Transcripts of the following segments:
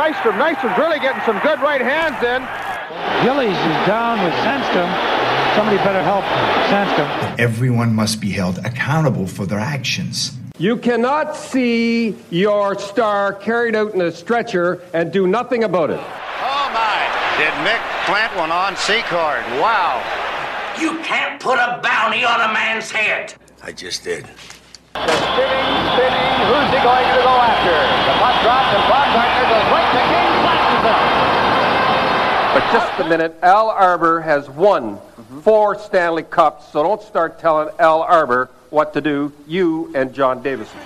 of Nystrom. Nystrom's really getting some good right hands in. Gillies is down with Sandstrom. Somebody better help Sandstrom. Everyone must be held accountable for their actions. You cannot see your star carried out in a stretcher and do nothing about it. Oh my! Did Mick plant one on Secord? Wow! You can't put a bounty on a man's head. I just did. The spinning, spinning. Who's he going to go after? The puck drops and Baumgartner goes right to King, flashes him. But just a minute, Al Arbour has won four Stanley Cups, so don't start telling Al Arbour what to do, you and John Davidson.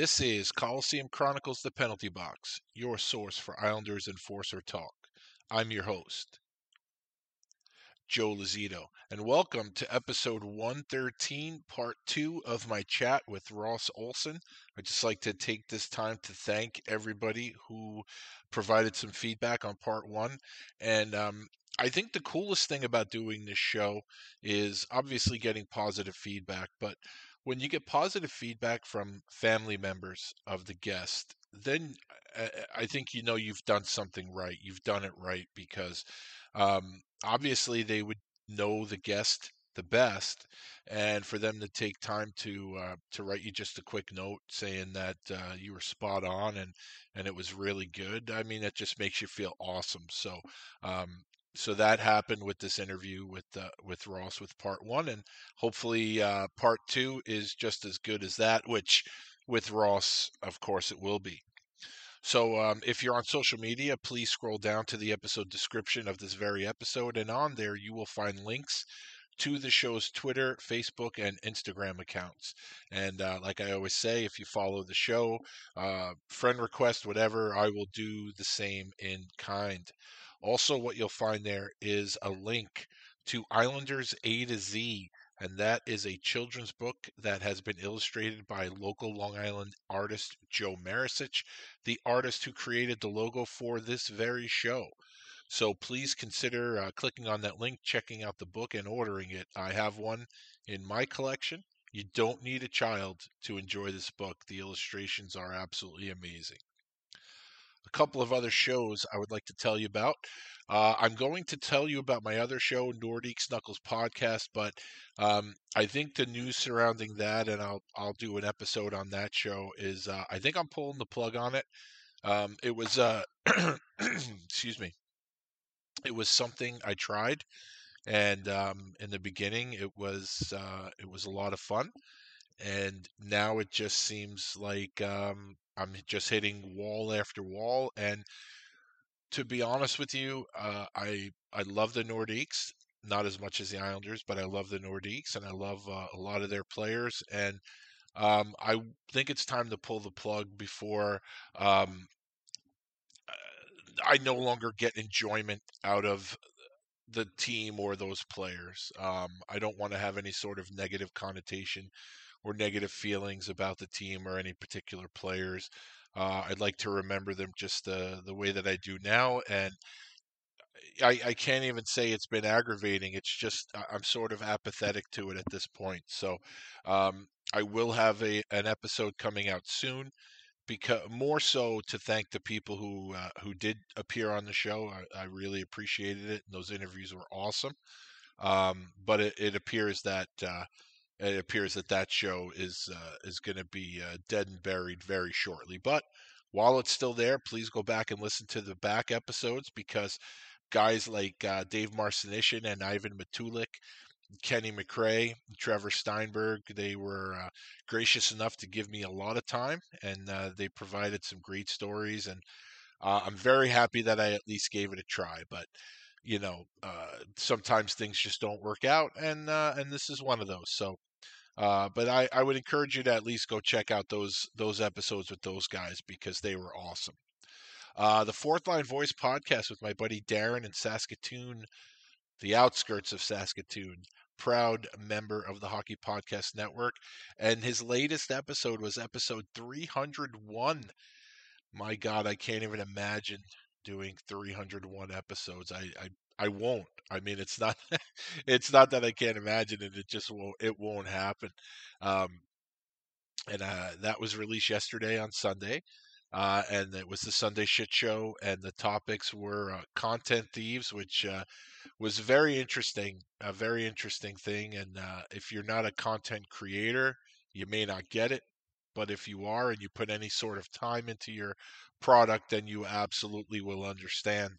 This is Coliseum Chronicles The Penalty Box, your source for Islanders Enforcer Talk. I'm your host, Joe Lozito, and welcome to episode 113, part two of my chat with Ross Olsson. I'd just like to take this time to thank everybody who provided some feedback on part one. And um, I think the coolest thing about doing this show is obviously getting positive feedback, but when you get positive feedback from family members of the guest, then I- I think you know you've done something right. You've done it right because um, obviously they would know the guest the best, and for them to take time to uh, to write you just a quick note saying that uh, you were spot on and and it was really good. I mean, it just makes you feel awesome. So um, so that happened with this interview with uh, with Ross with part one, and hopefully uh, part two is just as good as that. Which with Ross, of course, it will be. So um, if you're on social media, please scroll down to the episode description of this very episode, and on there you will find links to the show's Twitter, Facebook, and Instagram accounts. And uh, like I always say, if you follow the show, uh, friend request, whatever, I will do the same in kind. Also, what you'll find there is a link to Islanders A to Z, and that is a children's book that has been illustrated by local Long Island artist Joe Maracic, the artist who created the logo for this very show. So please consider uh, clicking on that link, checking out the book, and ordering it. I have one in my collection. You don't need a child to enjoy this book. The illustrations are absolutely amazing a couple of other shows I would like to tell you about. Uh, I'm going to tell you about my other show, Nordique Snuggles Podcast, but um, I think the news surrounding that, and I'll I'll do an episode on that show. Is uh, I think I'm pulling the plug on it. Um, it was uh, excuse me. It was something I tried, and um, in the beginning, it was uh, it was a lot of fun, and now it just seems like um, I'm just hitting wall after wall. And to be honest with you, uh, I I love the Nordiques, not as much as the Islanders, but I love the Nordiques, and I love uh, a lot of their players. And um, I think it's time to pull the plug before um, I no longer get enjoyment out of the team or those players. Um, I don't want to have any sort of negative connotation or negative feelings about the team or any particular players. Uh, I'd like to remember them just the the way that I do now, and I, I can't even say it's been aggravating. It's just I'm sort of apathetic to it at this point. So um, I will have a an episode coming out soon because more so to thank the people who uh, who did appear on the show. I, I really appreciated it, and those interviews were awesome. Um, but it, it appears that uh, it appears that that show is uh, is going to be uh, dead and buried very shortly. But while it's still there, please go back and listen to the back episodes because guys like uh, Dave Marcinyshyn and Ivan Matulik, Kenny McRae, Trevor Steinburg, they were uh, gracious enough to give me a lot of time, and uh, they provided some great stories. And uh, I'm very happy that I at least gave it a try. But you know, sometimes things just don't work out, and and this is one of those. So. Uh, but I, I would encourage you to at least go check out those those episodes with those guys because they were awesome. Uh, the Fourth Line Voice podcast with my buddy Darren in Saskatoon, the outskirts of Saskatoon. proud member of the Hockey Podcast Network, and his latest episode was episode 301. My God, I can't even imagine doing 301 episodes. I, I I won't. I mean, it's not it's not that I can't imagine it. It just won't. It won't happen. Um, and uh, that was released yesterday on Sunday. Uh, and it was the Sunday Shit Show, and the topics were uh, content thieves, which uh, was very interesting, a very interesting thing. And uh, if you're not a content creator, you may not get it, but if you are and you put any sort of time into your product, then you absolutely will understand.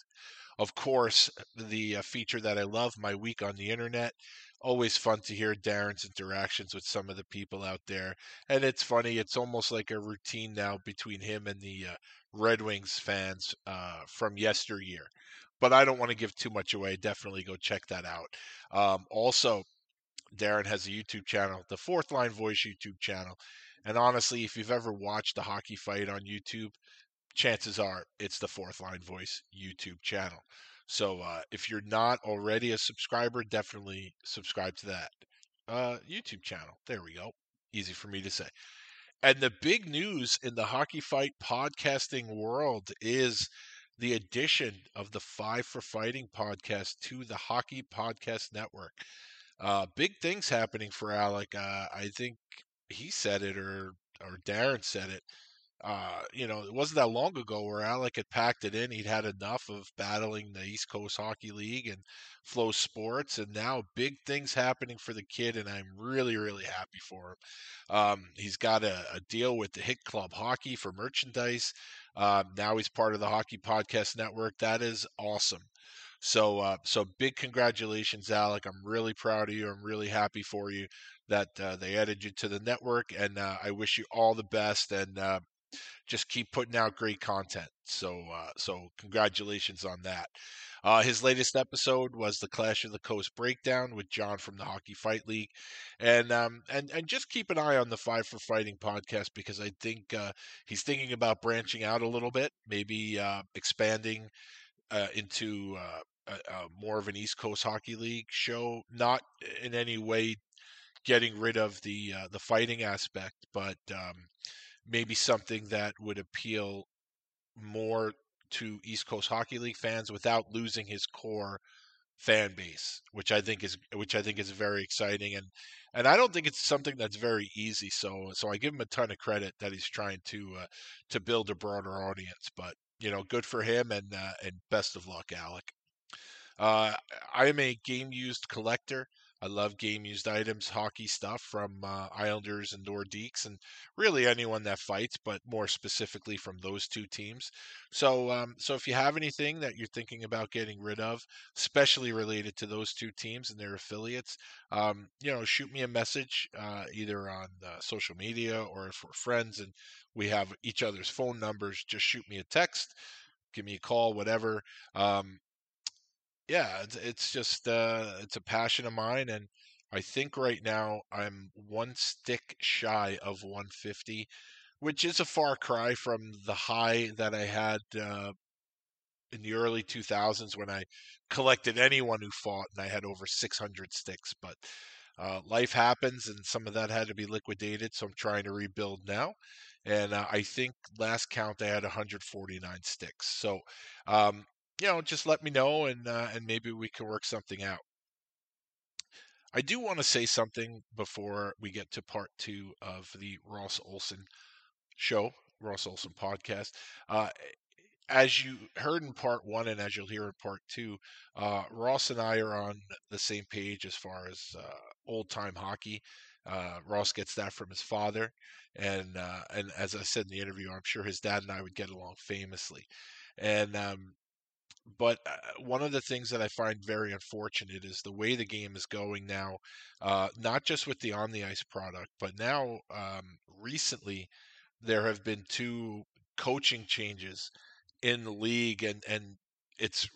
Of course, the uh, feature that I love, my week on the internet, always fun to hear Darren's interactions with some of the people out there. And it's funny, it's almost like a routine now between him and the uh, Red Wings fans uh, from yesteryear. But I don't want to give too much away. Definitely go check that out. Um, also, Darren has a YouTube channel, the Fourth Line Voice YouTube channel. And honestly, if you've ever watched a hockey fight on YouTube, chances are it's the Fourth Line Voice YouTube channel. So uh, if you're not already a subscriber, definitely subscribe to that uh, YouTube channel. There we go. Easy for me to say. And the big news in the hockey fight podcasting world is the addition of the Five for Fighting podcast to the Hockey Podcast Network. Uh, big things happening for Alec. Uh, I think he said it, or or Darren said it uh, you know, it wasn't that long ago where Alec had packed it in. He'd had enough of battling the East Coast Hockey League and FloSports, and now big things happening for the kid, and I'm really, really happy for him. Um, he's got a, a, deal with the Hit Club Hockey for merchandise. Uh, now he's part of the Hockey Podcast Network. That is awesome. So, uh, so big congratulations, Alec. I'm really proud of you. I'm really happy for you that uh, they added you to the network, and uh, I wish you all the best. And uh, just keep putting out great content. So, uh, so congratulations on that. Uh, his latest episode was the Clash of the Coast breakdown with John from the Hockey Fight League, and um, and and just keep an eye on the Five for Fighting podcast because I think uh, he's thinking about branching out a little bit, maybe uh, expanding uh, into uh, a, more of an East Coast Hockey League show. Not in any way getting rid of the uh, the fighting aspect, but um, maybe something that would appeal more to East Coast Hockey League fans without losing his core fan base, which I think is which I think is very exciting and and I don't think it's something that's very easy. So so I give him a ton of credit that he's trying to uh, to build a broader audience. But you know, good for him and uh, and best of luck, Alec. Uh, I am a game used collector. I love game used items, hockey stuff from uh, Islanders and Nordiques, and really anyone that fights, but more specifically from those two teams. So, um, so if you have anything that you're thinking about getting rid of, especially related to those two teams and their affiliates, um, you know, shoot me a message uh, either on uh, social media or if we're friends and we have each other's phone numbers, just shoot me a text give me a call, whatever. Um, yeah, it's, it's just uh, it's a passion of mine, and I think right now I'm one stick shy of 150, which is a far cry from the high that I had uh, in the early 2000s when I collected anyone who fought, and I had over 600 sticks. But uh, life happens, and some of that had to be liquidated, so I'm trying to rebuild now. And uh, I think last count I had 149 sticks. So um, you know, just let me know and uh, and maybe we can work something out. I do want to say something before we get to part two of the Ross Olsson show, Ross Olsson podcast. Uh, as you heard in part one, and as you'll hear in part two, uh, Ross and I are on the same page as far as uh, old time hockey. Uh, Ross gets that from his father, and uh, and as I said in the interview, I'm sure his dad and I would get along famously. And um, but uh, one of the things that I find very unfortunate is the way the game is going now, uh, not just with the on the ice product, but now um, recently there have been two coaching changes in the league, and and it's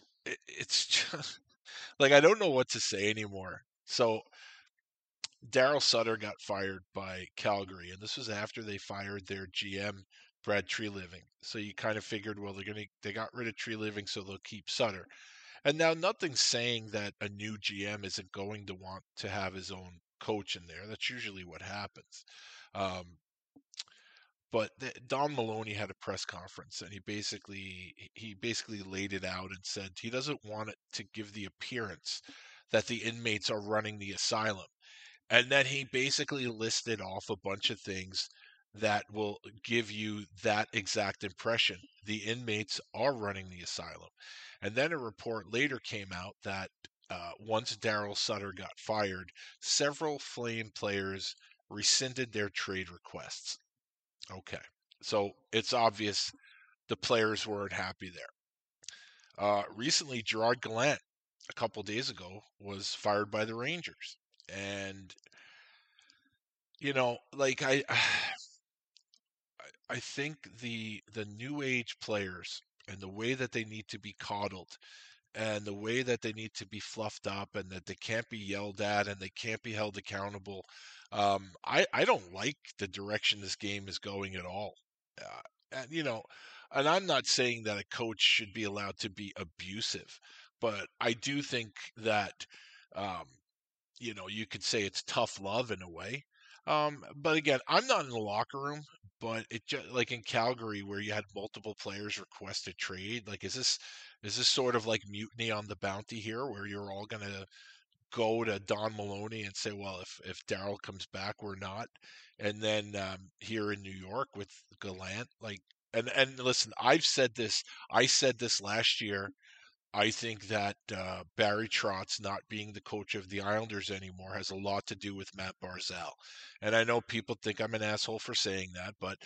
it's just like I don't know what to say anymore. So Daryl Sutter got fired by Calgary, and this was after they fired their GM Brad Treliving. So you kind of figured, well, they're gonna they got rid of Treliving, so they'll keep Sutter. And now nothing's saying that a new GM isn't going to want to have his own coach in there. That's usually what happens. Um, but the, Don Maloney had a press conference and he basically he basically laid it out and said he doesn't want it to give the appearance that the inmates are running the asylum. And then he basically listed off a bunch of things that will give you that exact impression. The inmates are running the asylum. And then a report later came out that uh, once Daryl Sutter got fired, several Flame players rescinded their trade requests. Okay. So it's obvious the players weren't happy there. Uh, recently, Gerard Gallant, a couple days ago, was fired by the Rangers. And, you know, like I. I think the the new age players and the way that they need to be coddled and the way that they need to be fluffed up and that they can't be yelled at and they can't be held accountable. Um, I I don't like the direction this game is going at all. Uh, and you know, and I'm not saying that a coach should be allowed to be abusive, but I do think that um, you know you could say it's tough love in a way. Um, but again, I'm not in the locker room, but it just like in Calgary where you had multiple players request a trade. Like, is this is this sort of like mutiny on the bounty here, where you're all gonna go to Don Maloney and say, well, if if Daryl comes back, we're not. And then um, here in New York with Gallant, like, and and listen, I've said this. I said this last year I think that uh, Barry Trotz not being the coach of the Islanders anymore has a lot to do with Matt Barzal. And I know people think I'm an asshole for saying that, but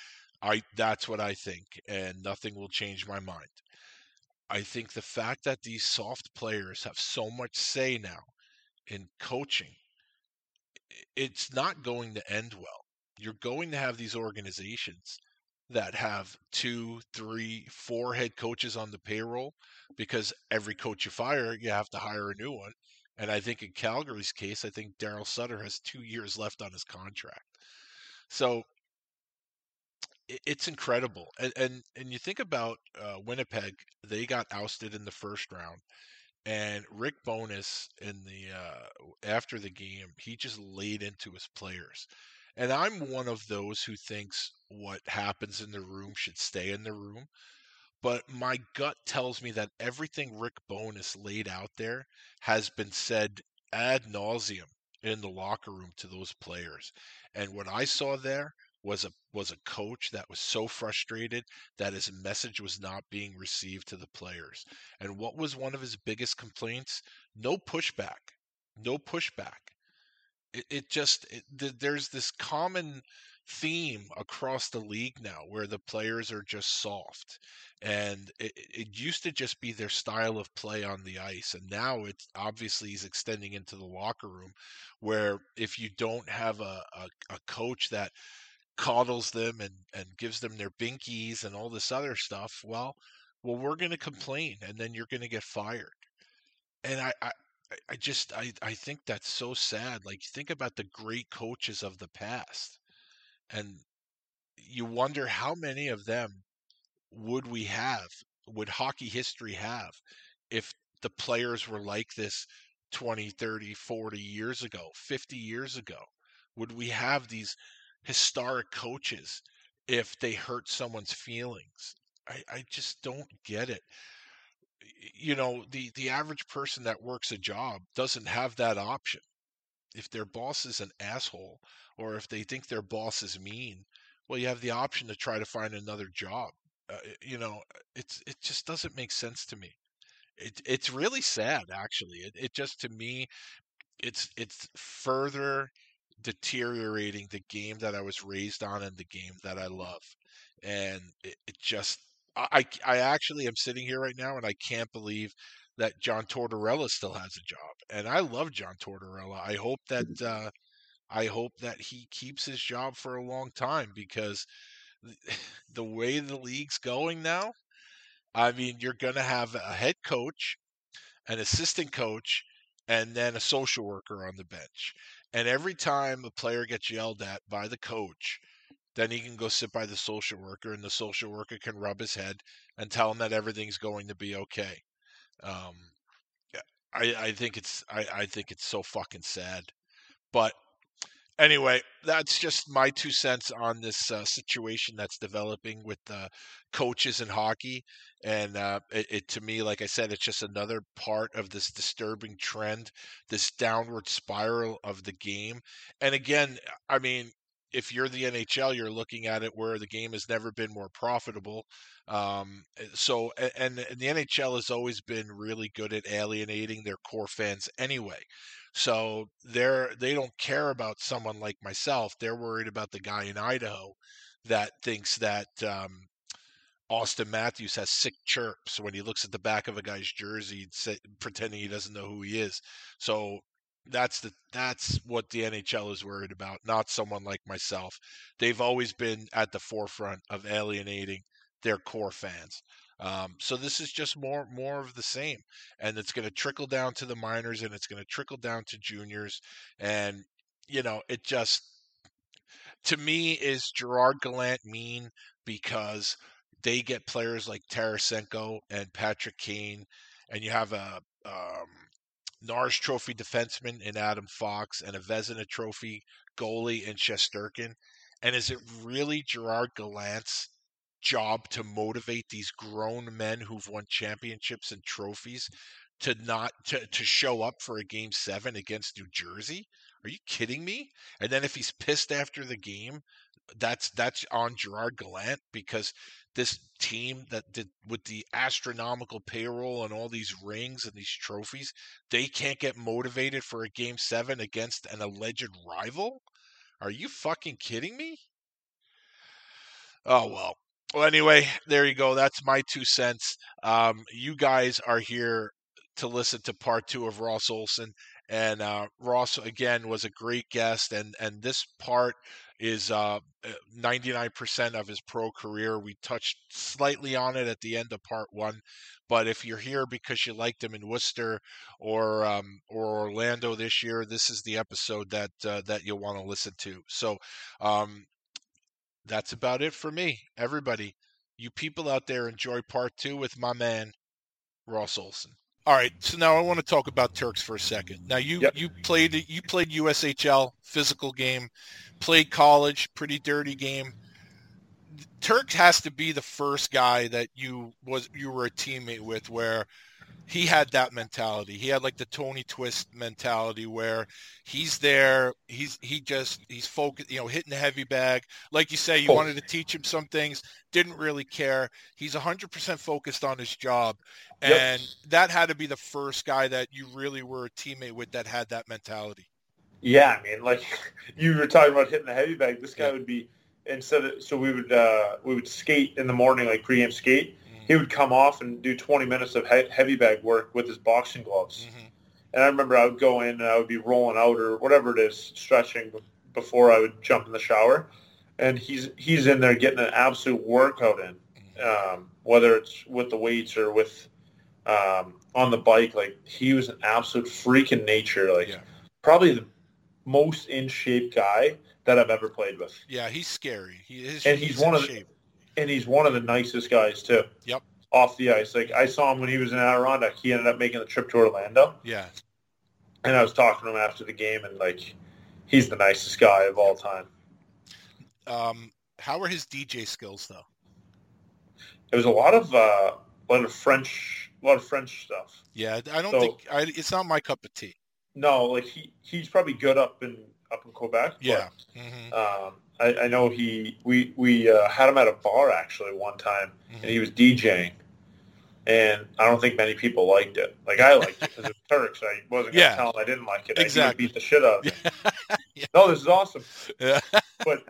I that's what I think, and nothing will change my mind. I think the fact that these soft players have so much say now in coaching, it's not going to end well. You're going to have these organizations that have two, three, four head coaches on the payroll because every coach you fire, you have to hire a new one. And I think in Calgary's case, I think Daryl Sutter has two years left on his contract. So it's incredible. And and, and you think about uh, Winnipeg, they got ousted in the first round. And Rick Bowness in the uh, after the game, he just laid into his players. And I'm one of those who thinks what happens in the room should stay in the room. But my gut tells me that everything Rick Bowness laid out there has been said ad nauseum in the locker room to those players. And what I saw there was a was a coach that was so frustrated that his message was not being received to the players. And what was one of his biggest complaints? No pushback. No pushback it, it just it, there's this common theme across the league now where the players are just soft and it, it used to just be their style of play on the ice and now it's obviously is extending into the locker room where if you don't have a, a, a coach that coddles them and, and gives them their binkies and all this other stuff well well we're going to complain and then you're going to get fired and I, I I just I I think that's so sad. Like think about the great coaches of the past, and you wonder how many of them would we have, would hockey history have, if the players were like this 20, 30, 40 years ago, 50 years ago? Would we have these historic coaches if they hurt someone's feelings? I, I just don't get it you know the the average person that works a job doesn't have that option if their boss is an asshole or if they think their boss is mean well you have the option to try to find another job uh, you know it's it just doesn't make sense to me it, it's really sad actually it, it just to me it's it's further deteriorating the game that i was raised on and the game that i love and it, it just I, I actually am sitting here right now and I can't believe that John Tortorella still has a job. And I love John Tortorella. I hope that mm-hmm. uh, I hope that he keeps his job for a long time because the way the league's going now, I mean, you're going to have a head coach, an assistant coach, and then a social worker on the bench. And every time a player gets yelled at by the coach, then he can go sit by the social worker, and the social worker can rub his head and tell him that everything's going to be okay. Um, I, I think it's I, I think it's so fucking sad. But anyway, that's just my two cents on this uh, situation that's developing with the coaches in hockey. And uh, it, it, to me, like I said, it's just another part of this disturbing trend, this downward spiral of the game. And again, I mean, if you're the NHL, you're looking at it where the game has never been more profitable. Um, so, and, and the NHL has always been really good at alienating their core fans anyway. So they're they don't care about someone like myself. They're worried about the guy in Idaho that thinks that um, Auston Matthews has sick chirps when he looks at the back of a guy's jersey, pretending he doesn't know who he is. So that's the that's what the NHL is worried about, not someone like myself. They've always been at the forefront of alienating their core fans. Um, so this is just more more of the same, and it's going to trickle down to the minors, and it's going to trickle down to juniors, and you know it just to me is Gerard Gallant mean because they get players like Tarasenko and Patrick Kane, and you have a um, Norris Trophy defenseman in Adam Fox and a Vezina Trophy goalie in Shesterkin. And is it really Gerard Gallant's job to motivate these grown men who've won championships and trophies to not to, to show up for a game seven against New Jersey? Are you kidding me? And then if he's pissed after the game, that's that's on Gerard Gallant because this team that did with the astronomical payroll and all these rings and these trophies, they can't get motivated for a game seven against an alleged rival? Are you fucking kidding me? Oh well. Well, anyway, there you go. That's my two cents. Um, you guys are here to listen to part two of Ross Olsson, and uh, Ross again was a great guest, and and this part is uh, 99% uh, of his pro career. We touched slightly on it at the end of part one, but if you're here because you liked him in Worcester or um, or Orlando this year, this is the episode that uh, that you'll want to listen to. So um, that's about it for me. Everybody, you people out there, enjoy part two with my man, Ross Olsson. All right, so now I want to talk about Turks for a second. Now you yep. you played you played USHL physical game, played college, pretty dirty game. Turks has to be the first guy that you was you were a teammate with where he had that mentality. He had like the Tony Twist mentality where he's there, he's he just he's focused, you know, hitting the heavy bag. Like you say, you oh. wanted to teach him some things, didn't really care. He's 100% focused on his job. And yep. that had to be the first guy that you really were a teammate with that had that mentality. Yeah, I mean, like you were talking about hitting the heavy bag, this guy yeah. would be instead of so we would uh we would skate in the morning like pregame skate he would come off and do 20 minutes of he- heavy bag work with his boxing gloves. Mm-hmm. And I remember I would go in and I would be rolling out or whatever it is, stretching before I would jump in the shower. And he's he's in there getting an absolute workout in, mm-hmm. um, whether it's with the weights or with um, on the bike. Like he was an absolute freak in nature. Like yeah. probably the most in shape guy that I've ever played with. Yeah, he's scary. He is, and he's, he's one of the, and he's one of the nicest guys too. Yep. Off the ice, like I saw him when he was in Adirondack. He ended up making the trip to Orlando. Yeah. And I was talking to him after the game, and like, he's the nicest guy of all time. Um, how are his DJ skills though? It was a lot of uh, a lot of French, a lot of French stuff. Yeah, I don't so, think I, it's not my cup of tea. No, like he he's probably good up in up in Quebec. Yeah. But, mm-hmm. um, I, I know he we we uh, had him at a bar actually one time, mm-hmm. and he was DJing, and I don't think many people liked it. Like I liked it because it's Turks. I wasn't gonna yeah. tell him I didn't like it. Exactly. I beat the shit out of him. yeah. No, this is awesome. Yeah. but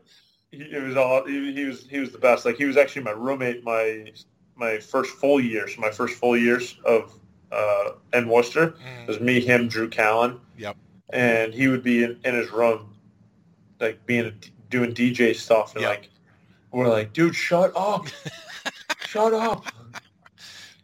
he, it was all he, he, was he was the best. Like he was actually my roommate my my first full years. My first full years of uh, in Worcester mm. it was me, him, Drew Callan. Yep. And he would be in, in his room, like being a doing DJ stuff, and like we're like, dude, shut up, shut up.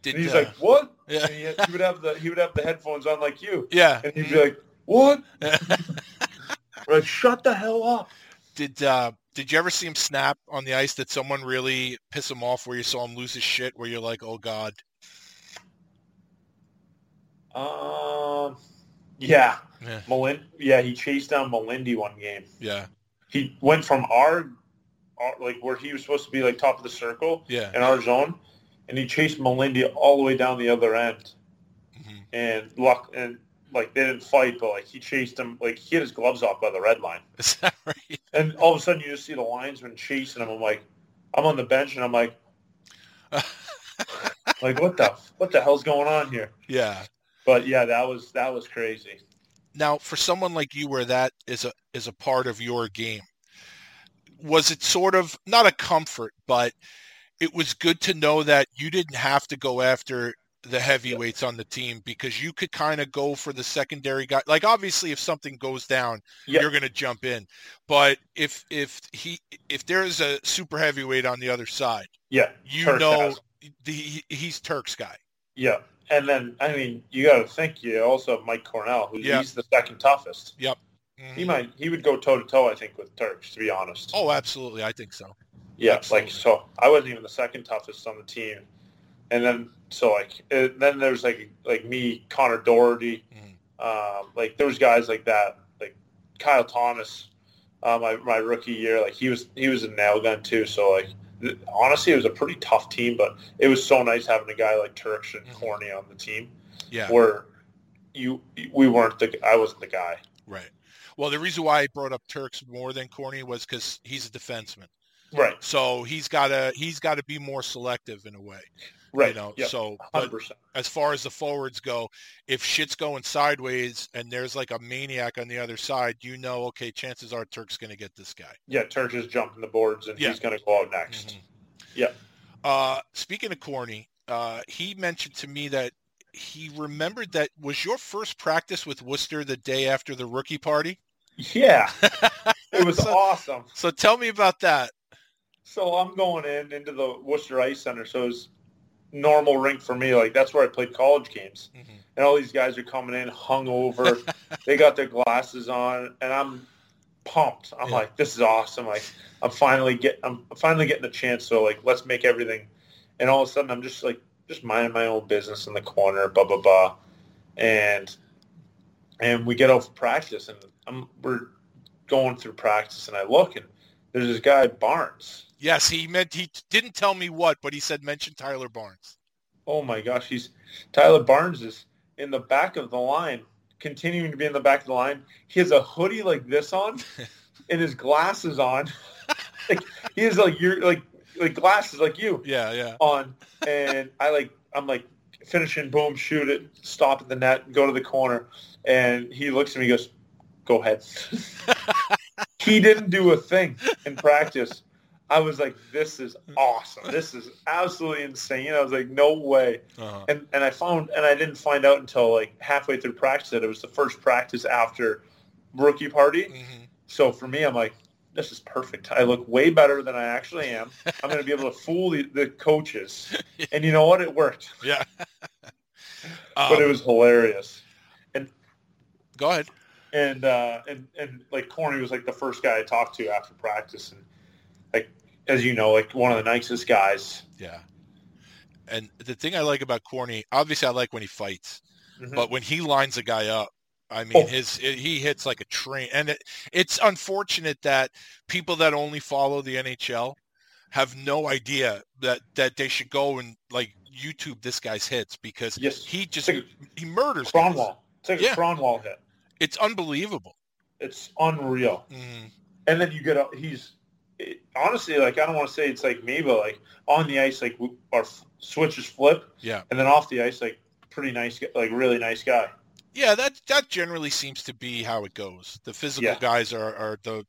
Did, and he's uh, like, what? Yeah. He, he, would have the he would have the headphones on like you. Yeah. And he'd be like, what? like, shut the hell up. Did uh, did you ever see him snap on the ice? Did someone really piss him off where you saw him lose his shit? Where you're like, oh god. Um Yeah, Yeah. Malin. Yeah, he chased down Melindy one game. Yeah. He went from our, our like where he was supposed to be like top of the circle Yeah. in our zone, and he chased Melindy all the way down the other end. Mhm. And luck and like they didn't fight, but like he chased him. Like he had his gloves off by the red line, Is that right? and all of a sudden you just see the linesman chasing him. I'm like, I'm on the bench, and I'm like, like what the what the hell's going on here? Yeah. But yeah, that was that was crazy. Now, for someone like you, where that is a is a part of your game, was it sort of not a comfort, but it was good to know that you didn't have to go after the heavyweights on the team because you could kind of go for the secondary guy. Like obviously, if something goes down, Yeah. you're going to jump in. But if if he if there's a super heavyweight on the other side, Yeah, you know the, he's Turk's guy. Yeah, and then I mean, you got to think you also have Mike Cornell, who he's the second toughest. Yep. He Mhm. might he would go toe to toe, I think, with Turks. To be honest. Oh, absolutely. I think so. yeah, absolutely. like so. I wasn't even the second toughest on the team, and then so like it, then there's like like me, Connor Doherty, Mhm. um, like there was guys like that, like Kyle Thomas, uh, my my rookie year, like he was he was a nail gun too. So like honestly, it was a pretty tough team, but it was so nice having a guy like Turks and. Corny mm-hmm. on the team. Yeah. where you we weren't the I wasn't the guy. Right. Well, the reason why I brought up Turks more than Corny was because he's a defenseman, Right. so he's got to he's got to be more selective in a way. Right. You know. yeah. So, Hundred but percent. as far as the forwards go, if shit's going sideways and there's like a maniac on the other side, you know, okay, chances are Turk's going to get this guy. Yeah, Turk is jumping the boards and Yeah. he's gonna go out next. Mhm. Yeah. Uh, speaking of Corny, uh, he mentioned to me that he remembered that was your first practice with Worcester the day after the rookie party. Yeah. It was So- awesome. So tell me about that. So I'm going in into the Worcester Ice Center, so it was normal rink for me. Like that's where I played college games. Mhm. And all these guys are coming in hungover. they got their glasses on and I'm pumped. I'm Yeah. like, this is awesome. Like I'm finally get I'm finally getting a chance. So like let's make everything and all of a sudden I'm just like just minding my own business in the corner, blah blah blah. And and we get off practice and I'm we're going through practice and I look and there's this guy Barnes. Yes, he meant he didn't tell me what, but he said mention Tyler Barnes. Oh my gosh, he's Tyler Barnes is in the back of the line, continuing to be in the back of the line. He has a hoodie like this on and his glasses on. like he has like your like like glasses like you Yeah, yeah. on and I like I'm like finishing boom, shoot it, stop at the net, go to the corner and he looks at me and goes, Go ahead. he didn't do a thing in practice. I was like, This is awesome. This is absolutely insane. I was like, No way Uh-huh. and and I found and I didn't find out until like halfway through practice that it was the first practice after rookie party. Mhm. So for me, I'm like, this is perfect. I look way better than I actually am. I'm going to be able to fool the, the coaches, and you know what? It worked, Yeah. but it Um, was hilarious. And go ahead. And uh, and and like Corny was like the first guy I talked to after practice, and as you know, like one of the nicest guys. Yeah. And the thing I like about Corny, obviously I like when he fights, Mhm. but when he lines a guy up, I mean, Oh. his he hits like a train, and it, it's unfortunate that people that only follow the NHL have no idea that that they should go and like YouTube this guy's hits because Yes. he just like he murders. Kronwall. It's like Yeah. a Kronwall hit. It's unbelievable. It's unreal. Mhm. and then you get a, he's it, honestly like I don't want to say it's like me, but like on the ice, like our f- switches flip, Yeah, and then off the ice, like pretty nice, like really nice guy. yeah. That that generally seems to be how it goes. The physical Yeah. guys are are the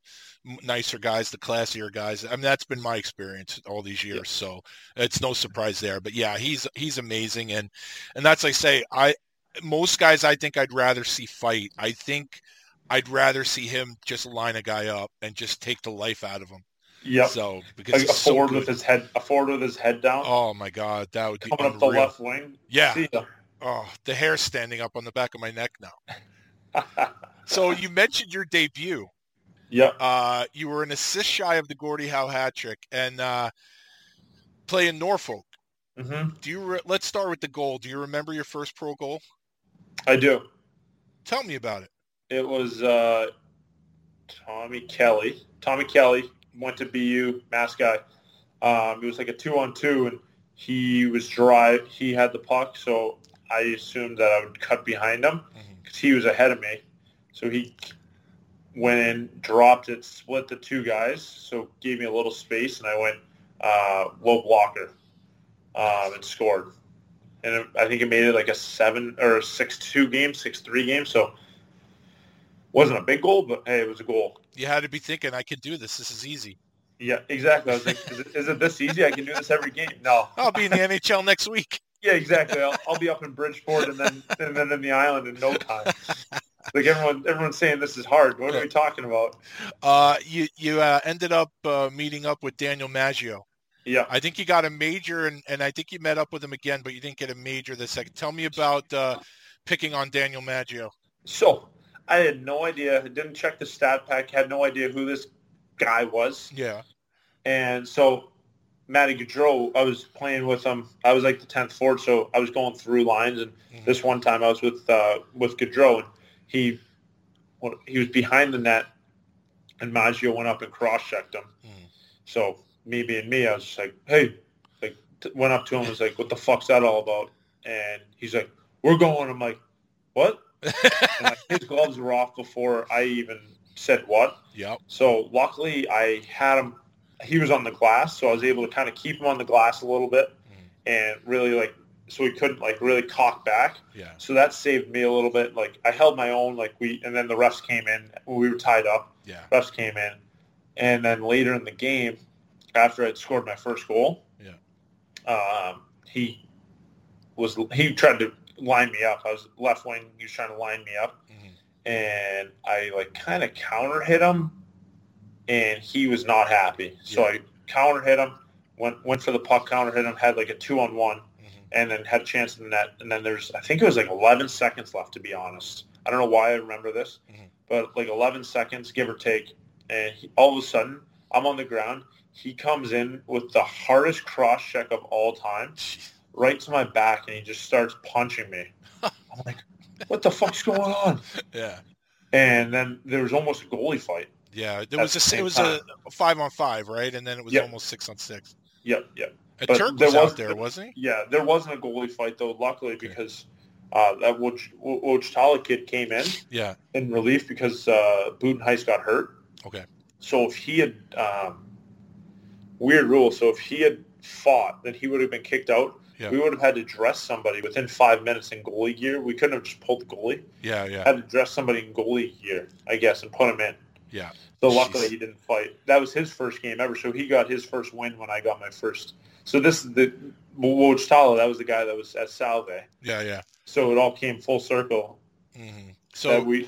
nicer guys, the classier guys. I mean, that's been my experience all these years, so it's no surprise there. But yeah, he's he's amazing, and and that's like I say, I most guys I think I'd rather see fight. I think I'd rather see him just line a guy up and just take the life out of him. Yep, So because like a so forward with his head, a forward with his head down, Oh my God, that would be coming up the left wing. Yeah. Oh, the hair standing up on the back of my neck now. So you mentioned your debut. yep. Uh, you were an assist shy of the Gordie Howe hat trick and uh, playing Norfolk. hmm Do you? Re- let's start with the goal. Do you remember your first pro goal? I do. Tell me about it. It was uh, Tommy Kelly. Tommy Kelly went to BU, mass guy. Um, it was like a two on two, and he was drive. He had the puck, so I assumed that I would cut behind him because he was ahead of me. So he went in, dropped it, split the two guys, so gave me a little space, and I went uh, low blocker um, and scored. And it, I think it made it like a seven or six two game, six three game. So wasn't a big goal, but hey, it was a goal. You had to be thinking, I can do this. This is easy. Yeah, exactly. I was like, is it, is it this easy? I can do this every game. No. I'll be in the NHL next week. Yeah, exactly. I'll, I'll be up in Bridgeport and then and then in the island in no time. Like everyone, everyone's saying this is hard. What are we talking about? Uh, you you uh, ended up uh, meeting up with Daniel Maggio. Yeah, I think you got a major, and, and I think you met up with him again, but you didn't get a major the second. Tell me about uh, picking on Daniel Maggio. So I had no idea. Didn't check the stat pack. Had no idea who this guy was. Yeah. And so Matty Gaudreau, I was playing with him. I was like the tenth forward, so I was going through lines. And Mm-hmm. this one time, I was with uh, with Gaudreau, and he well, he was behind the net, and Maggio went up and cross checked him. So me being me, I was just like, "Hey," like t- went up to him, and was like, "What the fuck's that all about?" And he's like, "We're going." I'm like, "What?" like, his gloves were off before I even said what. Yep. So luckily, I had him. He was on the glass, so I was able to kind of keep him on the glass a little bit, and really like so he couldn't like really cock back. Yeah. So that saved me a little bit. Like I held my own. Like we and then the refs came in when we were tied up. Yeah. Refs came in, and then later in the game, after I'd scored my first goal, Yeah. um, he was he tried to line me up. I was left wing. He was trying to line me up, mm-hmm. and I like kind of counter hit him, and he was not happy. So I counter hit him, went went for the puck, counter hit him, had like a two on one, mm-hmm. and then had a chance in the net. And then there's I think it was like 11 seconds left to be honest. I don't know why I remember this, mm-hmm. but like 11 seconds give or take, and he, all of a sudden I'm on the ground. He comes in with the hardest cross check of all time, right to my back, and he just starts punching me. I'm like, what the fuck's going on? Yeah. And then there was almost a goalie fight. Yeah. There was the a same it was time. a five on five, right? And then it was Yep. almost six on six. Yep, yep. And But Turk there was out was- there, wasn't he? Yeah, there wasn't a goalie fight though, luckily because uh, that Woj- Wojtala kid came in Yeah. in relief because uh, Buitenhuis got hurt. Okay. So if he had um, weird rule, so if he had fought, then he would have been kicked out. Yeah. We would have had to dress somebody within five minutes in goalie gear. We couldn't have just pulled the goalie. Yeah. Yeah. Had to dress somebody in goalie gear, I guess, and put him in. Yeah. So luckily he didn't fight. That was his first game ever. So he got his first win when I got my first. So this is the Wojtala. That was the guy that was at Salve. Yeah. Yeah. So it all came full circle. Mm-hmm. So we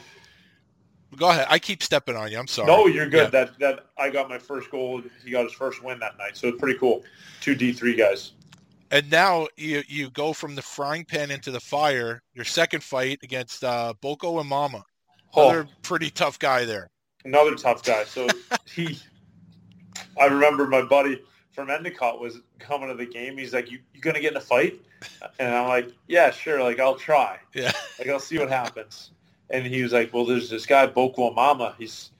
go ahead. I keep stepping on you. I'm sorry. no, you're good. Yeah. That that I got my first goal. He got his first win that night. So it's pretty cool. Two D three guys. And now you you go from the frying pan into the fire. Your second fight against uh, Boko Imama. Oh. Another pretty tough guy there. Another tough guy. So he, I remember my buddy from Endicott was coming to the game. He's like, "You you gonna get in a fight?" And I'm like, "Yeah, sure. Like I'll try. Yeah. Like I'll see what happens." And he was like, "Well, there's this guy Boko Imama. He's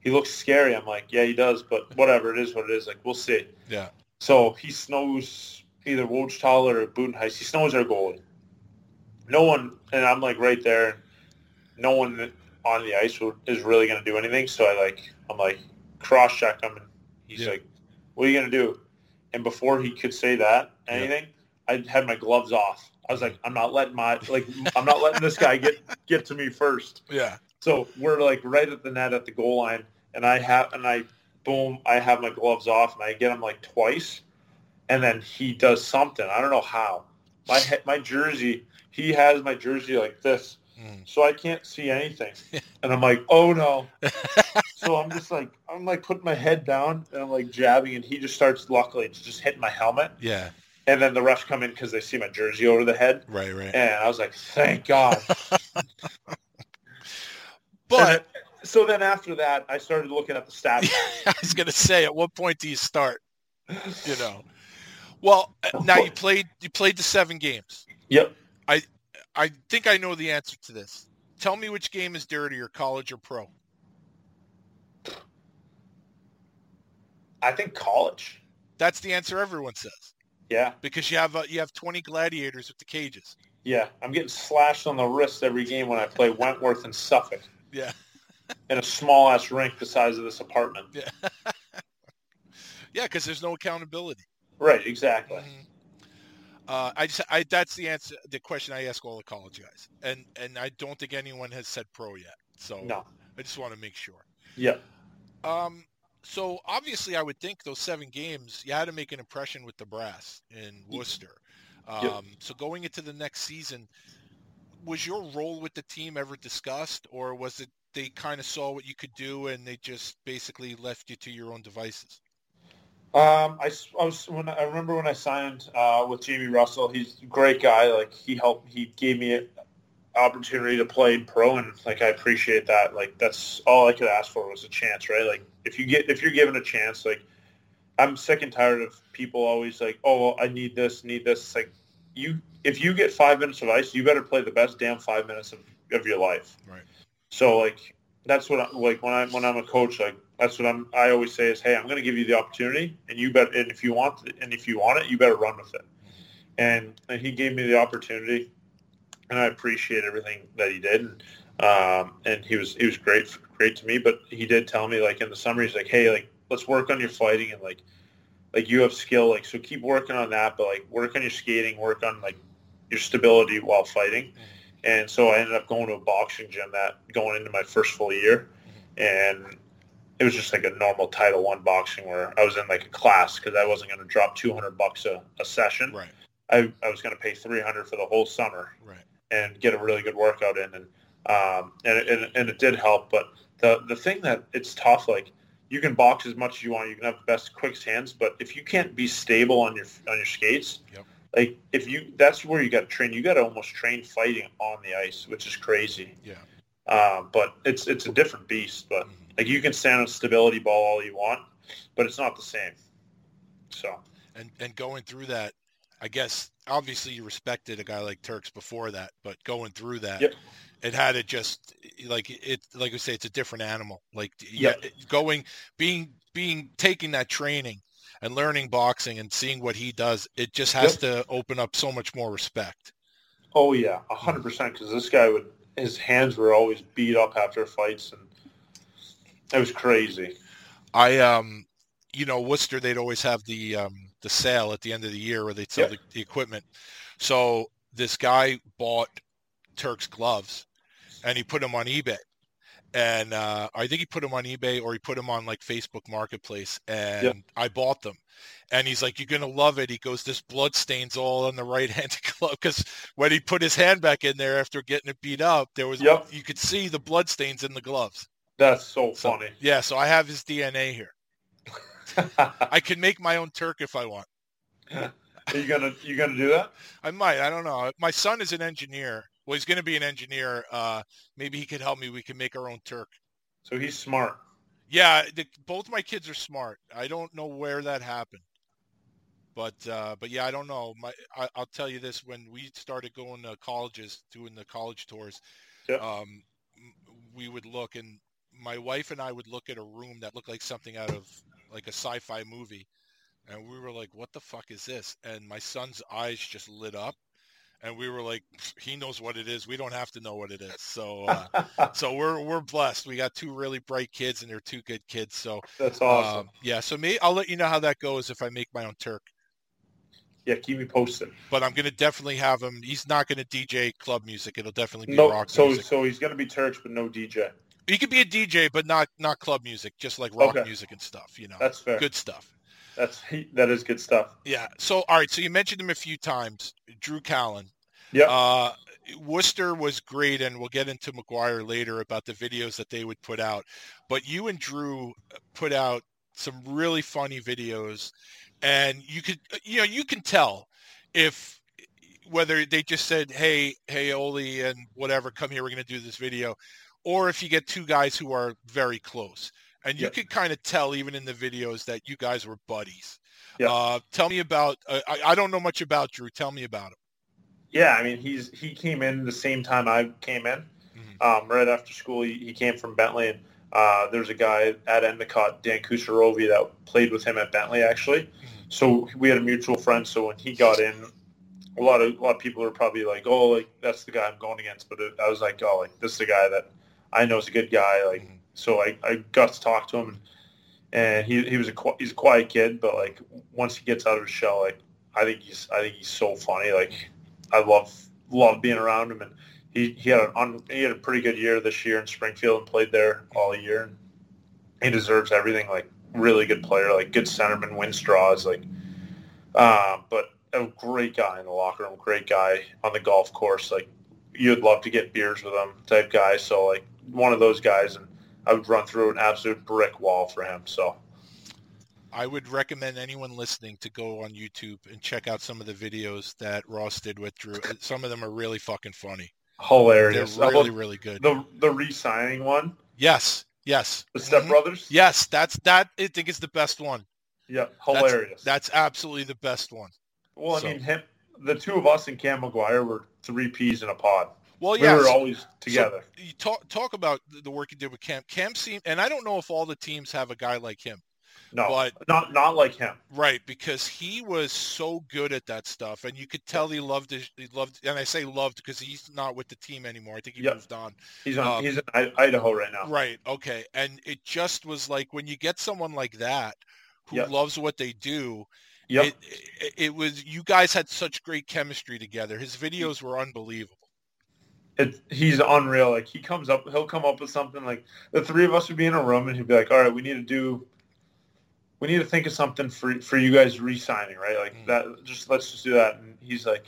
he looks scary." I'm like, "Yeah, he does, but whatever. It is what it is. Like we'll see." Yeah. So he snows either Wojtal or Buitenhuis. He snows our goalie. No one, and I'm like right there. No one on the ice is really going to do anything. So I like, I'm like, cross check him, and he's Yeah. like, "What are you going to do?" And before he could say that anything, I had my gloves off. I was like, "I'm not letting my like, I'm not letting this guy get get to me first. Yeah. So we're like right at the net at the goal line, and I have and I boom, I have my gloves off, and I get him like twice, and then he does something. I don't know how. My my jersey, he has my jersey like this, hmm. so I can't see anything, and I'm like, oh no. so I'm just like I'm like putting my head down, and I'm like jabbing, and he just starts. Luckily, it's just hitting my helmet, Yeah. and then the refs come in because they see my jersey over the head. Right. Right. And I was like, thank God. But so then after that, I started looking at the stats. I was gonna say, at what point do you start? You know. Well, uh, now you played you played the seven games. Yep. I I think I know the answer to this. tell me which game is dirtier, college or pro? I think college. That's the answer everyone says Yeah, because you have uh, you have 20 gladiators with the cages. yeah. I'm getting slashed on the wrist every game when I play Wentworth and Suffolk Yeah. in a small ass rink the size of this apartment. Yeah. yeah, because there's no accountability. Right, exactly. Uh, I just, I, that's the answer, the question I ask all the college guys, and and I don't think anyone has said pro yet. So No. I just want to make sure. Yeah. Um, so obviously, I would think those seven games, you had to make an impression with the brass in Worcester. Um, Yep. So going into the next season, was your role with the team ever discussed, or was it they kind of saw what you could do and they just basically left you to your own devices? Um, I, I was when I remember when I signed uh, with Jamie Russell. He's a great guy. Like he helped. He gave me an opportunity to play pro, and like I appreciate that. Like that's all I could ask for was a chance, right? Like if you get if you're given a chance, like I'm sick and tired of people always like, oh, I need this, need this. It's like you if you get five minutes of ice, you better play the best damn five minutes of, of your life. Right. So like that's what I, like when I when I'm a coach like that's what I'm I always say is hey I'm going to give you the opportunity and you bet and if you want it, and if you want it you better run with it. And, and he gave me the opportunity and I appreciate everything that he did and um, and he was he was great great to me but he did tell me like in the summer he's like hey like let's work on your fighting and like like you have skill like so keep working on that but like work on your skating work on like your stability while fighting. And so I ended up going to a boxing gym that going into my first full year and it was just like a normal title one boxing where I was in like a class because I wasn't going to drop 200 bucks a, a session Right. I, I was going to pay 300 for the whole summer Right. and get a really good workout in and um, and, it, and, and it did help but the the thing that it's tough like you can box as much as you want you can have the best quick hands but if you can't be stable on your on your skates Yep. like if you that's where you got to train you got to almost train fighting on the ice which is crazy Yeah. um, but it's it's a different beast but Mhm. Like you can stand on a stability ball all you want but it's not the same so and and going through that i guess obviously you respected a guy like turks before that but going through that Yep. it had to just like it like we say it's a different animal like Yep. yeah, going being being taking that training and learning boxing and seeing what he does it just has to open up so much more respect Oh yeah, a hundred percent. Because this guy would, his hands were always beat up after fights, and it was crazy. i um you know worcester they'd always have the um the sale at the end of the year where they'd sell Yep. the, the equipment so this guy bought turk's gloves and he put them on ebay and uh, I think he put them on eBay or he put them on like Facebook Marketplace, and Yep. I bought them. And he's like, "You're gonna love it." He goes, "This blood stains all on the right hand glove because when he put his hand back in there after getting it beat up, there was Yep. you could see the blood stains in the gloves." That's so So- funny. Yeah, so I have his DNA here. I can make my own Turk if I want. Are you gonna you gonna do that? I might. I don't know. My son is an engineer. Well, he's going to be an engineer. Uh, maybe he could help me. We can make our own Turk. So he's smart. Yeah, the, both my kids are smart. I don't know where that happened, but uh, but yeah, I don't know. My I, I'll tell you this: when we started going to colleges, doing the college tours, Yep. um, we would look, and my wife and I would look at a room that looked like something out of like a sci-fi movie, and we were like, "What the fuck is this?" And my son's eyes just lit up, and we were like, "He knows what it is. We don't have to know what it is." So. Uh, so we're we're blessed. We got two really bright kids, and they're two good kids. So That's awesome. um, yeah. So me, I'll let you know how that goes if I make my own Turk. yeah, keep me posted. But I'm gonna definitely have him. He's not gonna DJ club music. It'll definitely be No, rock so music. so he's gonna be Turks, but no DJ. He could be a DJ, but not not club music, just like rock Okay. music and stuff. You know, That's fair. good stuff. That's that is good stuff. Yeah. So all right. So you mentioned him a few times, Drew Callin. Yeah. Uh, Worcester was great, and we'll get into McGuire later about the videos that they would put out. But you and Drew put out some really funny videos, and you could, you know, you can tell if whether they just said, "Hey, hey, Oli, and whatever, come here, we're going to do this video," or if you get two guys who are very close, and you Yeah. could kind of tell even in the videos that you guys were buddies. Yeah. Uh, tell me about. Uh, I, I don't know much about Drew. Tell me about him. Yeah, I mean he's he came in the same time I came in, Mhm. Um, right after school, he, he came from Bentley, and uh, there's a guy at Endicott, Dan Kusarovi, that played with him at Bentley actually. So we had a mutual friend. So when he got in, a lot of a lot of people were probably like, "Oh, like that's the guy I'm going against." But it, I was like, "Oh, like this is the guy that I know is a good guy." Like, so I, I got to talk to him, and, and he he was a he's a quiet kid, but like once he gets out of his shell, like I think he's I think he's so funny. Like I love love being around him, and he, he had an un, he had a pretty good year this year in Springfield and played there all year. And he deserves everything. Like really good player, like good centerman, win straws, like. Uh, but a great guy in the locker room, great guy on the golf course. Like you'd love to get beers with him, type guy. So like one of those guys, and I would run through an absolute brick wall for him. So. I would recommend anyone listening to go on YouTube and check out some of the videos that Ross did with Drew. Some of them are really fucking funny. Hilarious. They're really, really good. The the re-signing one. Yes. Yes. The Step Mhm. Brothers. Yes, that's that. I think is the best one. Yeah, That's- hilarious. That's, absolutely the best one. well, I so- mean, him, the two of us and Cam McGuire were three peas in a pod. Well, yeah, we were always together. So you talk talk about the- work he did with Cam. Cam seemed, and I don't know if all the teams have a guy like him. no, but- not not like him. Right, because he was so good at that stuff, and you could tell he loved it. He loved, and I say loved because he's not with the team anymore. I think he Yep. moved on. He's on. Um, he's in Idaho right now. Right. Okay. And it just was like when you get someone like that who Yep. loves what they do. Yep. It, it, it was you guys had such great chemistry together. His videos were unbelievable. It, he's unreal. Like he comes up, he'll come up with something like the three of us would be in a room, and he'd be like, "All right, we need to do, we need to think of something for for you guys re-signing, right? Like Mm. that. Just let's just do that." And he's like,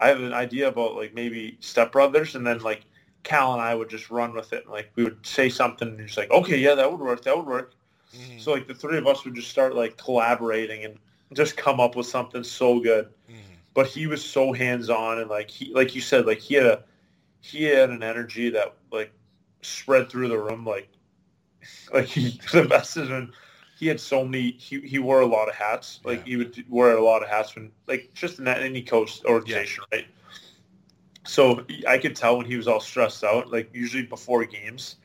"I have an idea about like maybe Step Brothers," and then like Cal and I would just run with it. And, like we would say something, and he's like, "Okay, yeah, that would work. That would work." Mhm, So like the three of us would just start like collaborating and just come up with something so good. mhm. But he was so hands on and like he like you said like he had a he had an energy that like spread through the room like like he the is when he had so many he, he wore a lot of hats. Like Yeah. he would wear a lot of hats when like just in any coach organization right? So I could tell when he was all stressed out like usually before games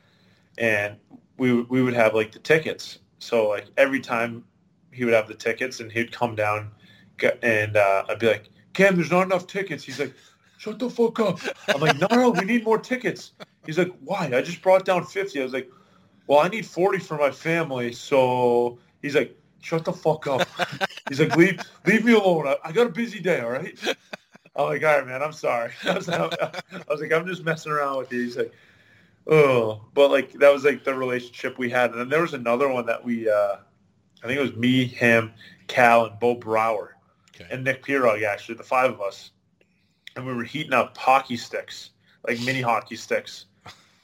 and we we would have like the tickets. So like every time he would have the tickets and he'd come down and uh, I'd be like Cam there's not enough tickets. He's like shut the fuck up. I'm like no no we need more tickets. He's like why? I just brought down 50 I was like well I need 40 for my family. So he's like shut the fuck up. He's like leave leave me alone. I, I got a busy day all right? I'm like all right man I'm sorry. I was, I was like I'm just messing around with you. He's like oh but like that was like the relationship we had. And then there was another one that we uh I think it was me him Cal and Bo Brauer. Okay. and Nick Pirog actually the five of us and we were heating up hockey sticks like mini hockey sticks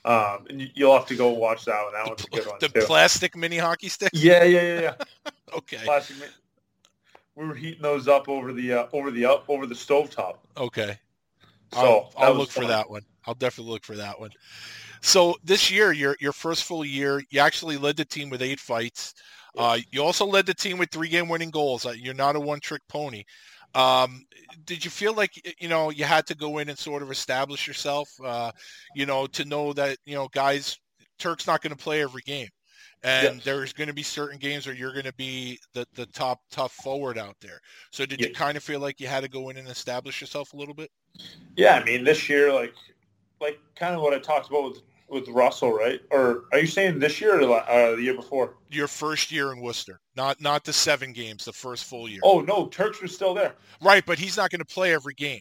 um and you- you'll have to go watch that one that one's a good one the too plastic mini hockey stick. yeah yeah yeah yeah Okay. plastic we were heating those up over the uh, over the up over the stovetop Okay. so I'll, I'll look for that one. I'll definitely look for that one. So this year, your your first full year, you actually led the team with eight fights. Uh, you also led the team with three game winning goals. Uh, You're not a one trick pony. Um, did you feel like you know you had to go in and sort of establish yourself? Uh, you know, to know that you know guys, Turk's not going to play every game, and Yes. there's going to be certain games where you're going to be the the top tough forward out there. So did you kind of feel like you had to go in and establish yourself a little bit? Yeah, I mean this year, like, like kind of what I talked about with with Russell, right? Or are you saying this year or the uh, the year before? your first year in Worcester, not not the seven games, the first full year. Oh no, Turks was still there. Right, but he's not going to play every game.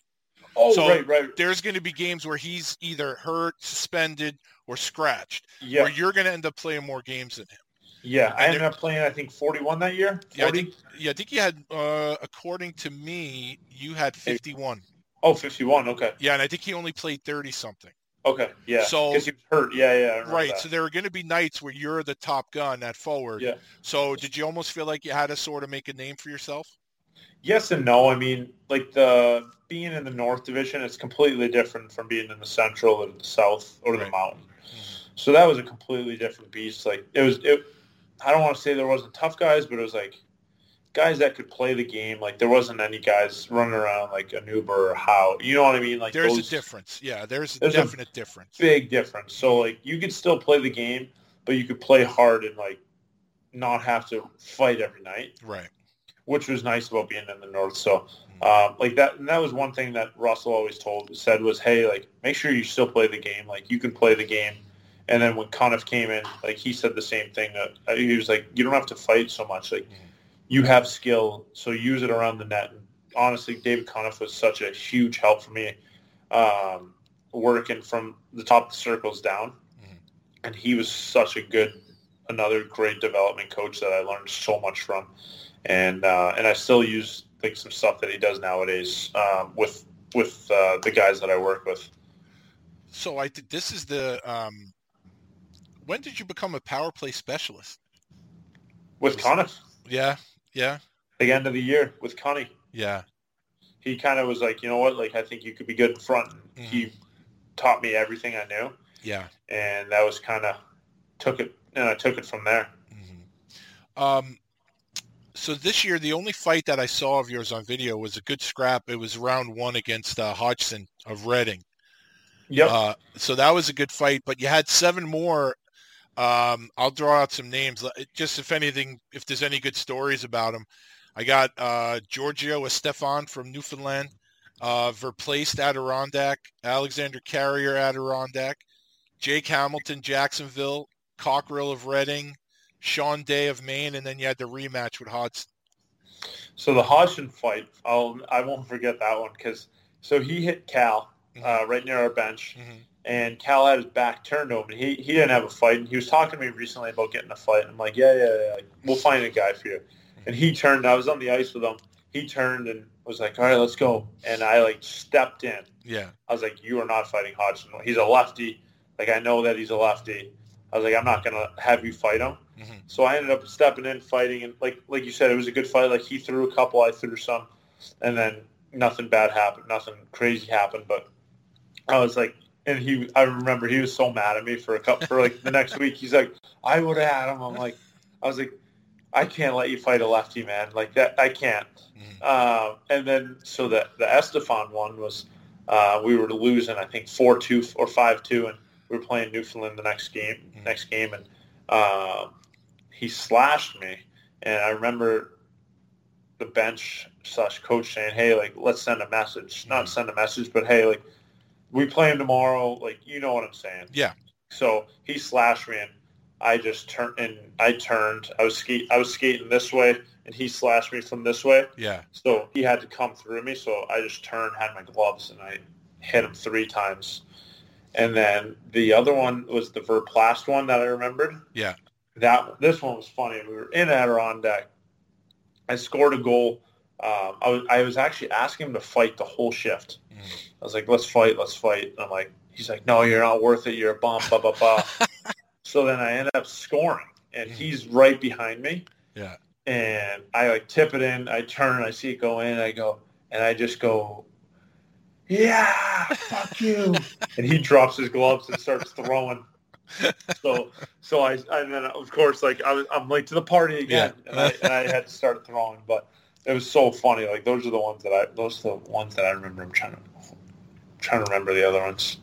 Oh So- right, right. There's going to be games where he's either hurt, suspended, or scratched, Yeah, where you're going to end up playing more games than him. yeah. I ended up playing, I think, forty-one that year. Yeah, I think, yeah, I think you had, uh, according to me, you had 51. Oh, 51. Okay, Yeah, and I think he only played 30 something. Okay, yeah. So- because he was hurt. Yeah, yeah. Right. that. So there are going to be nights where you're the top gun at forward. Yeah. So did you almost feel like you had to sort of make a name for yourself? Yes and no. I mean, like the being in the North Division is completely different from being in the Central or the South or the Right. Mountain. Mm-hmm. So that was a completely different beast. Like it was, it. I don't want to say there wasn't tough guys, but it was like guys that could play the game. Like there wasn't any guys running around like an Uber or how. You know what I mean? Like There's those, a difference. Yeah, there's a There's a definite difference. big difference. So like you could still play the game, but you could play hard and like not have to fight every night, Right. which was nice about being in the north. So um, like that, and that was one thing that Russell always told said was, hey, like make sure you still play the game. Like you can play the game. And then when Cunniff came in, like he said the same thing. Uh, he was like, you don't have to fight so much. Like you have skill, so use it around the net. And honestly, David Cunniff was such a huge help for me, um, working from the top of the circles down. And he was such a good, another great development coach that I learned so much from. And uh, and I still use like some stuff that he does nowadays um, with with uh, the guys that I work with. So I think this is the. Um, when did you become a power play specialist? With Conniff, Yeah. Yeah. the end of the year with Connie. Yeah. he kind of was like, you know what, like I think you could be good in front. He taught me everything I knew, Yeah. and that was kind of took it, and I took it from there. Um, so this year, the only fight that I saw of yours on video was a good scrap. It was round one against uh, Hodgson of Reading. Yep. Uh, so that was a good fight, but you had seven more. Um, I'll draw out some names, just if anything, if there's any good stories about them. I got uh, Giorgio Estephan from Newfoundland, uh, Verplaced Adirondack, Alexander Carrier Adirondack, Jake Hamilton Jacksonville, Cockrell of Reading, Sean Day of Maine, and then you had the rematch with Hodgson. So the Hodgson fight, I'll I won't forget that one because so he hit Cal uh, right near our bench, and Cal had his back turned to him. And he he didn't have a fight, and he was talking to me recently about getting a fight. I'm like, yeah, yeah, yeah, we'll find a guy for you. And he turned. I was on the ice with him. He turned and was like, all right, let's go. And I like stepped in. Yeah. I was like, you are not fighting Hodgson. He's a lefty. Like I know that he's a lefty. I was like, I'm not gonna have you fight him. Mm-hmm. So I ended up stepping in, fighting, and like like you said, it was a good fight. Like he threw a couple, I threw some, and then nothing bad happened, nothing crazy happened. But I was like, and he, I remember he was so mad at me for a couple for like the next week. He's like, I would have had him. I'm like, I was like, I can't let you fight a lefty, man. Like that, I can't. Uh, and then so the the Estephan one was uh, we were losing, I think four two or five two, and we were playing Newfoundland the next game. Next game, and uh, he slashed me, and I remember the bench slash coach saying, "Hey, like let's send a message. Not send a message, but hey, like we play him tomorrow. Like you know what I'm saying." Yeah. So he slashed me, and I just turned and I turned. I was skate. I was skating this way, and he slashed me from this way. Yeah. So he had to come through me. So I just turned, had my gloves, and I hit him three times. And then the other one was the Verplast one that I remembered. Yeah. That this one was funny. We were in Adirondack. I scored a goal. Um, I was I was actually asking him to fight the whole shift. I was like, "Let's fight, let's fight." And I'm like, he's like, "No, you're not worth it. You're a bum." Blah blah blah. so then I end up scoring, and he's right behind me Yeah. and I like tip it in. I turn, I see it go in. I go, and I just go, yeah, fuck you. and he drops his gloves and starts throwing. So, so I, and then of course, like I was, I'm late to the party again, Yeah. and, I, and I had to start throwing. But it was so funny. Like those are the ones that I, those are the ones that I remember. I'm trying to, trying to remember the other ones.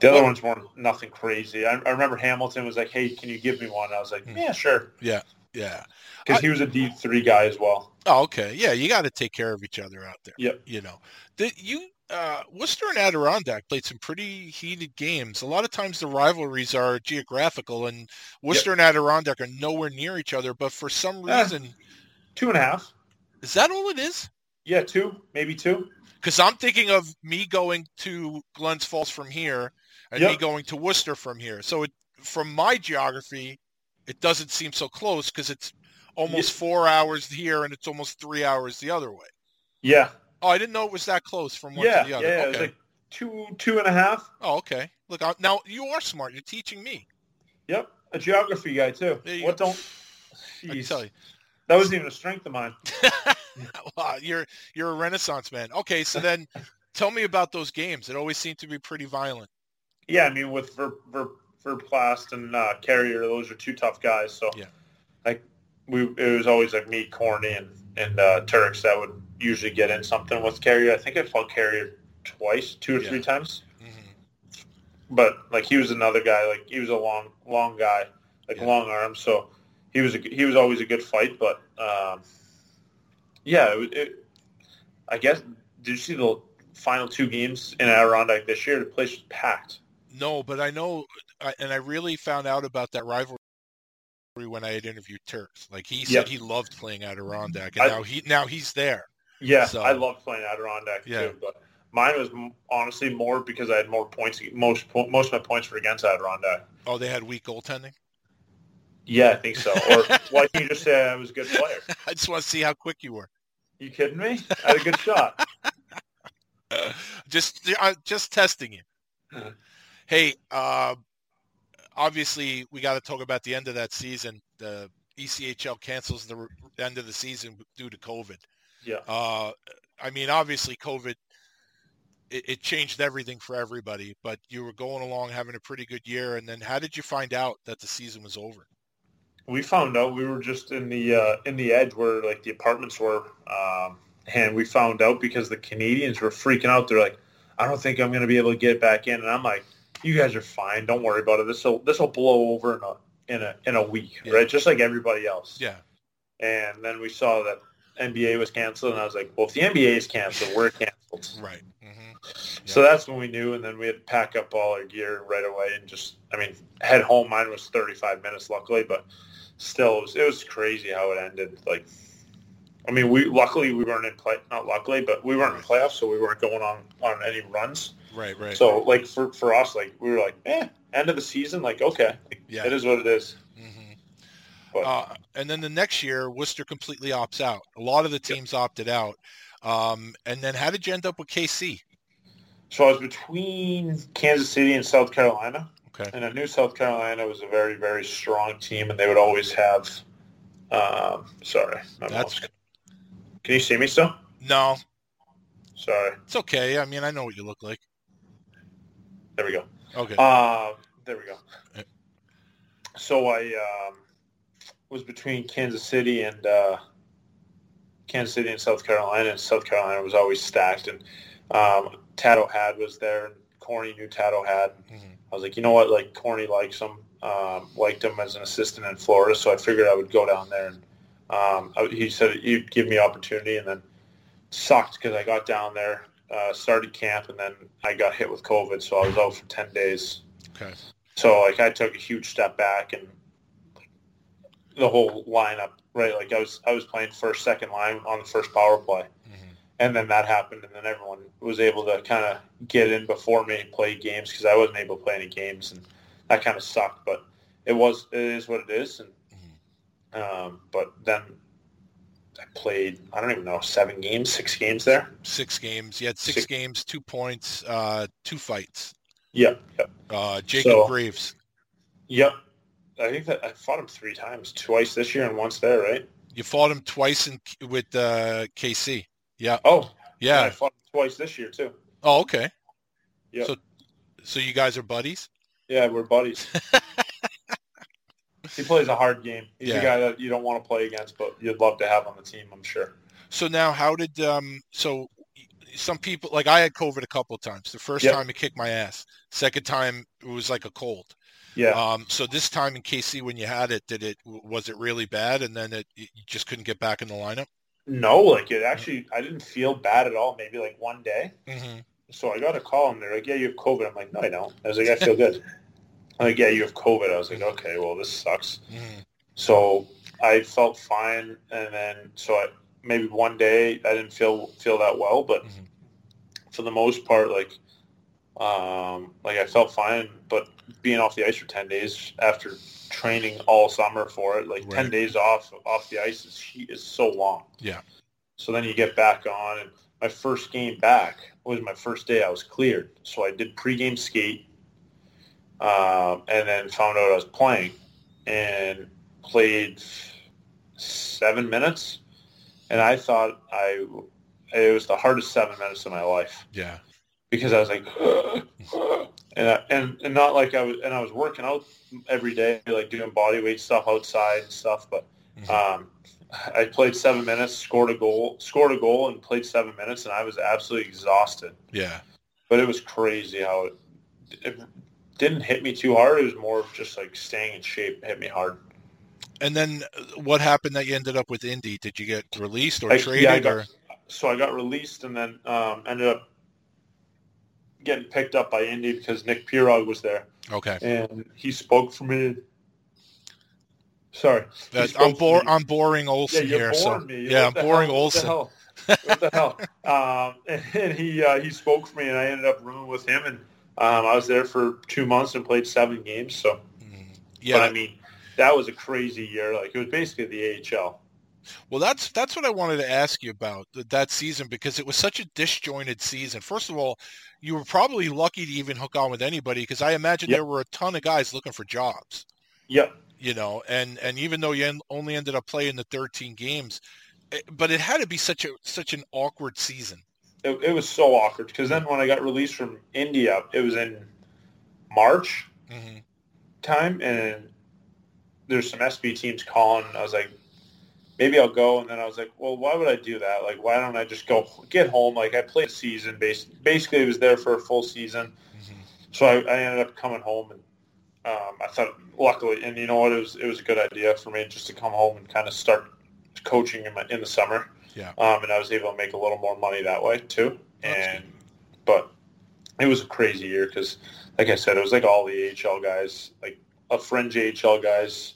The other ones weren't nothing crazy. I, I remember Hamilton was like, "Hey, can you give me one?" I was like, "Yeah, sure," Yeah. Yeah. because he was a D three guy as well. Oh, okay. Yeah, you got to take care of each other out there. Yep. You know, the, you uh, Worcester and Adirondack played some pretty heated games. A lot of times the rivalries are geographical, and Worcester and Adirondack are nowhere near each other. But for some Eh. reason, Two and a half. Is that all it is? Yeah, two, maybe two. Because I'm thinking of me going to Glens Falls from here and me going to Worcester from here. So it, from my geography, it doesn't seem so close because it's almost four hours here and it's almost three hours the other way. Yeah, Oh, I didn't know it was that close from one yeah, to the yeah. other. It was okay. like two, two and a half. oh, okay. Look, I, now you are smart. You're teaching me. Yep, a geography guy too. What go. don't? I tell you. That wasn't even a strength of mine. Wow, you're you're a renaissance man. Okay, so then tell me about those games. It always seemed to be pretty violent. Yeah, I mean with Ver, Ver, Verplast and uh, Carrier, those are two tough guys. So Yeah. like we, it was always like me, Corny, and and uh, Turks that would usually get in something with Carrier. I think I fought Carrier twice, two or Yeah. three times. Mhm. But like he was another guy, like he was a long, long guy, like Yeah. long arms. So he was a, he was always a good fight. But um, yeah, it, it, I guess. Did you see the final two games in Adirondack this year? The place was packed. No, but I know, and I really found out about that rivalry when I had interviewed Turks. Like he said, Yep. he loved playing Adirondack, and I- now he now he's there. Yeah, So- I love playing Adirondack Yeah. too, but mine was honestly more because I had more points. Most most of my points were against Adirondack. Oh, they had weak goaltending. Yeah, I think so. Or why can't you just say I was a good player? I just want to see how quick you were. You kidding me? I had a good shot. just uh, just testing you. Uh-huh. Hey, uh, obviously we got to talk about the end of that season. The ECHL cancels the end of the season due to COVID. Yeah. Uh, I mean, obviously COVID it, it changed everything for everybody. But you were going along having a pretty good year, and then how did you find out that the season was over? We found out we were just in the uh, in the edge where like the apartments were, um, and we found out because the Canadians were freaking out. They're like, "I don't think I'm going to be able to get back in," and I'm like, "You guys are fine. Don't worry about it. This will this will blow over in a in a in a week, Yeah. right? Just like everybody else." Yeah. And then we saw that NBA was canceled, and I was like, "Well, if the NBA is canceled, we're canceled." Right. hmm So that's when we knew, and then we had to pack up all our gear right away and just, I mean, head home. Mine was 35 minutes, luckily, but still, it was, it was crazy how it ended. Like, I mean, we luckily we weren't in play, not luckily, but we weren't in playoffs, so we weren't going on on any runs. Right. Right. So, like for for us, like we were like, eh, end of the season, like okay, yeah. it is what it is. hmm But Uh, and then the next year, Worcester completely opts out. A lot of the teams opted out. Um, and then how did you end up with KC? so I was between Kansas City and South Carolina. Okay. And I knew South Carolina was a very, very strong team, and they would always have. Um, sorry, That's- Can you see me still? No, Sorry. it's okay. I mean, I know what you look like. There we go. Okay. Uh, there we go. So I um, was between Kansas City and uh, Kansas City and South Carolina, and South Carolina was always stacked. And um, Tad O'Had was there, and Corny knew Tad O'Had. Mhm. I was like, you know what? Like Corny likes him, um, liked him as an assistant in Florida, so I figured I would go down there. And um, I, he said he'd give me opportunity, and then sucked because I got down there, uh, started camp, and then I got hit with COVID, so I was out for ten days. Okay. So like I took a huge step back, and the whole lineup, right? Like I was I was playing first, second line on the first power play. And then that happened, and then everyone was able to kind of get in before me and play games because I wasn't able to play any games, and that kind of sucked. But it was it is what it is, and um, but then I played I don't even know seven games, six games there. Six games. You had six, Six- games, two points, uh, two fights. Yep, yep, Uh, Jacob So- Graves. yep. I think that I fought him three times, twice this year and once there, right? You fought him twice in, with uh, KC. Yeah. Oh, and I Yeah. fought him twice this year too. Oh, okay. Yeah. So, so you guys are buddies? Yeah, we're buddies. he plays a hard game. He's Yeah. a guy that you don't want to play against, but you'd love to have on the team, I'm sure. So now, how did um? So some people like I had COVID a couple of times. The first Yep. time it kicked my ass. Second time it was like a cold. Yeah. Um. So this time in KC, when you had it, did it was it really bad? And then it you just couldn't get back in the lineup. No, like it actually, I didn't feel bad at all. Maybe like one day. Mm-hmm. So I got a call and they're like, "Yeah, you have COVID." I'm like, "No, I don't." I was like, "I feel good." I'm like, "Yeah, you have COVID." I was like, "Okay, well, this sucks." Mm-hmm. So I felt fine, and then so I maybe one day I didn't feel feel that well, but Mhm. for the most part, like um, like I felt fine. But being off the ice for ten days after training all summer for it, like ten days off off the ice is is so long. Yeah. So then you get back on, and my first game back was my first day I was cleared. So I did pregame skate, um, and then found out I was playing, and played seven minutes, and I thought I it was the hardest seven minutes of my life Yeah. Because I was like, and, I, and and not like I was and I was working out every day, like doing body weight stuff outside and stuff, but Mhm. um, I played seven minutes, scored a goal, scored a goal, and played seven minutes, and I was absolutely exhausted. Yeah. But it was crazy how it, it didn't hit me too hard. It was more of just like staying in shape hit me hard. And then uh, what happened that you ended up with Indy? Did you get released or I- traded? yeah, I got- or so I got released and then um, ended up getting picked up by Indy because Nick Pirog was there okay, and he spoke for me. Sorry, That- I'm bore. I'm boring Yeah, Olsson you're here. So me. yeah, What I'm boring hell? Olsson. What the hell? what the hell? Um, and he uh, he spoke for me, and I ended up rooming with him, and um, I was there for two months and played seven games. So, Yeah, but I mean, that was a crazy year. Like it was basically the AHL. Well, that's that's what I wanted to ask you about that season because it was such a disjointed season. First of all, you were probably lucky to even hook on with anybody because I imagine Yep. there were a ton of guys looking for jobs. Yep. You know, and and even though you only ended up playing the 13 games, it, but it had to be such a such an awkward season. It, it was so awkward because then when I got released from Indy, it was in March hmm time, and there's some SB teams calling. I was like, maybe I'll go, and then I was like, well, why would I do that? Like, why don't I just go get home? Like, I played a season, bas- basically, I was there for a full season, so I, I ended up coming home, and um, I thought, luckily, and you know what, it was it was a good idea for me just to come home and kind of start coaching in, my, in the summer. Yeah. Um, and I was able to make a little more money that way too. That's And but it was a crazy year because, like I said, it was like all the AHL guys, like a fringe AHL guys,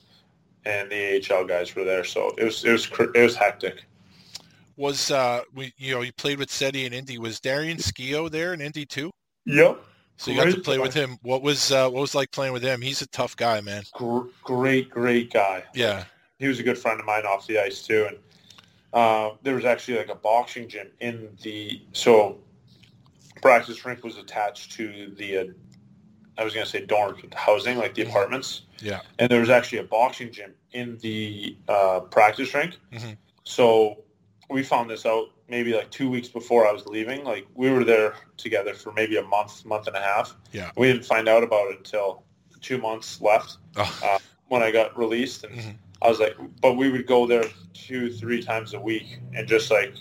and the AHL guys were there. So it was it was it was hectic. Was uh, we you know you played with Seti and Indy? Was Darian Skeoch there in Indy too? Yep. So you got to play guy. with him. What was uh, what was like playing with him? He's a tough guy, man. Great, great guy. Yeah. he was a good friend of mine off the ice too. And uh, there was actually like a boxing gym in the so practice rink was attached to the uh, I was gonna say dorms, but the housing like the Mhm. apartments. Yeah. And there was actually a boxing gym in the uh, practice rink. Mhm. So we found this out maybe like two weeks before I was leaving. Like we were there together for maybe a month, month and a half. Yeah. We didn't find out about it until two months left Oh, uh, when I got released, and Mhm. I was like, but we would go there two, three times a week, and just like,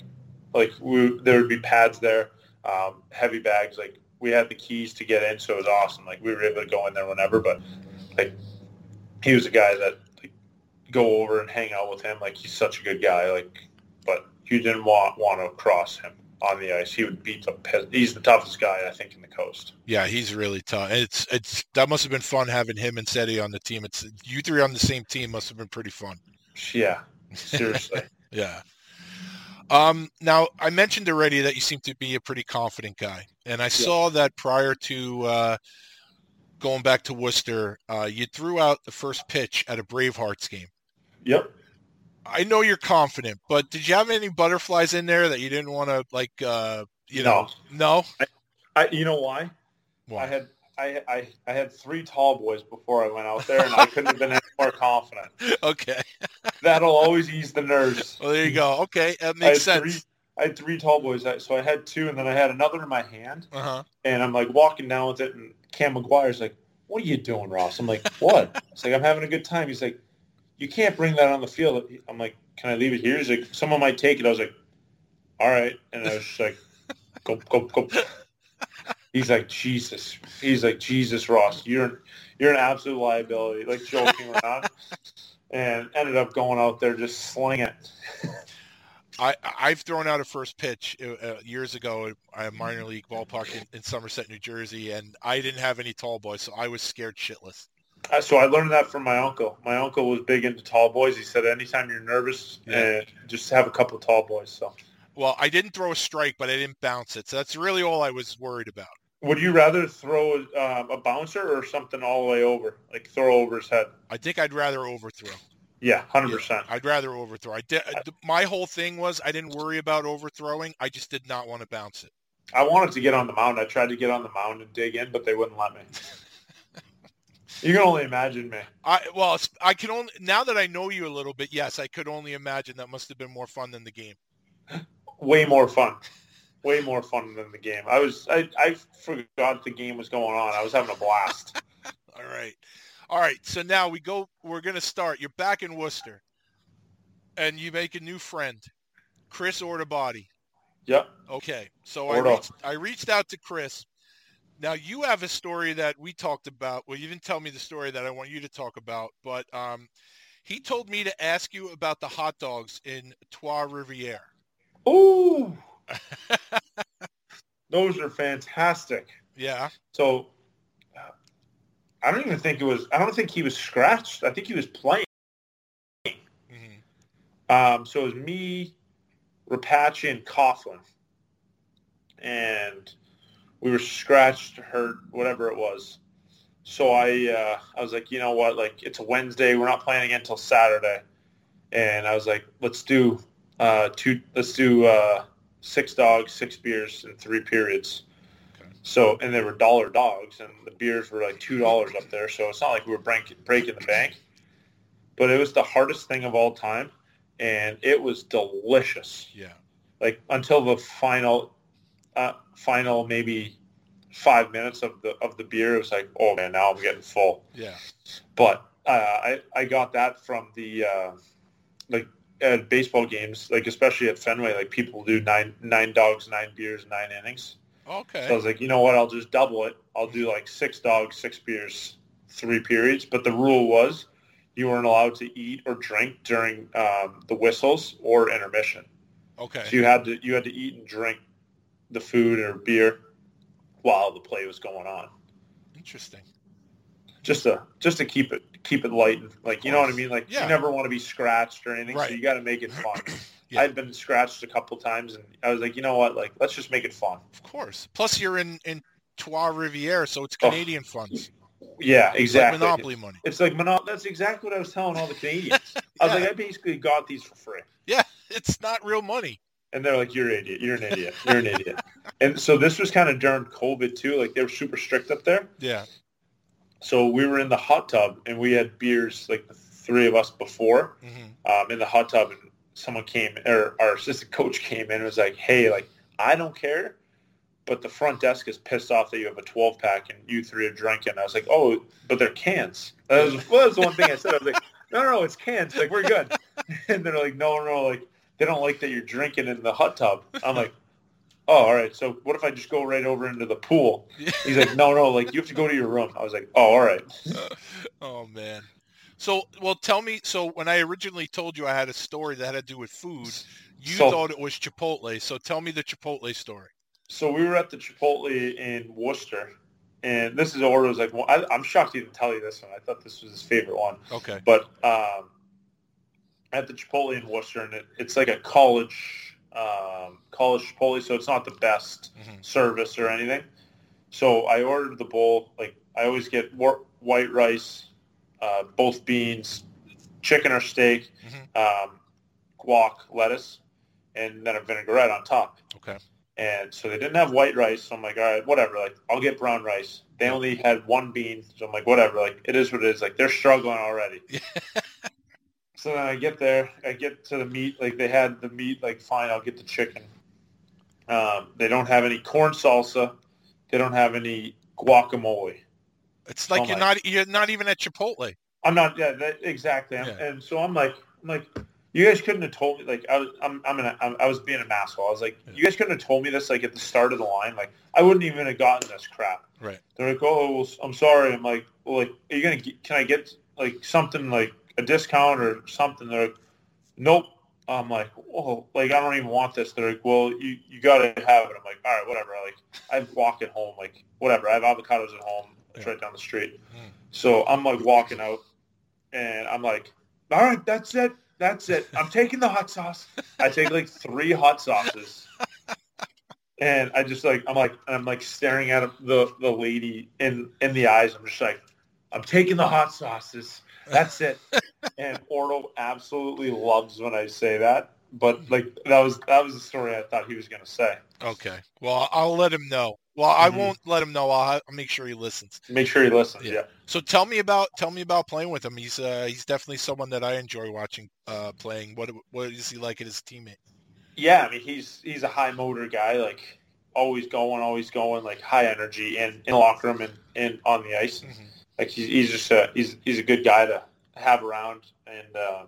like we, there would be pads there, um, heavy bags. Like we had the keys to get in, so it was awesome. Like we were able to go in there whenever, but like he was a guy that like go over and hang out with him. Like he's such a good guy. Like, but you didn't want want to cross him on the ice. He would beat the. He's the toughest guy I think in the coast. yeah, he's really tough. It's it's that must have been fun having him and Seti on the team. It's you three on the same team must have been pretty fun. Yeah, seriously. Yeah. Um, now I mentioned already that you seem to be a pretty confident guy, and I saw that prior to uh, going back to Worcester, uh, you threw out the first pitch at a Bravehearts game. yep. I know you're confident, but did you have any butterflies in there that you didn't want to like? Uh, you know, no. I, you know why? Why? I had I, I I had three tall boys before I went out there, and I couldn't have been any more confident. okay. That'll always ease the nerves. Well, there you go. Okay, that I makes sense. Three, I had three tall boys, so I had two, and then I had another in my hand, Uh huh. and I'm like walking down with it, and Cam McGuire's like, "What are you doing, Ross?" I'm like, "What?" It's like I'm having a good time. He's like, "You can't bring that on the field." I'm like, "Can I leave it here?" He's like, "Someone might take it." I was like, "All right," and I was just like, "Go, go, go." He's like, "Jesus." He's like, "Jesus, Ross, you're you're an absolute liability." Like joking around, and ended up going out there just slinging it. I I've thrown out a first pitch uh, uh, years ago at a minor league ballpark in, in Somerset, New Jersey, and I didn't have any tall boys, so I was scared shitless. Uh, So I learned that from my uncle. My uncle was big into tall boys. He said anytime you're nervous, Yeah. uh, just have a couple of tall boys. So Well, I didn't throw a strike, but I didn't bounce it, so that's really all I was worried about. would you rather throw uh, a bouncer or something all the way over, like throw over his head? I think I'd rather overthrow. Yeah, hundred percent. I'd rather overthrow. I did. My whole thing was I didn't worry about overthrowing. I just did not want to bounce it. I wanted to get on the mound. I tried to get on the mound and dig in, but they wouldn't let me. you can only imagine me. I well, I can only now that I know you a little bit. Yes, I could only imagine that must have been more fun than the game. Way more fun. Way more fun than the game. I was. I, I forgot the game was going on. I was having a blast. All right, all right. So now we go. We're gonna start. You're back in Worcester. and you make a new friend, Chris Ordoobadi. Yep. Okay, so I reached, I reached out to Chris. Now you have a story that we talked about. Well, you didn't tell me the story that I want you to talk about, but um, he told me to ask you about the hot dogs in Trois Rivières. Ooh, those are fantastic. Yeah. So I don't even think it was. I don't think he was scratched. I think he was playing. hmm Um, so it was me, Rapace, and Coughlin, and we were scratched, hurt, whatever it was. So I, uh, I was like, you know what? Like it's a Wednesday. We're not playing again until Saturday, and I was like, let's do uh, two. Let's do uh, six dogs, six beers, and three periods. So and they were dollar dogs, and the beers were like two dollars up there. So it's not like we were breaking breaking the bank, but it was the hardest thing of all time, and it was delicious. Yeah. Like until the final, uh, final maybe five minutes of the of the beer, it was like, oh man, now I'm getting full. Yeah. But uh, I I got that from the uh, like at baseball games, like especially at Fenway, like people do nine nine dogs, nine beers, nine innings. Okay. So I was like, you know what? I'll just double it. I'll do like six dogs, six beers, three periods. But the rule was you weren't allowed to eat or drink during um, the whistles or intermission. okay. So you had to you had to eat and drink the food or beer while the play was going on. Interesting. Just to just to keep it keep it light and like you know what I mean. Like Yeah. you never want to be scratched or anything, Right. so you got to make it fun. Yeah. I'd been scratched a couple times, and I was like, you know what? Like let's just make it fun. Of course. Plus, you're in in Trois Rivières, so it's Oh. Canadian funds. Yeah, It's exactly. Like Monopoly money. It's like mono- That's exactly what I was telling all the Canadians. I was like, I basically got these for free, Yeah, it's not real money. and they're like, "You're an idiot. You're an idiot. You're an idiot." And so this was kind of during COVID too. Like they were super strict up there. Yeah. So we were in the hot tub, and we had beers like the three of us before hmm um, in the hot tub, and someone came, or our assistant coach came in and was like, "Hey, like I don't care." But the front desk is pissed off that you have a 12 pack and you three are drinking. I was like, oh, but they're cans. That was, well, that was the one thing I said. I was like, no, no, no, it's cans. Like, we're good. And they're like, no, no, like, they don't like that you're drinking in the hot tub. I'm like, oh, all right. So what if I just go right over into the pool? He's like, no, no, like, you have to go to your room. I was like, oh, all right. Oh man. So, well, tell me. So, when I originally told you I had a story that had to do with food, you So- thought it was Chipotle. So, tell me the Chipotle story. So we were at the Chipotle in Worcester. And this is Ordo's like, well, I, I'm shocked he didn't tell you this one. I thought this was his favorite one. Okay. But um, at the Chipotle in Worcester, and it, it's like a college um, college Chipotle, so it's not the best Mhm. service or anything. So I ordered the bowl. Like I always get white rice, uh, both beans, chicken or steak, um, guac, lettuce, and then a vinaigrette on top. Okay. And so they didn't have white rice. So I'm like, all right, whatever. Like, I'll get brown rice. They only had one bean. So I'm like, whatever. Like, it is what it is. Like, they're struggling already. so then I get there. I get to the meat. Like, they had the meat. Like, fine, I'll get the chicken. Um, they don't have any corn salsa. They don't have any guacamole. It's like Oh you're not you're not even at Chipotle. I'm not. Yeah, that, exactly. Yeah. And so I'm like, I'm like, you guys couldn't have told me. Like, I was, I'm, I'm, in a, I'm I was being a asshole. I was like, you guys couldn't have told me this like at the start of the line. Like, I wouldn't even have gotten this crap. Right. They're like, oh, well, I'm sorry. I'm like, well, like, are you gonna? Get, can I get like something like a discount or something? They're like, nope. I'm like, oh, like I don't even want this. They're like, well, you you gotta have it. I'm like, all right, whatever. Like, I walk it home. Like, whatever. I have avocados at home. It's right down the street. Mm. So I'm like walking out, and I'm like, all right, that's it. That's it. I'm taking the hot sauce. I take like three hot sauces. And I just like I'm like I'm like staring at the the lady in in the eyes. I'm just like, I'm taking the hot sauces. That's it. and Ordo absolutely loves when I say that. But like that was that was the story I thought he was gonna say. Okay. Well, I'll let him know. Well, I Mhm. won't let him know. I'll, I'll make sure he listens. Make sure he listens. Yeah. Yeah. So tell me about tell me about playing with him. He's uh, he's definitely someone that I enjoy watching uh, playing. What what is he like as a teammate? Yeah, I mean he's he's a high motor guy, like always going, always going, like high energy in, in the locker room and, and on the ice. Like he's, he's just a he's he's a good guy to have around, and uh,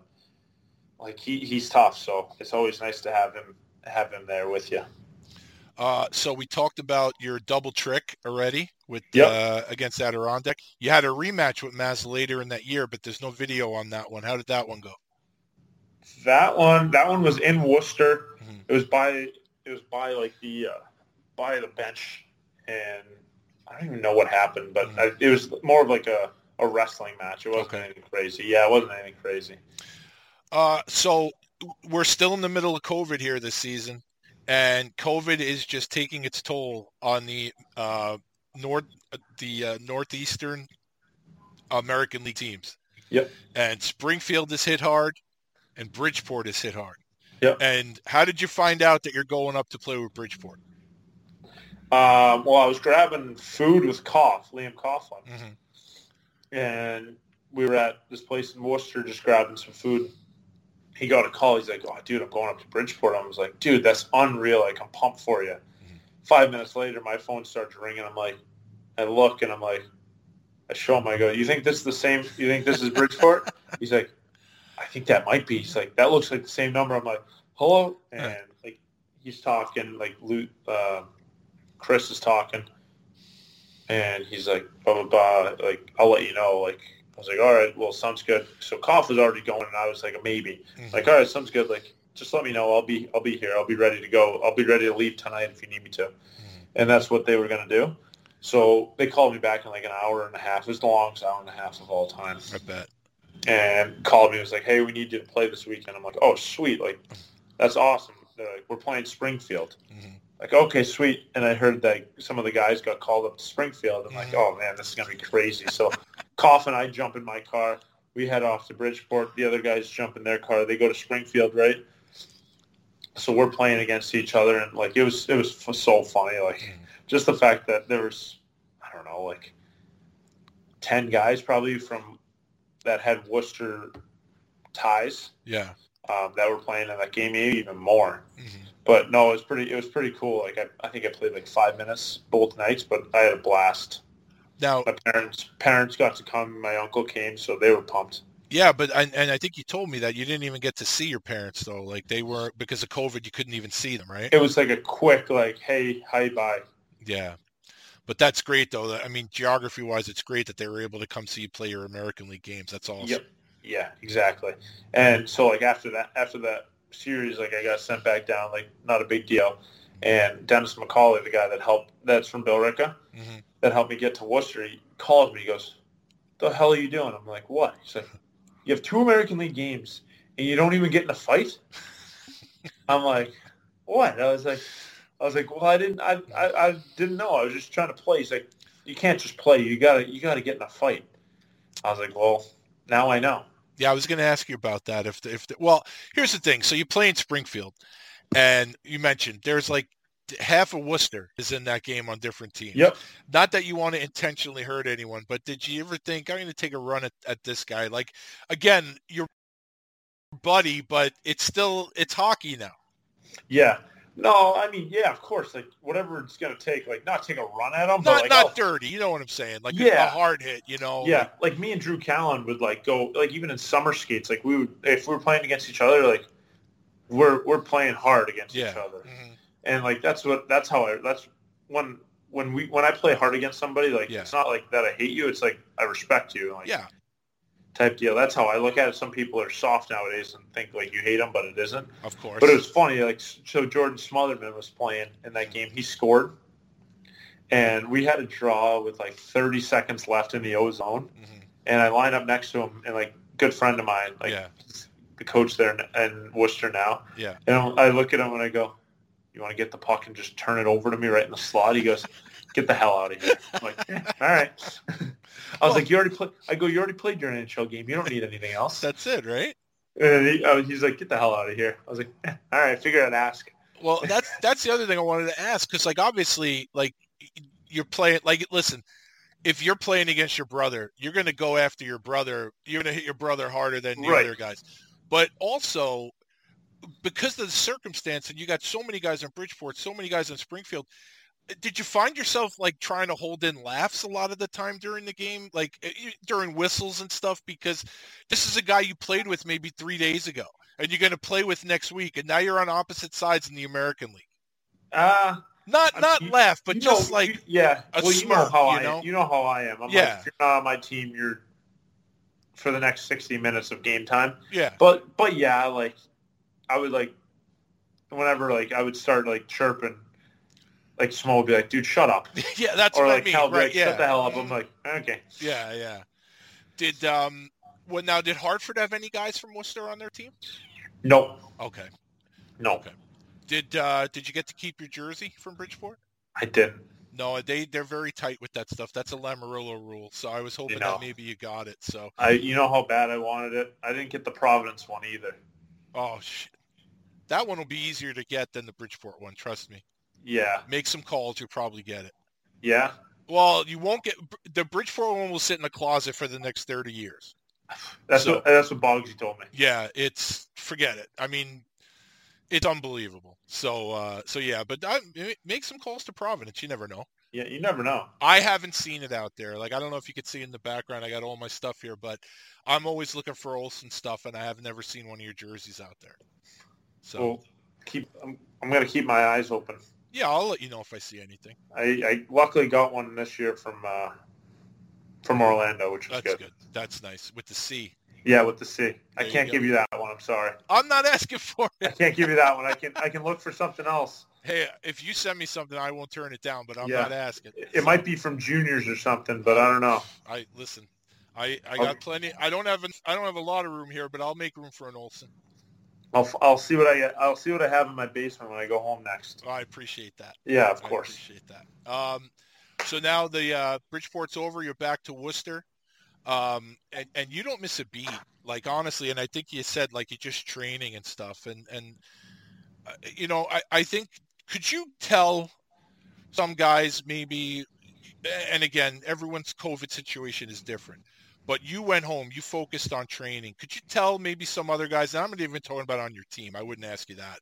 like he, he's tough. So it's always nice to have him have him there with you. Uh, so we talked about your double trick already with Yep. uh, against Adirondack. You had a rematch with Maz later in that year, but there's no video on that one. How did that one go? That one that one was in Worcester. Mhm. It was by it was by like the uh, by the bench, and I don't even know what happened, but Mhm. I, it was more of like a, a wrestling match. It wasn't Okay. anything crazy. Yeah, it wasn't anything crazy. Uh, so we're still in the middle of COVID here this season, and COVID is just taking its toll on the uh, north the uh, northeastern American League teams. Yep. And Springfield is hit hard, and Bridgeport is hit hard. Yep. And how did you find out that you're going up to play with Bridgeport? Um, well, I was grabbing food with Cough, Liam Coughlin, Mhm. and we were at this place in Worcester just grabbing some food. He got a call. He's like, "Oh, dude, I'm going up to Bridgeport." I was like, "Dude, that's unreal. Like, I'm pumped for you." Five minutes later, my phone starts ringing. I'm like, I look and I'm like, I show him. I go, "You think this is the same? You think this is Bridgeport?" He's like, "I think that might be." He's like, "That looks like the same number." I'm like, "Hello," and like he's talking like Luke, uh, Chris is talking, and he's like, "Blah blah blah." Like, I'll let you know. Like, I was like, "All right, well, sounds good." So cough was already going, and I was like, "A maybe." Mhm. Like, all right, sounds good. Like, just let me know. I'll be I'll be here. I'll be ready to go. I'll be ready to leave tonight if you need me to. And that's what they were gonna do. So they called me back in like an hour and a half. It was the longest hour and a half of all time. I bet. And called me and was like, "Hey, we need you to play this weekend." I'm like, "Oh, sweet! Like, that's awesome." Like, "We're playing Springfield." Mhm. Like, okay, sweet. And I heard that some of the guys got called up to Springfield. I'm like, oh man, this is gonna be crazy. So, Cough and I jump in my car. We head off to Bridgeport. The other guys jump in their car. They go to Springfield, right? So we're playing against each other, and like it was, it was f- so funny. Like mm. just the fact that there was, I don't know, like ten guys probably from that had Worcester ties Yeah. Um, that were playing in that game, maybe even more. Mhm. But no, it was pretty. It was pretty cool. Like I, I think I played like five minutes both nights, but I had a blast. Now, My parents parents got to come. My uncle came, so they were pumped. yeah, but and, and I think you told me that you didn't even get to see your parents though. Like they were because of COVID, you couldn't even see them, right? It was like a quick, like, hey, hi, bye. Yeah. But that's great though. I mean, geography wise, it's great that they were able to come see you play your American League games. That's awesome. Yep. Yeah, exactly. And so like after that, after that series, like I got sent back down. Like not a big deal. And Dennis McCauley, the guy that helped, that's from Billerica, Mhm. that helped me get to Worcester, he called me. He goes, "The hell are you doing?" I'm like, "What?" He's like, "You have two American League games and you don't even get in a fight." I'm like, "What?" I was like, "I was like, well, I didn't, I, I, I didn't know. I was just trying to play." He's like, "You can't just play. You gotta, you gotta get in a fight." I was like, "Well, now I know." Yeah, I was going to ask you about that. If the, if the, well, here's the thing. So you play in Springfield, and you mentioned there's like half of Worcester is in that game on different teams. Yep. Not that you want to intentionally hurt anyone, but did you ever think I'm going to take a run at, at this guy? Like again, you're buddy, but it's still it's hockey now. Yeah. No, I mean, yeah, of course. Like whatever it's gonna take, like not take a run at them, but Not like not I'll- dirty. You know what I'm saying? Like a- a Yeah. hard hit. You know. yeah, like me and Drew Callin would like go like even in summer skates, like we would if we were playing against each other, like we're we're playing hard against Yeah. each other, Mhm. and like that's what that's how I that's when when we when I play hard against somebody, like Yeah. it's not like that I hate you, it's like I respect you, like Yeah. Type deal. That's how I look at it. Some people are soft nowadays and think like you hate them, but it isn't. Of course. But it was funny. Like so, Jordan Smotherman was playing in that game. He scored, and we had a draw with like 30 seconds left in the O zone. Mhm. And I line up next to him, and like good friend of mine, like Yeah. the coach there in, in Worcester now. Yeah. And I look at him and I go, "You want to get the puck and just turn it over to me right in the slot?" He goes, "Get the hell out of here!" I'm like, "Yeah, "All right." I was Well- like, "You already played." I go, "You already played your NHL game. You don't need anything else." That's it, right? And he, uh, he's like, "Get the hell out of here." I was like, eh, "All right, figure I'd ask." Well, that's that's the other thing I wanted to ask because, like, obviously, like you're playing. Like, listen, if you're playing against your brother, you're going to go after your brother. You're going to hit your brother harder than the Right. other guys. But also, because of the circumstance, and you got so many guys in Bridgeport, so many guys in Springfield. Did you find yourself like trying to hold in laughs a lot of the time during the game, like eh, during whistles and stuff? Because this is a guy you played with maybe three days ago. and you're going to play with next week, and now you're on opposite sides in the American League. Uh, Not I'm- not you- left, but just know- like you- yeah. well, you know how you I know? you know how I am. I'm Yeah. like, if you're not on my team, you're for the next 60 minutes of game time. yeah, But but yeah, like I would like whenever like I would start like chirping, like Smo would be like, "Dude, shut up," yeah. That's or what like I mean, right? like, Yeah, "Shut the hell up." I'm like, okay. yeah, yeah. Did um, well now did Hartford have any guys from Worcester on their team? No, Okay. no, Okay. Did uh, did you get to keep your jersey from Bridgeport? I didn't. No, they they're very tight with that stuff. That's a Lamoriello rule. So I was hoping know. that maybe you got it. So I you know how bad I wanted it. I didn't get the Providence one either. oh shit, that one will be easier to get than the Bridgeport one. Trust me. Yeah, Make some calls, you'll probably get it. yeah. Well, you won't get the Bridgeport one will sit in the closet for the next thirty years. That's So- what that's what Boggsy told me. Yeah, it's forget it. I mean, it's unbelievable. So uh, so yeah, but I, make some calls to Providence. You never know. Yeah, you never know. I haven't seen it out there. Like I don't know if you could see in the background. I got all my stuff here, but I'm always looking for Olsson stuff, and I have never seen one of your jerseys out there. So Well, keep. I'm, I'm gonna keep my eyes open. Yeah, I'll let you know if I see anything. I, I luckily got one this year from uh, from Orlando, which was That's good. good. That's nice with the C. Yeah, with the C. I There you can't go. give you that one. I'm sorry. I'm not asking for it. I can't give you that one. I can I can look for something else. Hey, if you send me something, I won't turn it down. But I'm Yeah. not asking. It it might be from juniors or something, but I don't know. I listen. I, I got Okay. plenty. I don't have an, I don't have a lot of room here, but I'll make room for an Olsson. I'll I'll see what I I'll see what I have in my basement when I go home next. I appreciate that. Yeah, of course. I course. appreciate that. Um, so now the uh, Bridgeport's over. You're back to Worcester, um, and and you don't miss a beat. Like honestly, and I think you said like you're just training and stuff, and and uh, you know I I think could you tell some guys maybe, and again everyone's COVID situation is different. But you went home, you focused on training. Could you tell maybe some other guys, and I'm not even talking about on your team, I wouldn't ask you that,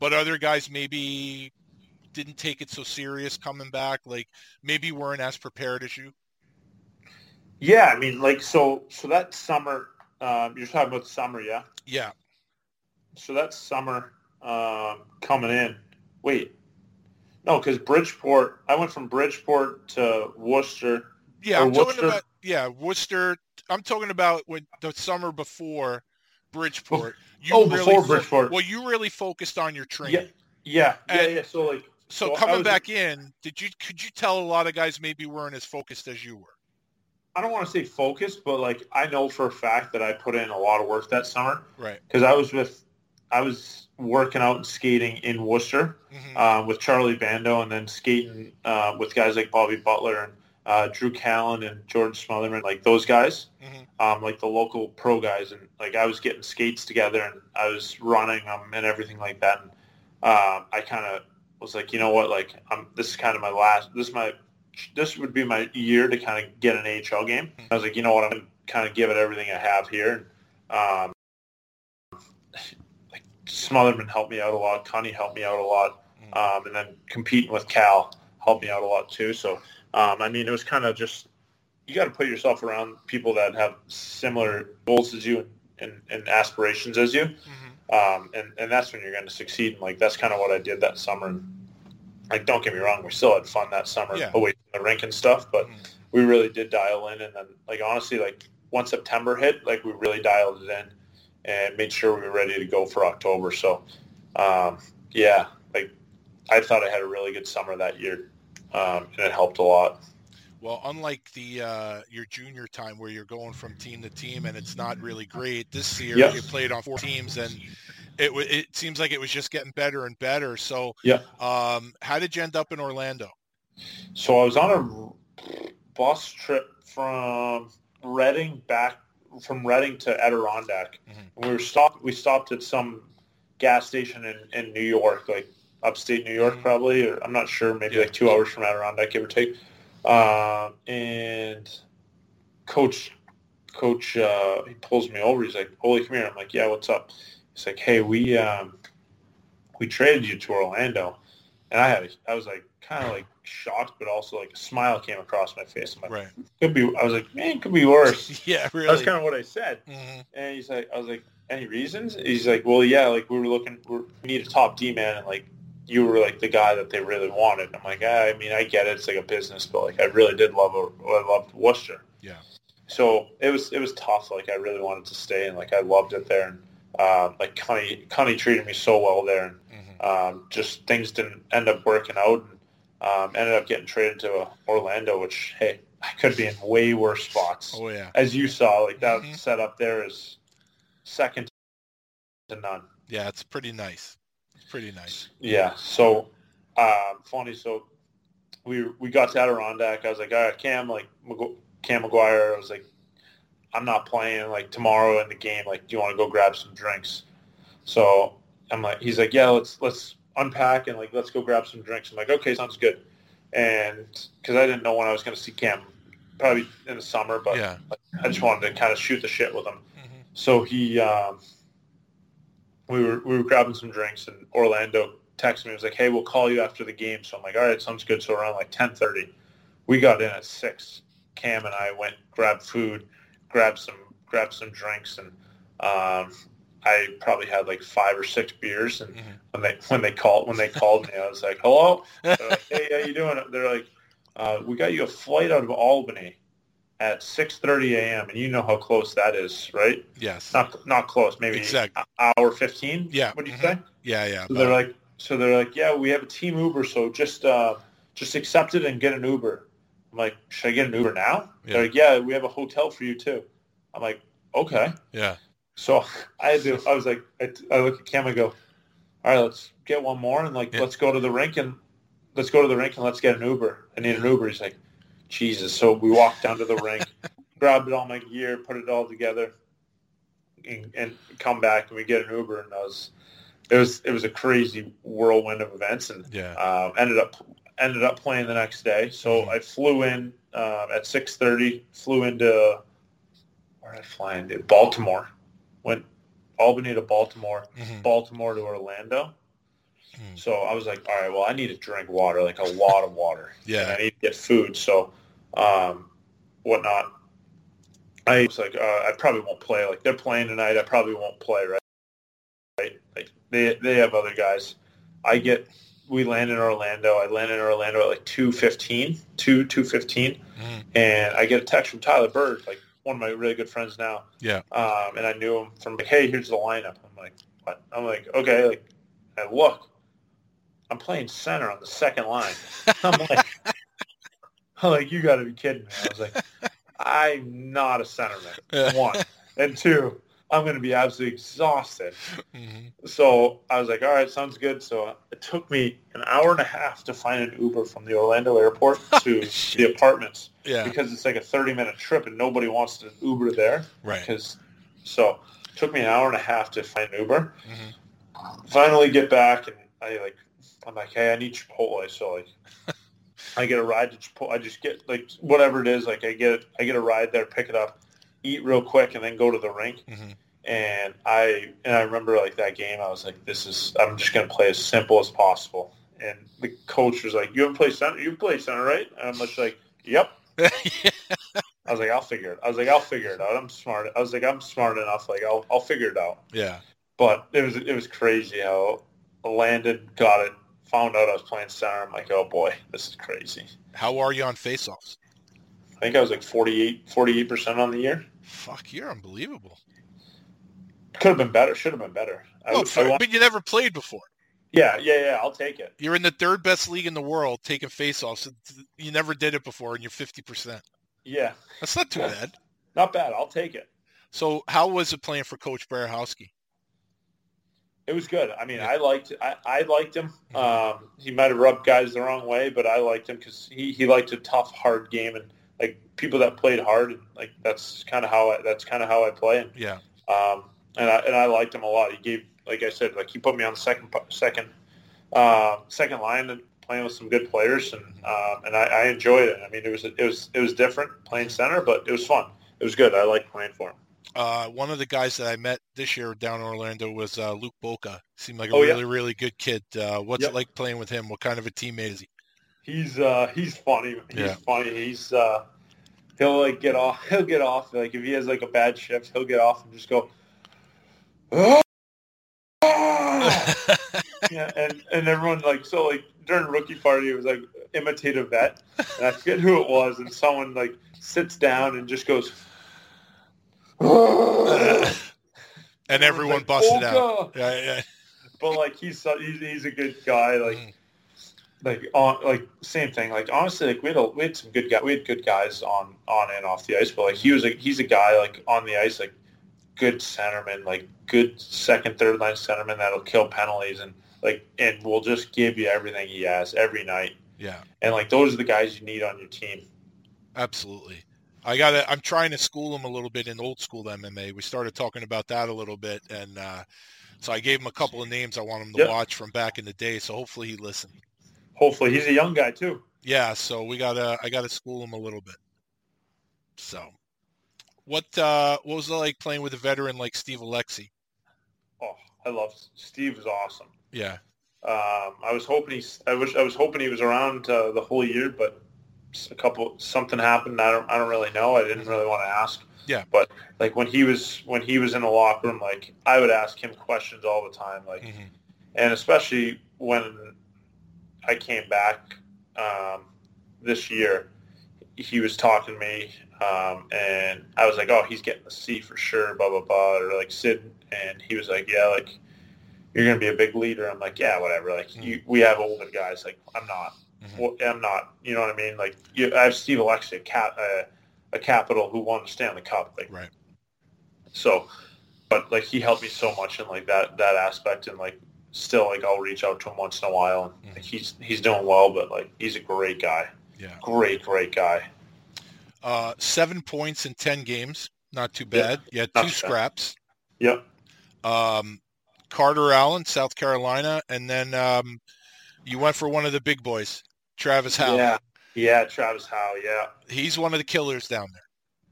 but other guys maybe didn't take it so serious coming back, like maybe weren't as prepared as you? Yeah, I mean, like so so that summer. Um, you're talking about summer, yeah. Yeah. So that summer um, coming in. Wait, no, because Bridgeport. I went from Bridgeport to Worcester. Yeah, I'm talking Worcester? about yeah, Worcester. I'm talking about when the summer before Bridgeport. You oh, really before fo- Bridgeport. well, you really focused on your training. Yeah, yeah, yeah, And- yeah. So like, So so coming back in, did you could you tell a lot of guys maybe weren't as focused as you were? I don't want to say focused, but like I know for a fact that I put in a lot of work that summer Right. because I was with, I was working out and skating in Worcester Mhm. uh, with Charlie Bando, and then skating uh, with guys like Bobby Butler and uh, Drew Callin and George Smotherman, like those guys, Mhm. um, like the local pro guys, and like I was getting skates together and I was running them and everything like that. And um, I kind of was like, you know what, like I'm, this is kind of my last, this is my, this would be my year to kind of get an AHL game. I was like, you know what, I'm gonna kind of give it everything I have here. And, um, like Smotherman helped me out a lot. Connie helped me out a lot. Um, and then competing with Cal helped me out a lot too. So, um, I mean, it was kind of just, you got to put yourself around people that have similar goals as you and, and aspirations as you. Um, and, and that's when you're going to succeed. And like, that's kind of what I did that summer. And like, don't get me wrong, we still had fun that summer Yeah. away from the rink and stuff, but Mhm. we really did dial in. And then like, honestly, like once September hit, like we really dialed it in and made sure we were ready to go for October. So, um, yeah, like I thought I had a really good summer that year. Um, and it helped a lot. Well, unlike the uh, your junior time where you're going from team to team and it's not really great, this year you played on four teams and it wa- it seems like it was just getting better and better. So, Yeah. um, how did you end up in Orlando? So I was on a bus trip from Reading back from Reading to Adirondack. Mhm. And we were stopped. We stopped at some gas station in, in New York, like upstate New York, Mhm. probably. Or I'm not sure. Maybe Yeah. like two hours from Adirondack, give or take. Um, and coach, coach, uh, he pulls me over. He's like, "Holy, come here." I'm like, "Yeah, what's up?" He's like, "Hey, we um, we traded you to Orlando." and I had, I was like kind of like shocked, but also like a smile came across my face. I'm like, Right. could be. I was like, man, could be worse. Yeah, really. That's kind of what I said. Mhm. And he's like, I was like, any reasons? He's like, well, yeah, like we were looking, we need a top D man, and like you were like the guy that they really wanted. I'm like, ah, I mean, I get it, it's like a business, but like I really did love, I loved Worcester. Yeah. So it was it was tough. Like I really wanted to stay, and like I loved it there, and um, like Connie Connie treated me so well there, and Mhm. um, just things didn't end up working out, and um, ended up getting traded to Orlando, which hey, I could be in way worse spots Oh yeah. as you saw, like that Mhm. setup there is second to none. Yeah, it's pretty nice. Pretty nice. Yeah. So um, funny. So we we got to Adirondack. I was like, all right, Cam, like Cam McGuire. I was like, I'm not playing like tomorrow in the game. Like, do you want to go grab some drinks? So I'm like, he's like, yeah, let's let's unpack and like let's go grab some drinks. I'm like, okay, sounds good. And because I didn't know when I was going to see Cam, probably in the summer, but Yeah. I just wanted to kind of shoot the shit with him. Mhm. So he, um, we were we were grabbing some drinks, and Orlando texted me. He was like, "Hey, we'll call you after the game." So I'm like, "All right, sounds good." So around like 10:30, we got in at six. Cam and I went grabbed food, grabbed some grabbed some drinks, and um, I probably had like five or six beers. And Mhm. when they when they called when they called me, I was like, "Hello." Like, "Hey, how you doing?" They're like, uh, "We got you a flight out of Albany." At 6:30 a.m. and you know how close that is, right? Yes. not not close, maybe Exact- a- hour fifteen. Yeah, What do you mhm. say? Yeah, yeah. So they're like, so they're like, yeah, we have a team Uber, so just uh, just accept it and get an Uber. I'm like, should I get an Uber now? Yeah. They're like, yeah, we have a hotel for you too. I'm like, okay. yeah. So I had to, I was like, I, I look at Cam and go, all right, let's get one more and like Yeah. let's go to the rink and let's go to the rink and let's get an Uber. I need an Uber. He's like, Jesus. So we walked down to the rink, grabbed all my gear, put it all together, and, and come back and we get an Uber and I was it was it was a crazy whirlwind of events and Yeah. um, ended up ended up playing the next day. So Mhm. I flew in um, at six thirty. Flew into where did I fly into? Baltimore. Went Albany to Baltimore. Mhm. Baltimore to Orlando. Mhm. So I was like, all right, well, I need to drink water, like a lot of water. Yeah. I need to get food. So, um, whatnot. I was like, uh, I probably won't play. Like they're playing tonight. I probably won't play. Right. Right. Like they they have other guys. I get. We land in Orlando. I land in Orlando at like 2.15, 2, 2.15. Mhm. And I get a text from Tyler Bird, like one of my really good friends now. Yeah. Um, and I knew him from like, hey, here's the lineup. I'm like, what? I'm like, okay. Like, I look, I'm playing center on the second line. I'm like, I'm like, you got to be kidding me. I was like, I'm not a centerman. One and two, I'm going to be absolutely exhausted. Mhm. So I was like, all right, sounds good. So it took me an hour and a half to find an Uber from the Orlando airport to the apartments Yeah. because it's like a 30 minute trip and nobody wants to Uber there. Right. Because so it took me an hour and a half to find an Uber. Mhm. Finally get back and I like I'm like, hey, I need Chipotle. So like I get a ride to Chipotle. I just get like whatever it is. Like I get I get a ride there, pick it up, eat real quick, and then go to the rink. Mhm. And I and I remember like that game. I was like, this is I'm just gonna play as simple as possible. And the coach was like, you haven't played center. You play center, right? And I'm just like, yep. I was like, I'll figure it. I was like, I'll figure it out. I'm smart. I was like, I'm smart enough. Like, I'll I'll figure it out. yeah. But it was it was crazy how I landed, got it, found out I was playing center. I'm like, oh boy, this is crazy. How are you on faceoffs? I think I was like 48 48% on the year. Fuck, you're unbelievable. Could have been better. Should have been better. I, Oh, would- I want- but you never played before. yeah, yeah, yeah. I'll take it. You're in the third best league in the world taking faceoffs. You never did it before, and you're 50%. Yeah, That's not too bad. not bad. I'll take it. So how was it playing for Coach Berehowsky? It was good. I mean, Yeah. I liked I, I liked him. Um, he might have rubbed guys the wrong way, but I liked him because he, he liked a tough, hard game and like people that played hard. And, like that's kind of how I, that's kind of how I play. And Yeah. um, and I and I liked him a lot. He gave, like I said, like he put me on the second second uh, second line and playing with some good players, and um, and I, I enjoyed it. I mean, it was it was it was different playing center, but it was fun. It was good. I liked playing for him. Uh, one of the guys that I met this year down in Orlando was uh, Luke Boka. Seemed like a Oh, yeah. really, really good kid. Uh, what's Yep. it like playing with him? What kind of a teammate is he? He's uh he's funny. He's Yeah. funny. He's uh he'll like get off he'll get off like if he has like a bad shift, he'll get off and just go yeah, and, and everyone like so like during rookie party it was like imitate a vet and I forget who it was and someone like sits down and just goes and everyone like, busted out. Yeah, yeah. but like he's he's, he's a good guy like Mhm. like on like same thing like honestly like we had a, we had some good guy we had good guys on on and off the ice but like he was like he's a guy like on the ice like good centerman like good second third line centerman that'll kill penalties and like and will just give you everything he has every night Yeah, and like those are the guys you need on your team absolutely. I got to I'm trying to school him a little bit in old school MMA. We started talking about that a little bit, and uh, so I gave him a couple of names I want him to Yep. watch from back in the day. So hopefully he listened. hopefully he's a young guy too Yeah, so we gotta I gotta school him a little bit. So, what uh, what was it like playing with a veteran like Steve Oleksy? oh I love Steve is awesome Yeah, Um, I was hoping he's. I wish. I was hoping he was around uh, the whole year, but a couple something happened. I don't. I don't really know. I didn't really want to ask. Yeah. But like when he was when he was in the locker room, like I would ask him questions all the time. Like, Mhm. and especially when I came back um, this year, he was talking to me, um, and I was like, "Oh, he's getting the C for sure." Blah blah blah. Or like Sid, and he was like, "Yeah, like." You're gonna be a big leader. I'm like, yeah, whatever. Like, you, we have older guys. Like, I'm not. Mhm. I'm not. You know what I mean? Like, you, I have Steve Oleksy, a, cap, uh, a capital who won the Stanley Cup. Like, right. so, but like he helped me so much in like that that aspect, and like still like I'll reach out to him once in a while, and like, he's he's doing well, but like he's a great guy, Yeah. great great guy. Uh, seven points in ten games, not too Yeah, bad. You had not two too bad. scraps. Yep. Um, Carter Allen, South Carolina, and then um, you went for one of the big boys, Travis Howe. Yeah. Yeah, Travis Howe. Yeah. He's one of the killers down there.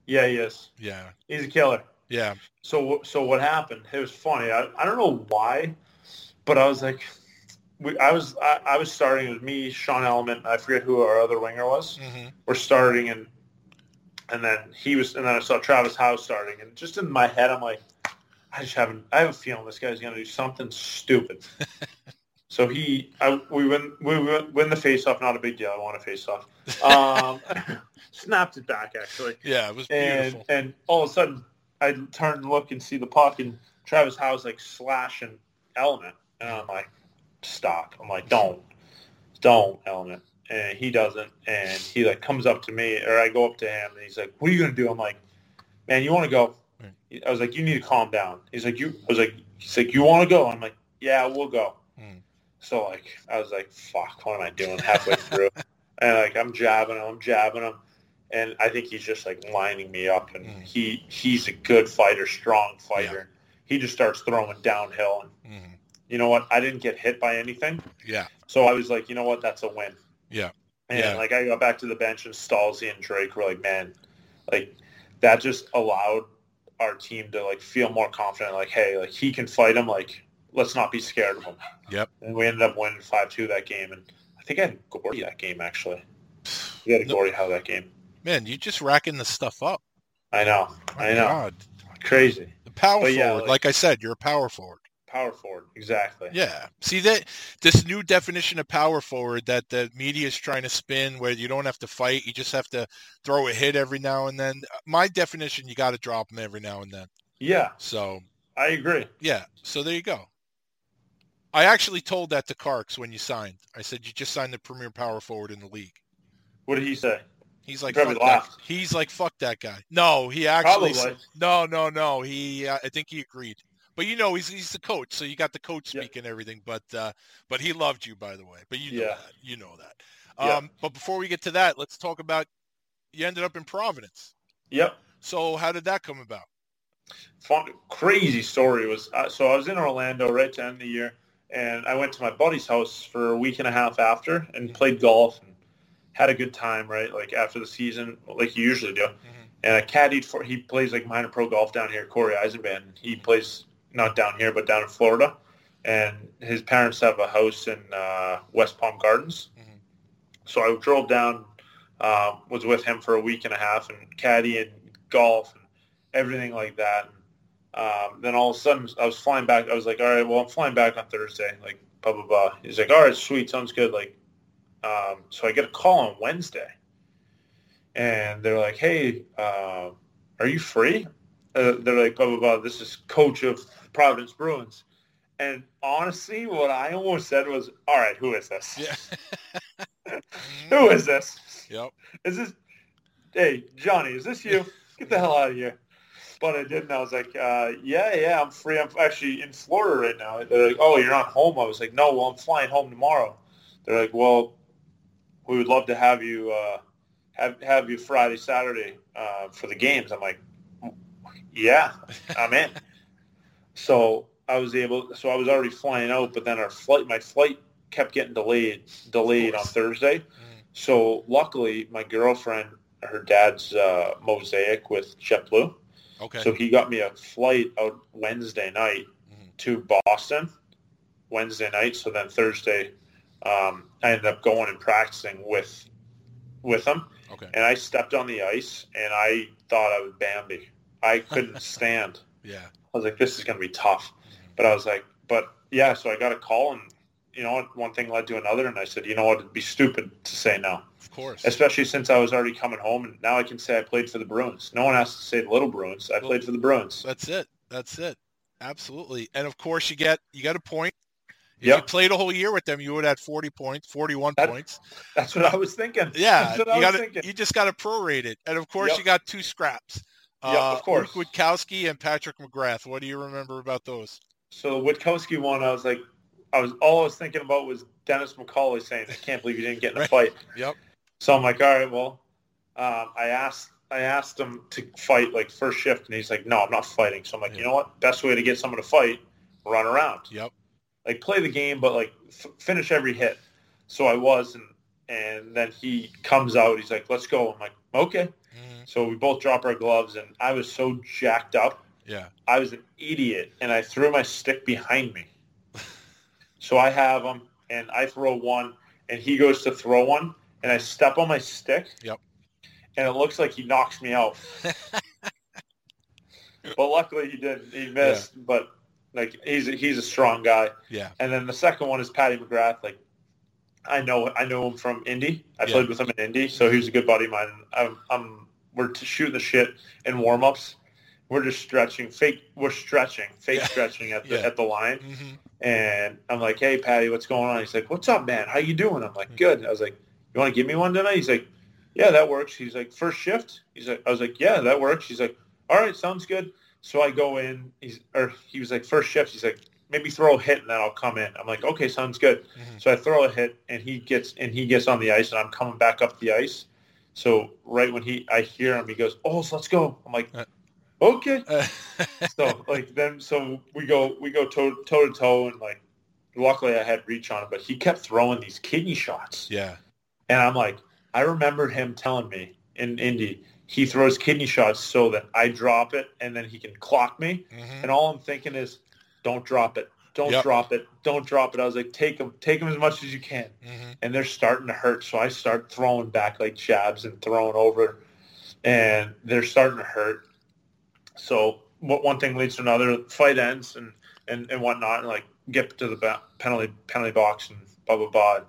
Yeah, he is. Yeah, He's a killer. yeah, So so what happened? It was funny. I, I don't know why, but I was like, we, I was I, I was starting. It was me, Sean Element. I forget who our other winger was. hmm We're starting, and and then he was, and then I saw Travis Howe starting, and just in my head, I'm like, I just haven't. I have a feeling this guy's going to do something stupid. so he, I, we win, we win, win the face-off. Not a big deal. I want a face-off. Um, snapped it back actually yeah. It was and beautiful. and all of a sudden I turn and look and see the puck and Travis Howe's like slashing Element and I'm like stop I'm like don't don't Element and he doesn't and he like comes up to me or I go up to him and he's like what are you gonna do I'm like man you want to go I was like you need to calm down he's like you I was like he's like you want to go I'm like yeah we'll go. So like I was like fuck what am I doing halfway through and like I'm jabbing him I'm jabbing him and I think he's just like lining me up, and Mm. he he's a good fighter, strong fighter. He just starts throwing downhill, and Mhm. you know what? I didn't get hit by anything, Yeah, so I was like, you know what? That's a win. Yeah. And Yeah. like I got back to the bench, and Stalzy and Drake were like, man, like that just allowed our team to like feel more confident. Like, hey, like he can fight him. Like, let's not be scared of him. Yep. And we ended up winning five two that game, and I think I had Gordy that game actually. We had a No- Gordie Howe that game. man, you're just racking the stuff up. I know. My I know. God. Crazy. The power But yeah, forward, like- like I said, you're a power forward. Power forward. Exactly. Yeah. See that this new definition of power forward that the media is trying to spin where you don't have to fight, you just have to throw a hit every now and then. My definition, you got to drop them every now and then. Yeah, So, I agree. yeah. So there you go. I actually told that to Karks when you signed. I said you just signed the premier power forward in the league. What did he say? He's like, Probably fuck that. He's like, fuck that guy. No, he actually, Probably. no, no, no. He, uh, I think he agreed. But you know, he's he's the coach, so you got the coach speak and everything. But uh, but he loved you, by the way. But you know Yeah. that. You know that. Yeah. Um, but before we get to that, let's talk about you ended up in Providence. Yep. So how did that come about? Fun, crazy story was uh, so I was in Orlando right to end the year, and I went to my buddy's house for a week and a half after and played golf and had a good time. Right, like after the season, like you usually do. and I caddied for. He plays like minor pro golf down here. Corey Eisenband. He plays not down here, but down in Florida, and his parents have a house in uh, West Palm Gardens. So I drove down, uh, was with him for a week and a half, and caddy and golf and everything like that. Um, then all of a sudden, I was flying back. I was like, all right, well, I'm flying back on Thursday. Like, blah blah blah. He's like, all right, sweet, sounds good. Like, um, so I get a call on Wednesday, and they're like, hey, uh, are you free? Uh, they're like, blah blah blah. This is coach of Providence Bruins. And honestly, what I almost said was, all right, who is this? Yeah. who is this? Yep. Is this? Hey, Johnny, is this you? Get the hell out of here. But I didn't. I was like, uh, yeah, yeah, I'm free. I'm actually in Florida right now. They're like, oh, you're not home. I was like, no, well, I'm flying home tomorrow. They're like, well, we would love to have you uh, have have you Friday, Saturday uh, for the games. I'm like, yeah, I'm in. so I was able. So I was already flying out, but then our flight, my flight kept getting delayed, delayed on Thursday. So luckily, my girlfriend, her dad's uh, mosaic with JetBlue. Okay. So he got me a flight out Wednesday night to Boston, Wednesday night. So then Thursday, um, I ended up going and practicing with with him. Okay. And I stepped on the ice, and I thought I was Bambi. I couldn't stand. Yeah. I was like, this is going to be tough. But I was like, but yeah. So I got a call, and you know, what, one thing led to another, and I said, you know what, it'd be stupid to say no. Of course. Especially since I was already coming home, and now I can say I played for the Bruins. No one has to say the little Bruins. I Well, played for the Bruins. That's it. That's it. Absolutely. And of course, you get you get a point. If you played a whole year with them, you would have 40 points, 41 That- points. That's what I was thinking. Yeah, That's what you I was got thinking. you just got to prorate it, and of course Yep. you got two scraps. Yep, of uh, course. Luke Witkowski and Patrick McGrath. What do you remember about those? So Witkowski one, I was like, I was all I was thinking about was Dennis McCauley saying, "I can't believe you didn't get in a Right. fight." Yep. So I'm like, all right, well, um, I asked I asked him to fight like first shift, and he's like, no, I'm not fighting. So I'm like, you know what? Best way to get someone to fight, run around, Yep. like play the game, but like f- finish every hit. So I was, and and then he comes out. He's like, let's go. I'm like, okay. Mhm. So we both drop our gloves, and I was so jacked up. Yeah. I was an idiot, and I threw my stick behind me. So I have him, and I throw one, and he goes to throw one, and I step on my stick. Yep. And it looks like he knocks me out. but luckily he didn't. He missed. But like he's a, he's a strong guy. Yeah. And then the second one is Patty McGrath. Like I know I know him from Indy. I Yeah. played with him in Indy, so he's a good buddy of mine. I'm, I'm we're shooting the shit in warm ups. We're just stretching, fake. We're stretching, fake Yeah. stretching at the Yeah. at the line. hmm And I'm like, hey, Patty, what's going on? He's like, what's up, man? How you doing? I'm like, good. I was like, you want to give me one tonight? He's like, yeah, that works. He's like, first shift? He's like, I was like, yeah, that works. He's like, all right, sounds good. So I go in. He's or he was like, first shift. He's like, maybe throw a hit and then I'll come in. I'm like, okay, sounds good. Mhm. So I throw a hit and he gets and he gets on the ice and I'm coming back up the ice. So right when he I hear him, he goes, oh, so let's go. I'm like, Uh. Okay so like then so we go we go toe toe to toe and like luckily I had reach on him, but he kept throwing these kidney shots. yeah. And I'm like, I remember him telling me in Indy, he throws kidney shots so that I drop it and then he can clock me. hmm And all I'm thinking is, don't drop it. Don't Yep. drop it. Don't drop it. I was like, take them, take them as much as you can. hmm And they're starting to hurt. So I start throwing back like jabs and throwing over and they're starting to hurt. So what one thing leads to another, fight ends and, and, and whatnot, and like get to the penalty penalty box and blah blah blah.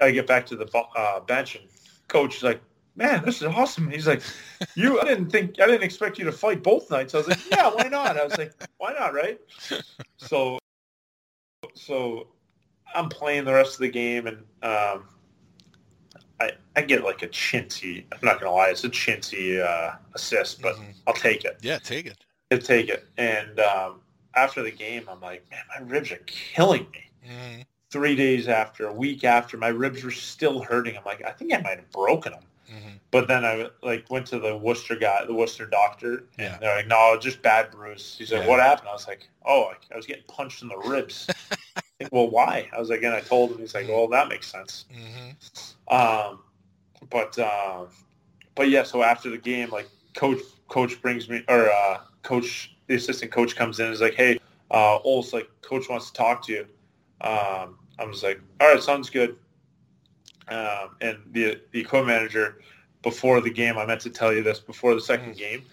I get back to the uh, bench and coach is like, "Man, this is awesome." He's like, "You, I didn't think, I didn't expect you to fight both nights." I was like, "Yeah, why not?" I was like, "Why not?" Right? So, so I'm playing the rest of the game and um, I I get like a chintzy. I'm not gonna lie, it's a chintzy uh, assist, but Mhm. I'll take it. Yeah. Take it. I'll take it. And um, after the game, I'm like, man, my ribs are killing me. hmm Three days after, a week after, my ribs were still hurting. I'm like, I think I might have broken them. hmm But then I like went to the Worcester guy, the Worcester doctor, and Yeah. they're like, "No, just bad bruise." He's like, Yeah. "What happened?" I was like, "Oh, I- I was getting punched in the ribs." like, well, why? I was like, and I told him. He's like, "Well, that makes sense." hmm Um, but uh, but yeah, so after the game, like coach coach brings me or uh, coach the assistant coach comes in and is like, hey, uh, Ols, like coach wants to talk to you. Um, I was like, all right, sounds good. Um, and the the equipment manager before the game, I meant to tell you this before the second game,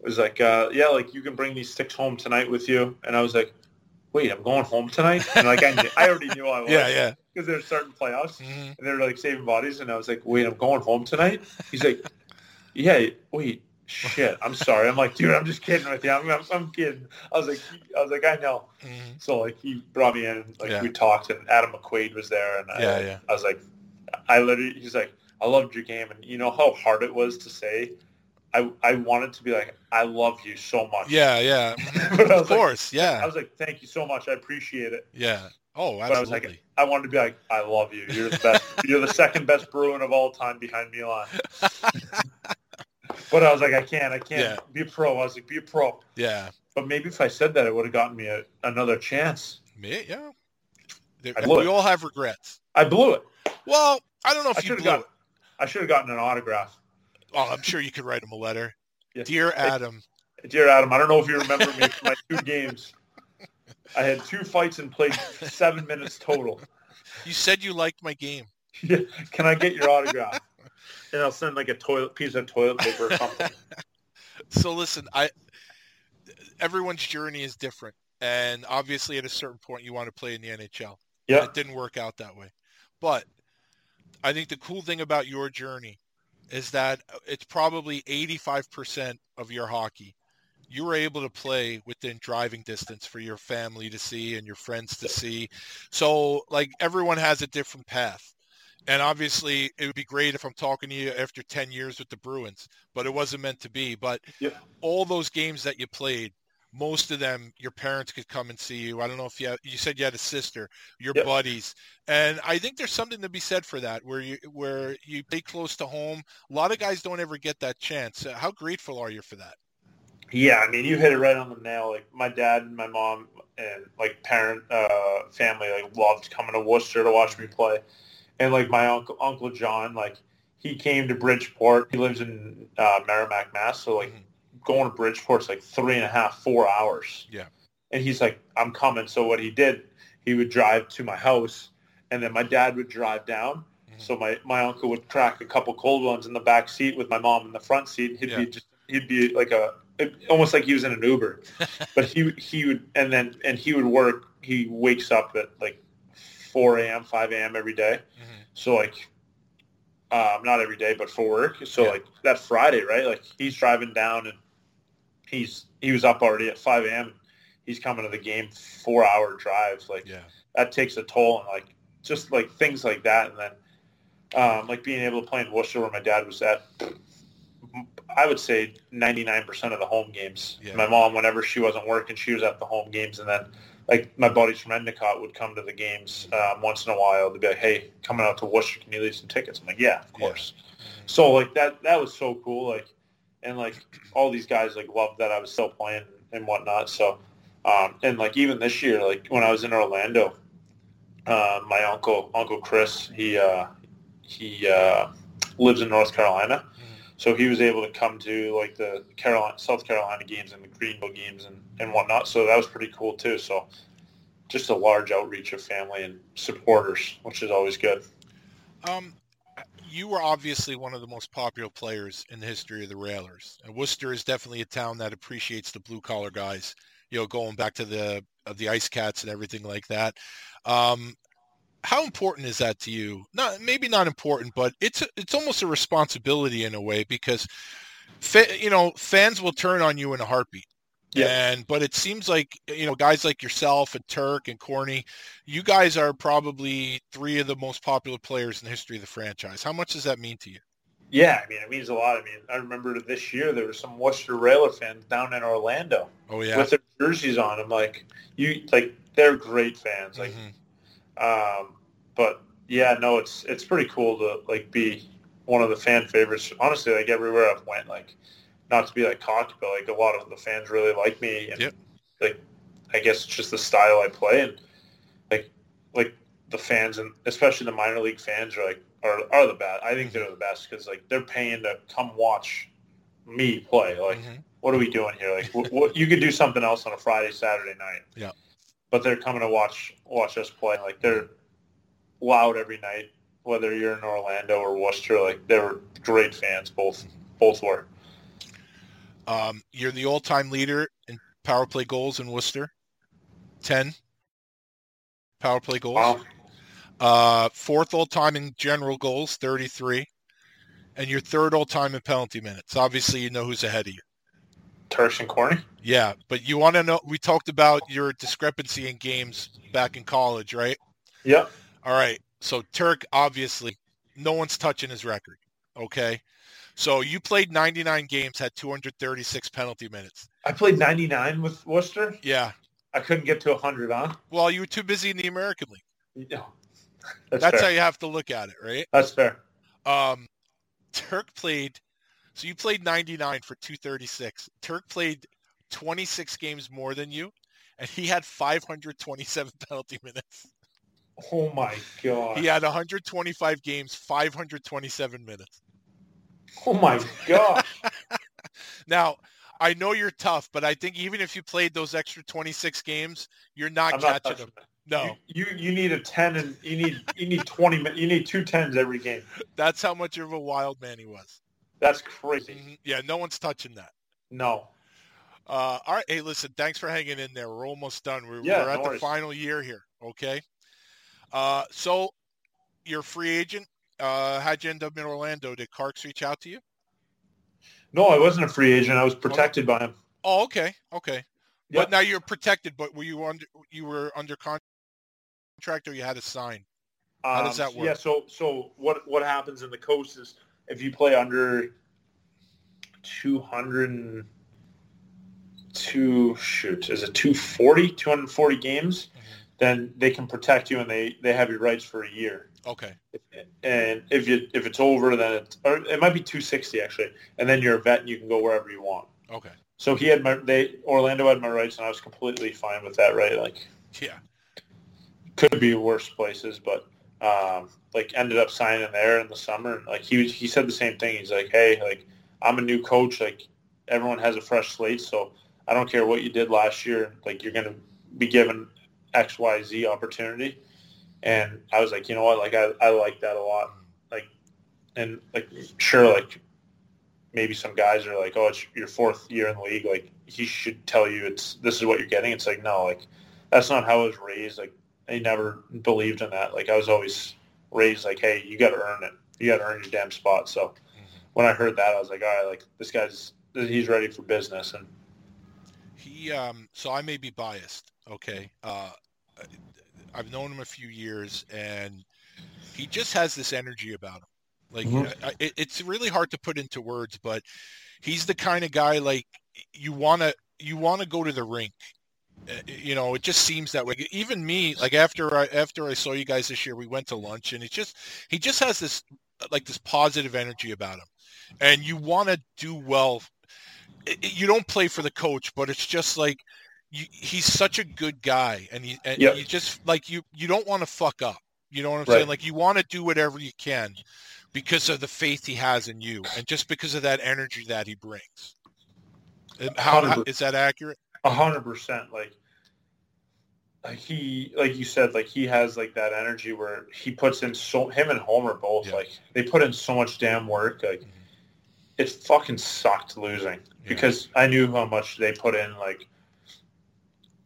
was like, uh, yeah, like you can bring these sticks home tonight with you. And I was like, wait, I'm going home tonight? And like I, knew, I already knew I was. Yeah, yeah. Because there's certain playoffs Mhm. and they're like saving bodies. And I was like, wait, I'm going home tonight? He's like, yeah, wait, shit, I'm sorry. I'm like, dude, I'm just kidding with you. I'm, I'm, I'm kidding. I was like, I was like, I know. Mhm. So like he brought me in, and, like Yeah. we talked, and Adam McQuaid was there, and I, Yeah, yeah. I was like, I literally, he's like, I loved your game, and you know how hard it was to say. I I wanted to be like, I love you so much. Yeah, yeah. Of course, like- course, I was like, thank you so much. I appreciate it. yeah. Oh, But I was like, I wanted to be like, I love you. You're the best. You're the second best Bruin of all time behind Milan. but I was like, I can't. I can't Yeah. be a pro. I was like, be a pro. yeah, But maybe if I said that, it would have gotten me a, another chance. Me- yeah. There- I we it. all have regrets. I blew it. Well, I don't know I if you blew got. it. I should have gotten an autograph. Oh, I'm sure you could write him a letter. Dear Adam, Dear Adam, I don't know if you remember me from my two games. I had two fights and played seven minutes total. you said you liked my game. Yeah, Can I get your autograph? And I'll send like a toilet piece of toilet paper or something. So listen, I everyone's journey is different, and obviously at a certain point you want to play in the NHL. Yeah. It didn't work out that way, but I think the cool thing about your journey is that it's probably 85% of your hockey. You were able to play within driving distance for your family to see and your friends to see. So like everyone has a different path. And obviously it would be great if I'm talking to you after 10 years with the Bruins, but it wasn't meant to be. But Yep. all those games that you played, most of them, your parents could come and see you. I don't know if you had, you said you had a sister, your Yep. buddies, and I think there's something to be said for that, where you where you play close to home. A lot of guys don't ever get that chance. Uh, How grateful are you for that? Yeah, I mean, you hit it right on the nail. Like my dad and my mom and like parent uh, family like loved coming to Worcester to watch me play, and like my uncle Uncle John, like he came to Bridgeport. He lives in uh, Merrimack, Mass. So like Mhm. Going to Bridgeport's like three and a half, four hours. Yeah. And he's like, I'm coming. So what he did, he would drive to my house, and then my dad would drive down. Mhm. So my, my uncle would crack a couple cold ones in the back seat with my mom in the front seat. He'd Yeah. be just he'd be like a almost like he was in an Uber, but he he would and then and he would work. He wakes up at like 4 a.m., 5 a.m. every day. Mhm. So like, um, not every day, but for work. So Yeah. like that Friday, right? Like he's driving down and he's he was up already at 5 a.m. He's coming to the game, four hour drives. Like Yeah. that takes a toll and like just like things like that. And then um, like being able to play in Worcester where my dad was at, I would say 99% of the home games. Yeah. My mom, whenever she wasn't working, she was at the home games. And then like my buddies from Endicott would come to the games um, once in a while. They'd be like, hey, coming out to Worcester, can you leave some tickets? I'm like, yeah, of Yeah. course. So like that, that was so cool. Like, and like all these guys like loved that I was still playing and whatnot. So, um, and like even this year, like when I was in Orlando, uh, my uncle, Uncle Chris, he, uh, he, uh, lives in North Carolina. So he was able to come to like the Carolina, South Carolina games and the Greenville games and, and whatnot. So that was pretty cool too. So just a large outreach of family and supporters, which is always good. Um, you were obviously one of the most popular players in the history of the Railers. And Worcester is definitely a town that appreciates the blue collar guys. You know, going back to the of the Ice Cats and everything like that. Um, how important is that to you? Not maybe not important, but it's it's almost a responsibility in a way because, you know, fans will turn on you in a heartbeat. Yeah. And but it seems like you know guys like yourself and Turk and Corny, you guys are probably three of the most popular players in the history of the franchise. How much does that mean to you? Yeah, I mean, it means a lot. I mean, I remember this year there were some Worcester Railer fans down in Orlando Oh yeah. with their jerseys on. I'm like, you like they're great fans. Like, Mhm. um, but yeah, no, it's it's pretty cool to like be one of the fan favorites. Honestly, like everywhere I've went, like not to be like cocky, but like a lot of the fans really like me. And Yep. like, I guess it's just the style I play and like like the fans and especially the minor league fans are like are, are the best. I think they're the best because like they're paying to come watch me play. Like, Mhm. what are we doing here? Like, what, what, you could do something else on a Friday, Saturday night. Yeah. But they're coming to watch watch us play. Like, they're loud every night, whether you're in Orlando or Worcester. Like, they're great fans. Both both were. Um, you're the all-time leader in power play goals in Worcester, ten power play goals. Wow. Uh, fourth all-time in general goals, thirty-three, and you're third all-time in penalty minutes. Obviously, you know who's ahead of you. Turks and Corny. Yeah, but you want to know? We talked about your discrepancy in games back in college, right? Yep. All right. So Turk, obviously, no one's touching his record. Okay. So you played 99 games, had 236 penalty minutes. I played 99 with Worcester. Yeah. I couldn't get to 100, huh? Well, you were too busy in the American League. Yeah. That's, That's how you have to look at it, right? That's fair. Um, Turk played. So you played 99 for 236. Turk played 26 games more than you, and he had 527 penalty minutes. Oh my god. He had 125 games, 527 minutes. Oh my god. Now, I know you're tough, but I think even if you played those extra 26 games, you're not I'm catching them. it. No, You, you you need a 10 and you need you need 20 min- you need two tens every game. that's how much of a wild man he was. That's crazy. Mhm. Yeah, no one's touching that. No. Uh, all right. Hey, listen, thanks for hanging in there. We're almost done. We're, Yeah, we're at no the worries. final year here. Okay. Uh, so you're free agent. Uh, how'd you end up in Orlando? Did Carks reach out to you? No, I wasn't a free agent. I was protected by him. Oh, okay. Okay. Yeah. But now you're protected, but were you under, you were under contract or you had to sign? How does that work? Um, Yeah, so so what what happens in the coast is if you play under 200 and two shoot is it 240 240 games Mm-hmm. Then they can protect you and they they have your rights for a year Okay. and if you if it's over then it or it might be 260 actually and then you're a vet and you can go wherever you want Okay. so he had my they Orlando had my rights and I was completely fine with that right like Yeah. could be worse places, but um, like ended up signing there in the summer. And, like he was, he said the same thing. He's like, hey, like I'm a new coach. Like everyone has a fresh slate, so I don't care what you did last year. Like you're gonna be given X, Y, Z opportunity. And I was like, you know what? Like I, I like that a lot. Like, and like sure, like maybe some guys are like, oh, it's your fourth year in the league. Like he should tell you it's this is what you're getting. It's like no, like that's not how I was raised. Like I never believed in that. Like I was always raised like, hey, you got to earn it. You got to earn your damn spot. So when I heard that, I was like, all right, like this guy's he's ready for business. And He, um, so I may be biased. Okay. Uh, I've known him a few years and he just has this energy about him. Like Mhm. I, it, it's really hard to put into words, but he's the kind of guy like you want to, you want to go to the rink. Uh, You know, it just seems that way. Even me, like after I, after I saw you guys this year, we went to lunch and it just, he just has this, like this positive energy about him and you want to do well. You don't play for the coach, but it's just like you, he's such a good guy, and he and Yep. you just like you you don't want to fuck up. You know what I'm Right. saying? Like you want to do whatever you can because of the faith he has in you, and just because of that energy that he brings. And How, how 100%. is that accurate? a hundred percent, like like he, like you said, like he has like that energy where he puts in so him and Homer both Yeah. like they put in so much damn work. Like mm-hmm. it fucking sucked losing because I knew how much they put in. Like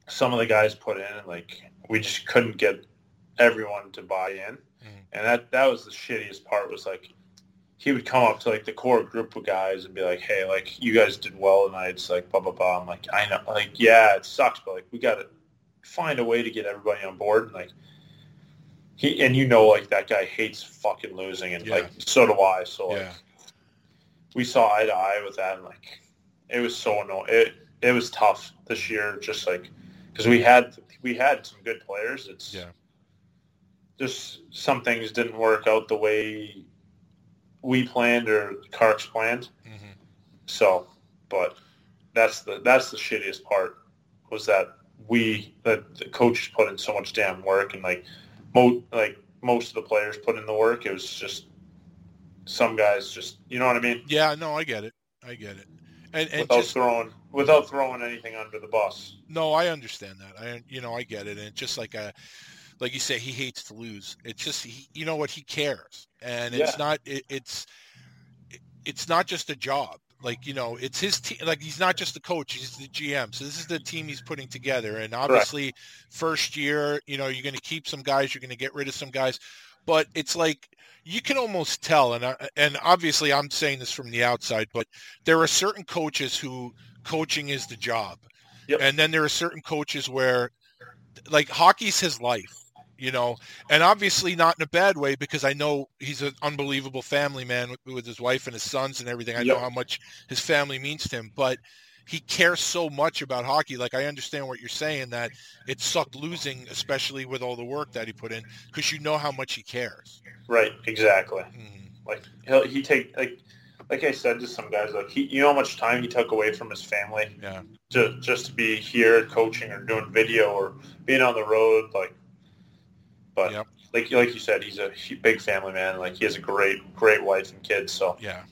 some of the guys put in, and like we just couldn't get everyone to buy in, mm-hmm. and that that was the shittiest part. Was like he would come up to like the core group of guys and be like, "Hey, like you guys did well tonight." It's like blah blah blah. I'm like, I know, like yeah, it sucks, but like we got to find a way to get everybody on board. And like he and you know, like that guy hates fucking losing, and Yeah. like so do I. So like Yeah. we saw eye to eye with that, and like it was so annoying. It it was tough this year, just like because we had we had some good players. It's Yeah. just some things didn't work out the way we planned or Carks planned. Mm-hmm. So, but that's the that's the shittiest part was that we that the coaches put in so much damn work and like mo like most of the players put in the work. It was just some guys just you know what I mean. Yeah, no, I get it. I get it. And, and without just, throwing without throwing anything under the bus. no, I understand that. I you know I get it. And it's just like a like you say, he hates to lose. It's just he, you know what he cares, and it's Yeah. not it, it's it's not just a job. Like you know, it's his team. Like he's not just the coach; he's the GM. So this is the team he's putting together. And obviously, first year, you know, you're going to keep some guys, you're going to get rid of some guys, but it's like you can almost tell. And I, and obviously, I'm saying this from the outside, but there are certain coaches who coaching is the job, Yep. and then there are certain coaches where, like hockey's his life. You know, and obviously not in a bad way because I know he's an unbelievable family man with, with his wife and his sons and everything. I know how much his family means to him, but he cares so much about hockey. Like I understand what you're saying that it sucked losing, especially with all the work that he put in, because you know how much he cares. Right, exactly. Mhm. Like he'll he take like like I said to some guys, like he you know how much time he took away from his family Yeah, to just to be here coaching or doing video or being on the road, like. But Yep. like like you said, he's a big family man. Like he has a great great wife and kids. So yeah.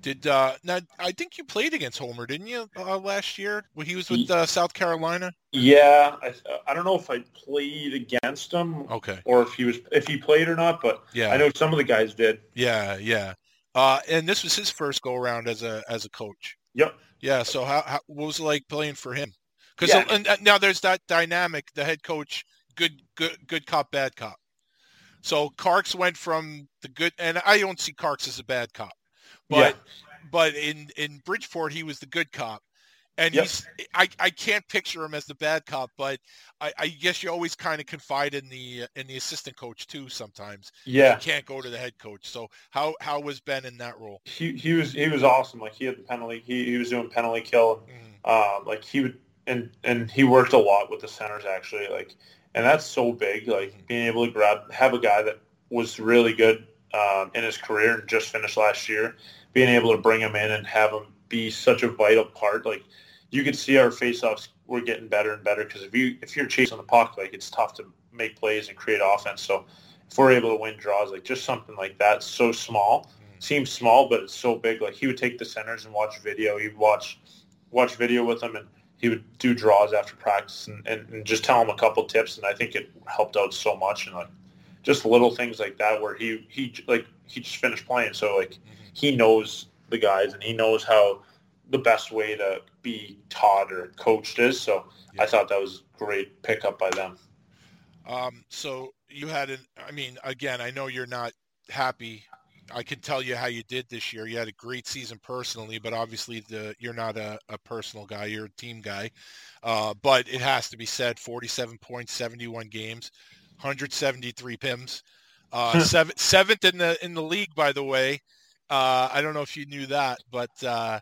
Did uh now? I think you played against Homer, didn't you, uh, last year when he was with uh, South Carolina? yeah, I I don't know if I played against him Okay, or if he was if he played or not, but yeah, I know some of the guys did. yeah, yeah. Uh, and this was his first go around as a as a coach. Yep. Yeah. So how, how what was it like playing for him? Because Yeah. now there's that dynamic. The head coach, good good good cop, bad cop. So Carks went from the good, and I don't see Carks as a bad cop, but but in in Bridgeport he was the good cop, and Yep. he's I, I can't picture him as the bad cop, but I, I guess you always kind of confide in the in the assistant coach too sometimes. Yeah. You can't go to the head coach. So how how was Ben in that role? he he was he was awesome. Like he had the penalty. He, he was doing penalty kill. Mhm. Um, like he would and and he worked a lot with the centers actually. Like and that's so big. Like being able to grab have a guy that was really good um, in his career and just finished last year, being able to bring him in and have him be such a vital part. Like you could see our faceoffs were getting better and better because if you if you're chasing the puck, like it's tough to make plays and create offense. So if we're able to win draws, like just something like that, so small mm. seems small, but it's so big. Like he would take the centers and watch video. He'd watch watch video with them, and he would do draws after practice and, and, and just tell him a couple tips. And I think it helped out so much. And like just little things like that, where he he like he just finished playing, so like mm. He knows the guys and he knows how the best way to be taught or coached is. So I thought that was a great pickup by them. Um, so you had an, I mean, again, I know you're not happy. I can tell you how you did this year. You had a great season personally, but obviously the you're not a, a personal guy. You're a team guy. Uh, but it has to be said, 47 points, 71 games, 173 pims, uh, seven, seventh in the in the league, by the way. Uh, I don't know if you knew that, but uh,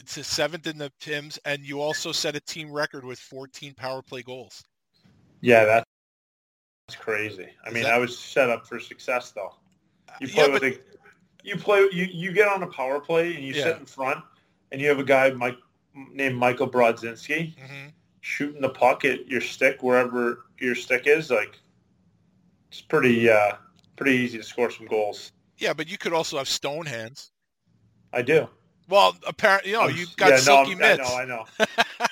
it's a seventh in the pims, and you also set a team record with 14 power play goals. yeah, that's crazy. I Is mean, that- I was set up for success though. You Yeah, play with a, you play you, you get on a power play and you Yeah. sit in front and you have a guy Mike named Michael Brodzinski hmm shooting the puck at your stick wherever your stick is like it's pretty uh pretty easy to score some goals. Yeah, but you could also have stone hands. I do. Well, apparently, you know, you've got yeah, silky no, mitts. I know, I know.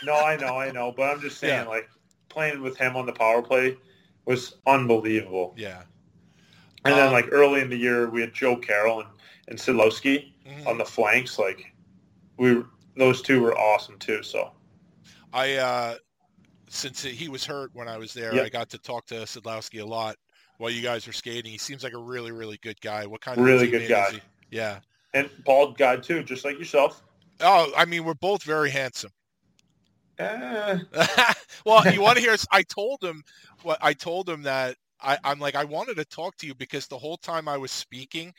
no, I know, I know. But I'm just saying, Yeah. like playing with him on the power play was unbelievable. Yeah. And then Um, like early in the year, we had Joe Carroll and and Sidlowski Mhm. on the flanks. Like we, those two were awesome too. So I, uh, since he was hurt when I was there, Yep. I got to talk to Sidlowski a lot while you guys were skating. He seems like a really, really good guy. What kind of Really good is guy. he? Yeah. and bald guy too, just like yourself. Oh, I mean, we're both very handsome. Eh, well, you want to hear? I told him what I told him that I, I'm like I wanted to talk to you because the whole time I was speaking,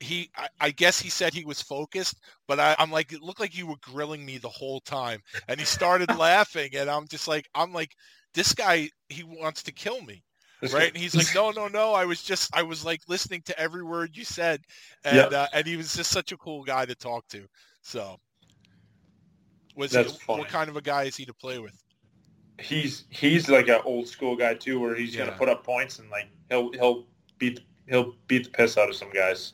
he I, I guess he said he was focused, but I, I'm like it looked like you were grilling me the whole time, and he started laughing, and I'm just like I'm like this guy he wants to kill me. Right, and he's like, no, no, no. I was just, I was like listening to every word you said, and Yep. uh, and he was just such a cool guy to talk to. So, was he, what kind of a guy is he to play with? he's he's like an old school guy too, where he's Yeah. gonna put up points and like he'll he'll beat he'll beat the piss out of some guys.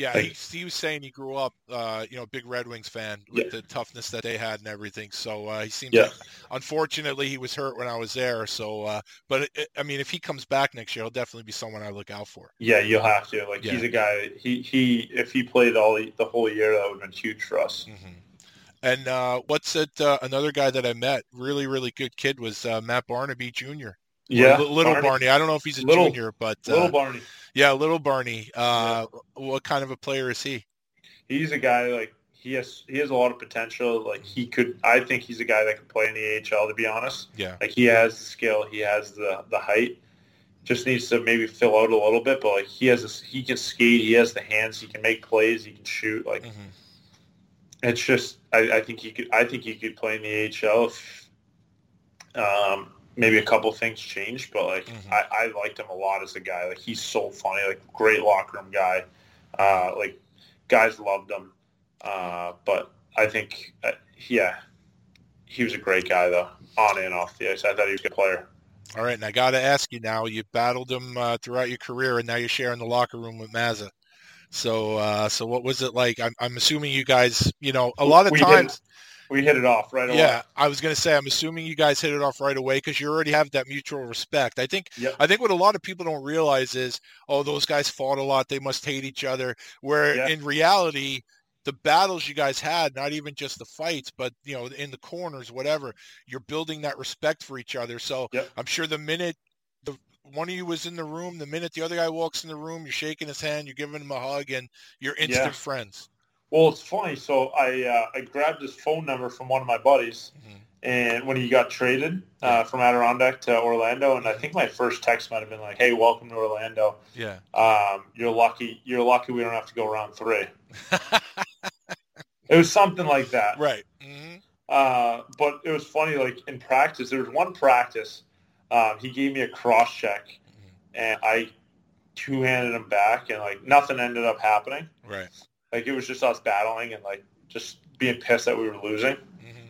Yeah, he, he was saying he grew up, uh, you know, big Red Wings fan with Yeah. the toughness that they had and everything. So uh, he seems Yeah. like, unfortunately, he was hurt when I was there. So, uh, but it, I mean, if he comes back next year, he'll definitely be someone I look out for. Yeah, you'll have to. Like Yeah. he's a guy. He he. If he played all the, the whole year, that would have been huge for us. hmm And uh, what's it? Uh, another guy that I met, really, really good kid, was uh, Matt Barnaby Jr. Yeah, little Barney. I don't know if he's a Little- junior, but uh, Little Barney. Yeah, little Barney. Uh, What kind of a player is he? He's a guy like he has. He has a lot of potential. Like he could. I think he's a guy that could play in the AHL. To be honest, Yeah. like he has the skill. He has the the height. Just needs to maybe fill out a little bit. But like he has. A, he can skate. He has the hands. He can make plays. He can shoot. Like hmm it's just. I, I think he could. I think he could play in the AHL if. Um, maybe a couple things changed, but like Mhm. I, I liked him a lot as a guy. Like he's so funny, like great locker room guy. Uh, like guys loved him. Uh, but I think, uh, yeah, he was a great guy though, on and off the ice. I thought he was a good player. All right, and I got to ask you now. You battled him uh, throughout your career, and now you're sharing the locker room with Mazza. So, uh, so what was it like? I'm, I'm assuming you guys, you know, a lot of We times. We hit it off right away. Yeah, I was going to say, I'm assuming you guys hit it off right away because you already have that mutual respect. I think, Yep. I think what a lot of people don't realize is, oh, those guys fought a lot. They must hate each other. Where Yeah. in reality, the battles you guys had, not even just the fights, but you know, in the corners, whatever, you're building that respect for each other. So Yep. I'm sure the minute the one of you was in the room, the minute the other guy walks in the room, you're shaking his hand, you're giving him a hug, and you're instant Yeah. friends. Well, it's funny. So I uh, I grabbed his phone number from one of my buddies, Mhm. and when he got traded uh, from Adirondack to Orlando, and I think my first text might have been like, "Hey, welcome to Orlando. Yeah. Um, you're lucky. You're lucky we don't have to go round three. It was something like that. right. hmm Uh, but it was funny. Like in practice, there was one practice. Um, he gave me a cross check, and I two handed him back, and like nothing ended up happening. Right. Like it was just us battling and like just being pissed that we were losing. hmm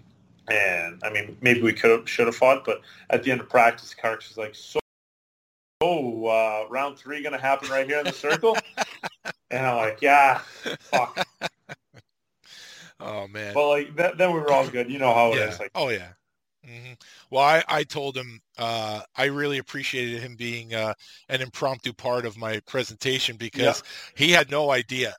And I mean, maybe we could have, should have fought, but at the end of practice, Carks was like, "So, oh, uh, round three going to happen right here in the circle?" and I'm like, "Yeah, fuck." Oh man. But like, th- then we were all good. You know how it is. yeah. Like, oh yeah. hmm Well, I, I told him uh, I really appreciated him being uh, an impromptu part of my presentation because he had no idea.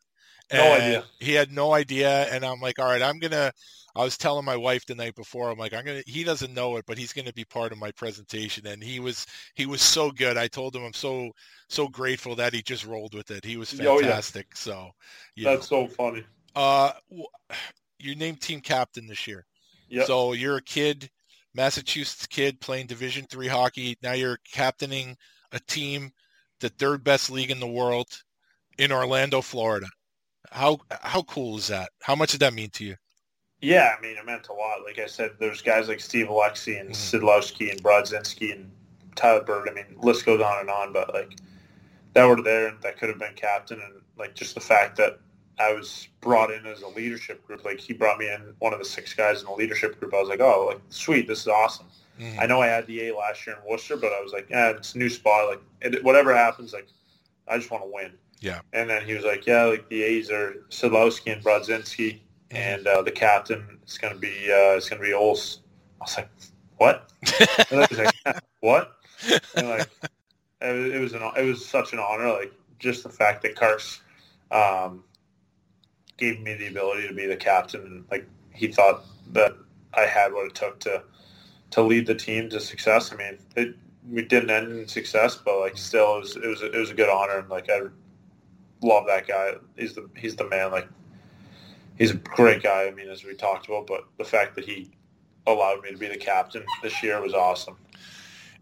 No idea. He had no idea, and I'm like, all right, I'm gonna. I was telling my wife the night before, I'm like, I'm gonna. He doesn't know it, but he's gonna be part of my presentation, and he was he was so good. I told him I'm so so grateful that he just rolled with it. He was Oh, yeah. fantastic. So, know. that's so funny. Uh, you named team captain this year. Yep. So you're a kid, Massachusetts kid playing Division three hockey. Now you're captaining a team, the third best league in the world, in Orlando, Florida. How how cool is that? How much did that mean to you? Yeah, I mean, it meant a lot. Like I said, there's guys like Steve Oleksy and Mhm. Sidlowski and Brodzinski and Tyler Bird. I mean, list goes on and on, but like that were there and that could have been captain. And like just the fact that I was brought in as a leadership group, like he brought me in one of the six guys in the leadership group. I was like, oh, like sweet, this is awesome. Mhm. I know I had the A last year in Worcester, but I was like, yeah, it's a new spot. Like it, whatever happens, like I just want to win. Yeah. And then he was like, yeah, like the A's are Sidlowski and Brodzinski Mhm. and uh, the captain is going to be uh, it's going to be Ols. I was like, what? was like, what? And like, it was, it was an it was such an honor. Like just the fact that Kars um, gave me the ability to be the captain, and like he thought that I had what it took to to lead the team to success. I mean, it, we didn't end in success, but like still, it was it was, it was a good honor, and like I love that guy. He's the he's the man. Like he's a great guy. I mean, as we talked about, but the fact that he allowed me to be the captain this year was awesome.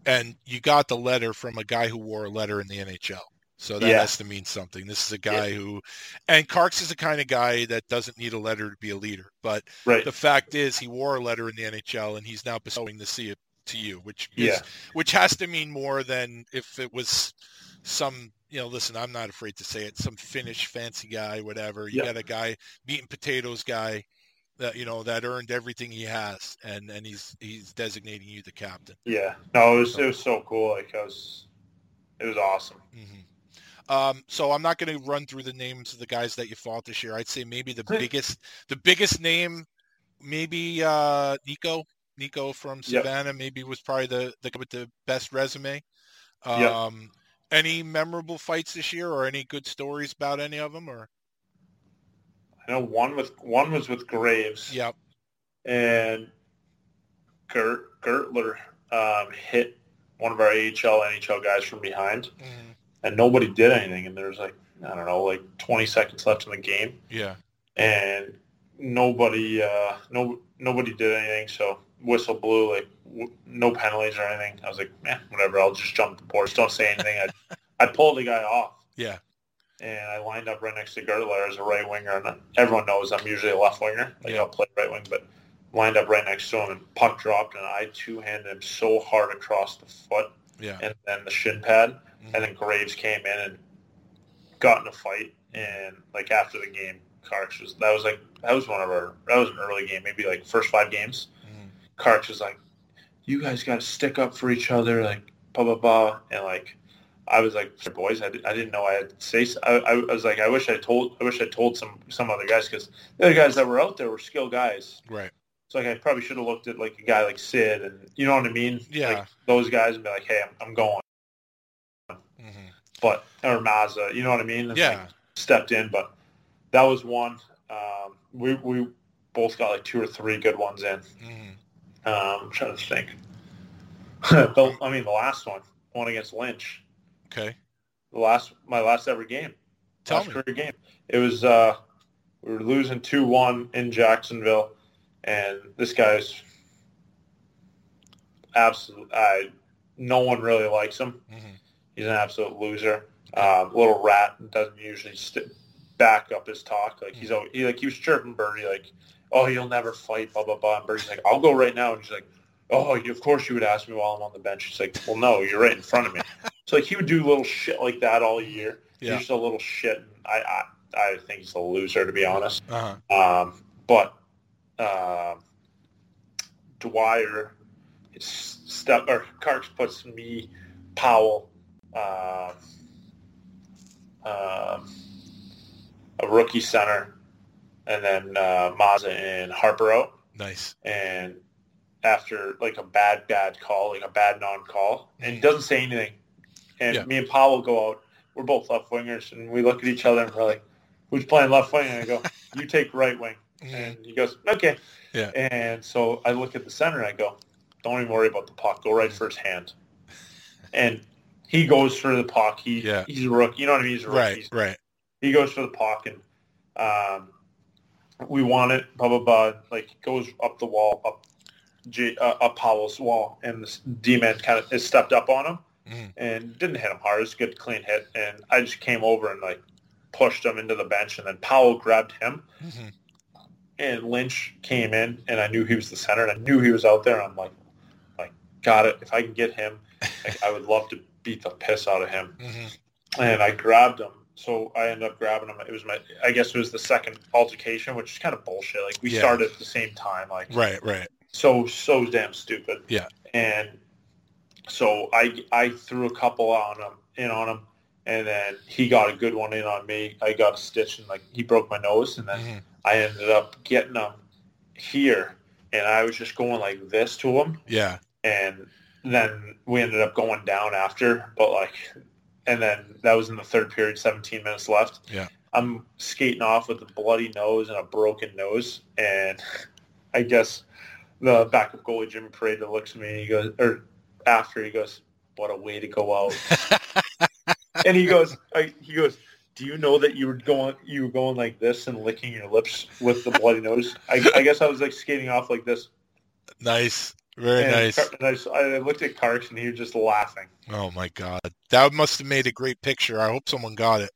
And you got the letter from a guy who wore a letter in the NHL. So that Yeah. has to mean something. This is a guy who, and Carks is the kind of guy that doesn't need a letter to be a leader. But Right. the fact is, he wore a letter in the NHL, and he's now bestowing the see it to you, which is, Yeah. which has to mean more than if it was some. You know, listen, I'm not afraid to say it. Some Finnish fancy guy, whatever. You Yeah. got a guy, meat and potatoes guy, that you know that earned everything he has, and and he's he's designating you the captain. Yeah. No, it was it was so cool. Like I was, it was awesome. hmm Um, so I'm not going to run through the names of the guys that you fought this year. I'd say maybe the biggest, the biggest name, maybe uh, Nico. Nico from Yep. Savannah maybe was probably the the with the best resume. Yep. Any memorable fights this year, or any good stories about any of them? Or I know one with one was with Graves. Yep. And Gert Gertler um, hit one of our AHL NHL guys from behind, Mhm. and nobody did anything. And there's like I don't know, like 20 seconds left in the game, yeah, and nobody uh, no nobody did anything. So whistle blew, like w- no penalties or anything. I was like, eh, whatever. I'll just jump the boards. Don't say anything. I I pulled the guy off. yeah, and I lined up right next to Gertler as a right winger. And everyone knows I'm usually a left winger. Like Yeah. I'll play right wing, but lined up right next to him and puck dropped and I two handed him so hard across the foot yeah. and then the shin pad. Mhm. And then Graves came in and got in a fight. And like after the game, Carks was that was like that was one of our that was an early game, maybe like first five games. Carks was like, "You guys got to stick up for each other," like blah blah blah, and like I was like, "Boys, I, di- I didn't know I had to say." I, I was like, "I wish I told I wish I told some some other guys because the other guys that were out there were skilled guys." Right. So like I probably should have looked at like a guy like Sid and you know what I mean? Yeah. Like those guys and be like, "Hey, I'm, I'm going," hmm but or Mazza, you know what I mean? And, Yeah. like, stepped in, but that was one. Um, we we both got like two or three good ones in. hmm Um, I'm trying to think. the, I mean, the last one, one against Lynch, Okay. the last my last ever game, Tell last me. career game. It was uh, we were losing two one in Jacksonville, and this guy's absolute. I no one really likes him. hmm He's an absolute loser. Um, little rat doesn't usually st- back up his talk. Like he's always, he like he was chirping Birdie like, "Oh, you'll never fight," blah blah blah. And Birdie's like, "I'll go right now," and she's like, "Oh, you, of course you would ask me while I'm on the bench." She's like, "Well, no, you're right in front of me." so like he would do little shit like that all year. Yeah. He's just a little shit. And I, I I think he's a loser to be honest. Uh huh. Um, but um Dwyer, his step or Carks puts me, Powell, um, um, a rookie center, and then uh, Mazza and Harper out. Nice. And after like a bad bad call, like a bad non-call, and he doesn't say anything. And Yeah. me and Powell go out. We're both left wingers, and we look at each other and we're like, "Who's playing left wing?" And I go, "You take right wing." Mhm. And he goes, okay. Yeah. And so I look at the center and I go, don't even worry about the puck. Go right for his hand. And he goes for the puck. He, Yeah. He's a rookie. You know what I mean? He's a rookie. Right. He's- Right. He goes for the puck and um, we want it, blah, blah, blah. Like, goes up the wall, up J, uh, up Powell's wall, and the D-man kind of is stepped up on him Mhm. and didn't hit him hard. It was a good, clean hit. And I just came over and, like, pushed him into the bench, and then Powell grabbed him hmm and Lynch came in, and I knew he was the center, and I knew he was out there. And I'm like, like, got it. If I can get him, like, I would love to beat the piss out of him. hmm And I grabbed him, so I ended up grabbing him. It was my, I guess it was the second altercation, which is kind of bullshit. Like we Yeah. started at the same time, like Right. Right. so so damn stupid. Yeah. And so I I threw a couple on him in on him, and then he got a good one in on me. I got a stitch and like he broke my nose, and then Mhm. I ended up getting him here, and I was just going like this to him, Yeah. and then we ended up going down after, but like, and then that was in the third period, 17 minutes left. Yeah. I'm skating off with a bloody nose and a broken nose, and I guess the backup goalie Jimmy Parade looks at me and he goes, or after he goes, "What a way to go out!" and he goes, I, he goes, "Do you know that you were going, you were going like this and licking your lips with the bloody nose?" I, I guess I was like skating off like this. Nice. Very and nice. Car- and I, I looked at Carks and he was just laughing. Oh my God. That must have made a great picture. I hope someone got it.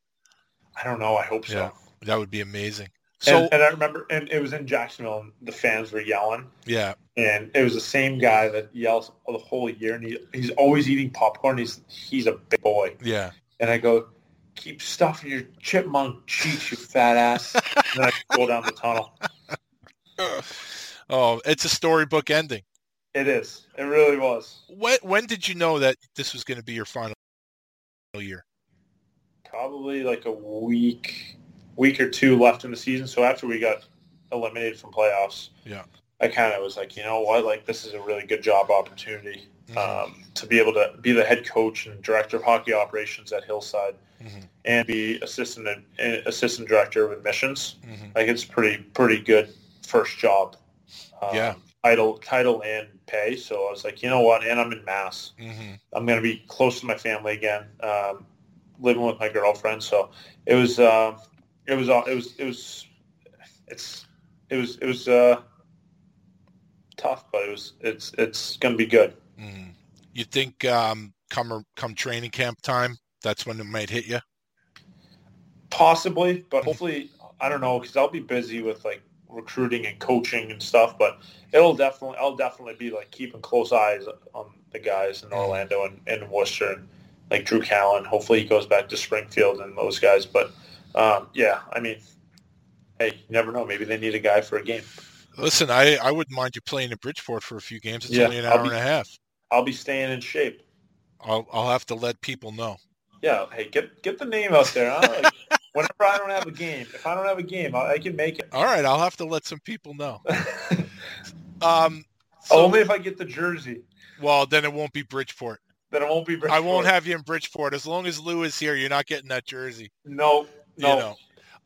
I don't know. I hope so. That would be amazing. So and, and I remember, and it was in Jacksonville, and the fans were yelling, yeah. and it was the same guy that yells the whole year, and he, he's always eating popcorn. He's he's a big boy, Yeah. and I go, keep stuffing your chipmunk cheeks, you fat ass. and then I go down the tunnel. Oh, it's a storybook ending. It is. It really was. When when did you know that this was going to be your final year? probably like a week, week or two left in the season. So after we got eliminated from playoffs, Yeah. I kind of was like, you know what, like this is a really good job opportunity Mhm. um, to be able to be the head coach and director of hockey operations at Hillside, Mhm. and be assistant uh, assistant director of admissions. Mhm. Like it's pretty pretty good first job. Um, Yeah. Title, title, and pay. So I was like, you know what? And I'm in Mass. Mhm. I'm going to be close to my family again, um, living with my girlfriend. So it was, uh, it was, it was, it was, it's, it was, it was uh, tough, but it was, it's, it's going to be good. Mhm. You think um, come come training camp time, that's when it might hit you? Possibly, but hopefully, I don't know, because I'll be busy with like recruiting and coaching and stuff. But it'll definitely, I'll definitely be like keeping close eyes on the guys in Orlando and, and Worcester and like Drew Callin. Hopefully, he goes back to Springfield and those guys. But um, yeah, I mean, hey, you never know. Maybe they need a guy for a game. Listen, I, I wouldn't mind you playing in Bridgeport for a few games. It's Yeah, only an hour be- and a half. I'll be staying in shape. I'll I'll have to let people know. Yeah, hey, get get the name out there. Huh? Like, whenever I don't have a game, if I don't have a game, I, I can make it. All right, I'll have to let some people know. Um, so- Only if I get the jersey. well, then it won't be Bridgeport. Then it won't be. Bridgeport. I won't have you in Bridgeport as long as Lou is here. You're not getting that jersey. No, no. You know.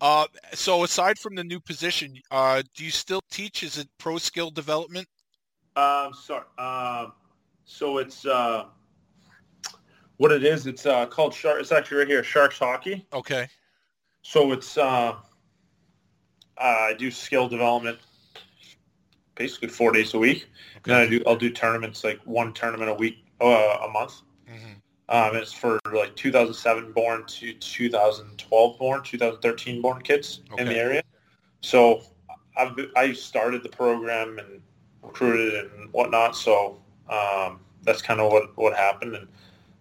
Uh, so aside from the new position, uh, do you still teach? Is it pro skill development? Um, sorry. Um, so it's uh, what it is. It's uh, called Shark. It's actually right here, Sharks Hockey. Okay. So it's uh, I do skill development basically four days a week. And then I do I'll do tournaments like one tournament a week, uh, a month. Mhm. Um, it's for like 2007 born to 2012 born, 2013 born kids in the area. So I've I started the program and recruited and whatnot. So um, that's kind of what what happened, and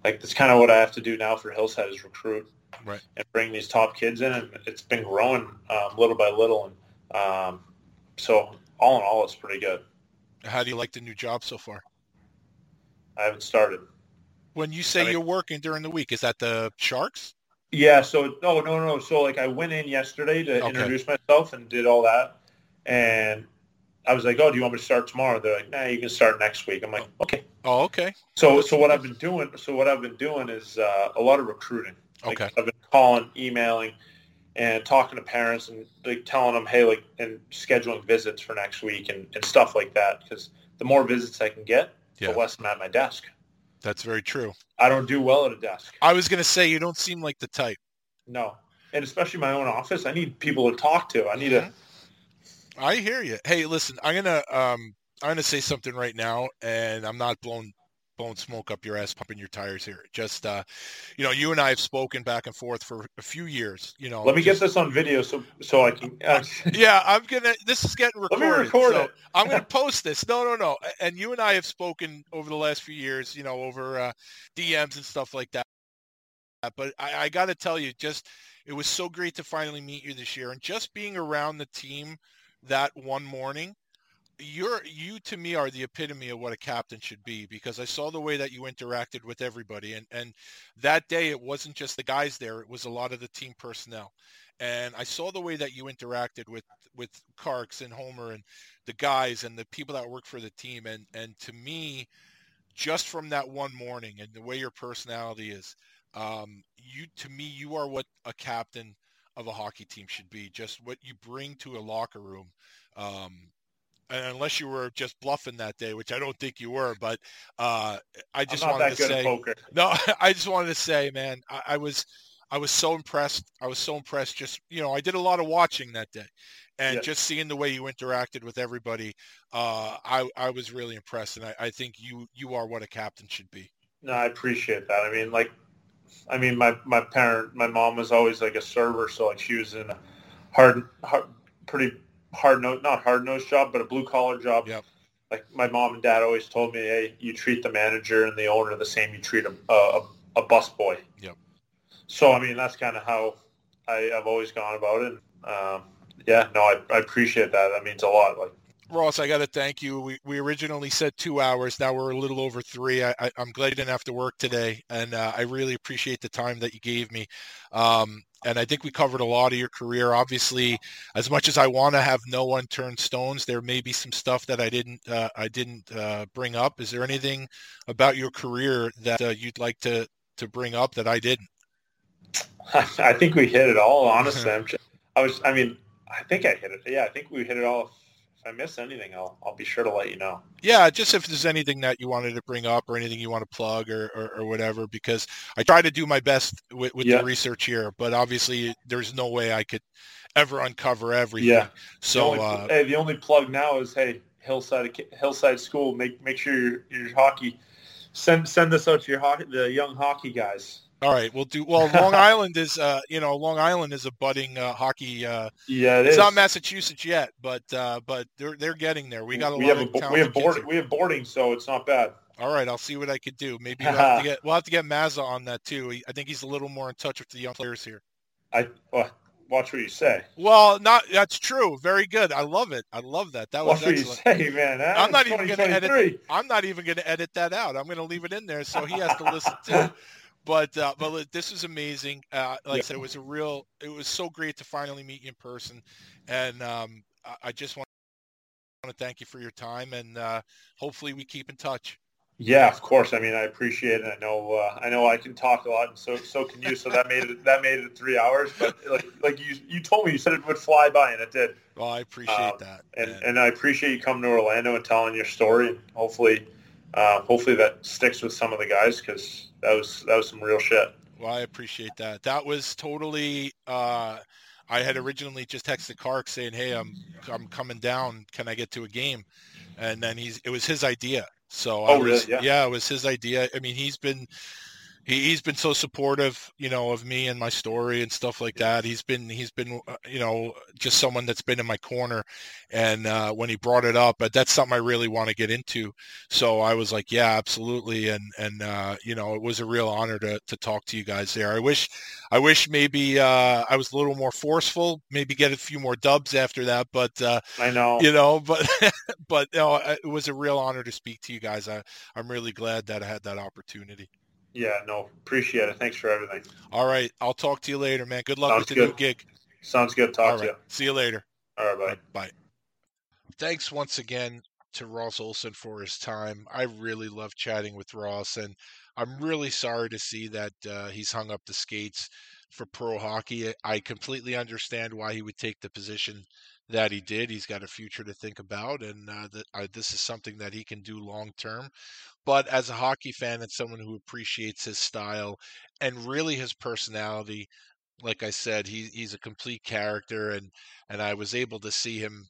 like that's kind of what I have to do now for Hillside is recruit Right. and bring these top kids in, and it's been growing um, little by little, and um, so all in all, it's pretty good. How do you like the new job so far? I haven't started. When you say I mean- you're working during the week, is that the Sharks? Yeah, so no, no, no. So like I went in yesterday to Okay. introduce myself and did all that, and I was like, "Oh, do you want me to start tomorrow?" They're like, "Nah, you can start next week." I'm like, "Okay." Oh, okay. So so what I've been doing, so what I've been doing is uh, a lot of recruiting. Like, Okay. I've been calling, emailing, and talking to parents and like telling them, hey, like, and scheduling visits for next week and, and stuff like that. Because the more visits I can get, Yeah. the less I'm at my desk. That's very true. I don't do well at a desk. I was going to say you don't seem like the type. No. And especially my own office, I need people to talk to. I need to. I hear you. Hey, listen, I'm gonna um I'm gonna say something right now, and I'm not blowing blowing smoke up your ass, pumping your tires here. Just uh, you know, you and I have spoken back and forth for a few years. You know, Let me just- get this on video so so I can. Uh, Yeah, I'm gonna. This is getting recorded. Let me record so it. I'm gonna post this. No, no, no. And you and I have spoken over the last few years. You know, over uh, DMs and stuff like that. But I, I got to tell you, just it was so great to finally meet you this year, and just being around the team that one morning. You're you to me are the epitome of what a captain should be because I saw the way that you interacted with everybody, and and that day it wasn't just the guys there; it was a lot of the team personnel. And I saw the way that you interacted with with Carks and Homer and the guys and the people that work for the team and and to me just from that one morning and the way your personality is um, you to me you are what a captain of a hockey team should be just what you bring to a locker room um, unless you were just bluffing that day which I don't think you were but uh, I just not wanted that to good say no, I just wanted to say, man, I, I was, I was so impressed. I was so impressed. Just you know, I did a lot of watching that day, and Yes. just seeing the way you interacted with everybody, uh, I, I was really impressed. And I, I think you, you are what a captain should be. No, I appreciate that. I mean, like, I mean, my my parent, my mom was always like a server, so like she was in a hard, hard pretty hard note, not hard nosed job, but a blue collar job. Yep. Like my mom and dad always told me, hey, you treat the manager and the owner the same you treat a a, a bus boy. Yep. So I mean, that's kind of how I, I've always gone about it. Um, yeah, no, I, I appreciate that. That means a lot. Like, Ross, I got to thank you. We, we originally said two hours. Now we're a little over three. I, I, am glad you didn't have to work today, and uh, I really appreciate the time that you gave me. Um, and I think we covered a lot of your career. Obviously, as much as I want to have no one turn stones, there may be some stuff that I didn't uh, I didn't uh, bring up. Is there anything about your career that uh, you'd like to to bring up that I didn't? I think we hit it all. Honestly, i was. I mean, I think I hit it. Yeah, I think we hit it all. If I miss anything, I'll I'll be sure to let you know. Yeah, just if there's anything that you wanted to bring up or anything you want to plug or, or, or whatever, because I try to do my best with, with yeah. the research here, but obviously there's no way I could ever uncover everything. Yeah. So the only, uh, hey, the only plug now is hey Hillside Hillside School. Make make sure your your hockey send send this out to your hockey the young hockey guys. All right, we'll do. Well, Long Island is, uh, you know, Long Island is a budding uh, hockey. Uh, yeah, it it's is. not Massachusetts yet, but uh, but they're they're getting there. We got a we lot have of a, we have board, we have boarding, so it's not bad. All right, I'll see what I could do. Maybe we'll have to get we'll have to get Mazza on that too. I think he's a little more in touch with the young players here. I well, watch what you say. Well, not that's true. Very good. I love it. I love that. That was watch excellent. what you say, man. Huh? I'm not even going to edit. I'm not even going to edit that out. I'm going to leave it in there so he has to listen to. But uh, but this is amazing. Uh, like yeah. I said, it was a real. It was so great to finally meet you in person, and um, I, I, just want to thank you for your time, and uh, hopefully we keep in touch. Yeah, of course. I mean, I appreciate it. I know, uh, I know, I can talk a lot, and so so can you. So that made it that made it three hours. But like like you you told me, you said it would fly by, and it did. Well, I appreciate um, that, and and I appreciate you coming to Orlando and telling your story, and hopefully, uh, hopefully that sticks with some of the guys because that was that was some real shit. Well, I appreciate that. That was totally. Uh, I had originally just texted Clark saying, "Hey, I'm I'm coming down. Can I get to a game?" And then he's it was his idea. So oh, I was, really? yeah. yeah, it was his idea. I mean, he's been he, has been so supportive, you know, of me and my story and stuff like that. He's been he's been uh, you know just someone that's been in my corner, and uh, when he brought it up, but that's something I really want to get into. So I was like, yeah, absolutely, and and uh, you know, it was a real honor to to talk to you guys there. I wish I wish maybe uh, I was a little more forceful, maybe get a few more dubs after that, but uh, I know you know, but but you no, it was a real honor to speak to you guys. I I'm really glad that I had that opportunity. Yeah, no, appreciate it. Thanks for everything. All right. I'll talk to you later, man. Good luck Sounds with the good. new gig. Sounds good. Talk All to right. you. See you later. All right, bye. Bye. Thanks once again to Ross Olsson for his time. I really love chatting with Ross, and I'm really sorry to see that uh, he's hung up the skates for pro hockey. I completely understand why he would take the position that he did. He's got a future to think about, and uh, that uh, this is something that he can do long term. But as a hockey fan and someone who appreciates his style and really his personality, like I said, he, he's a complete character, and and I was able to see him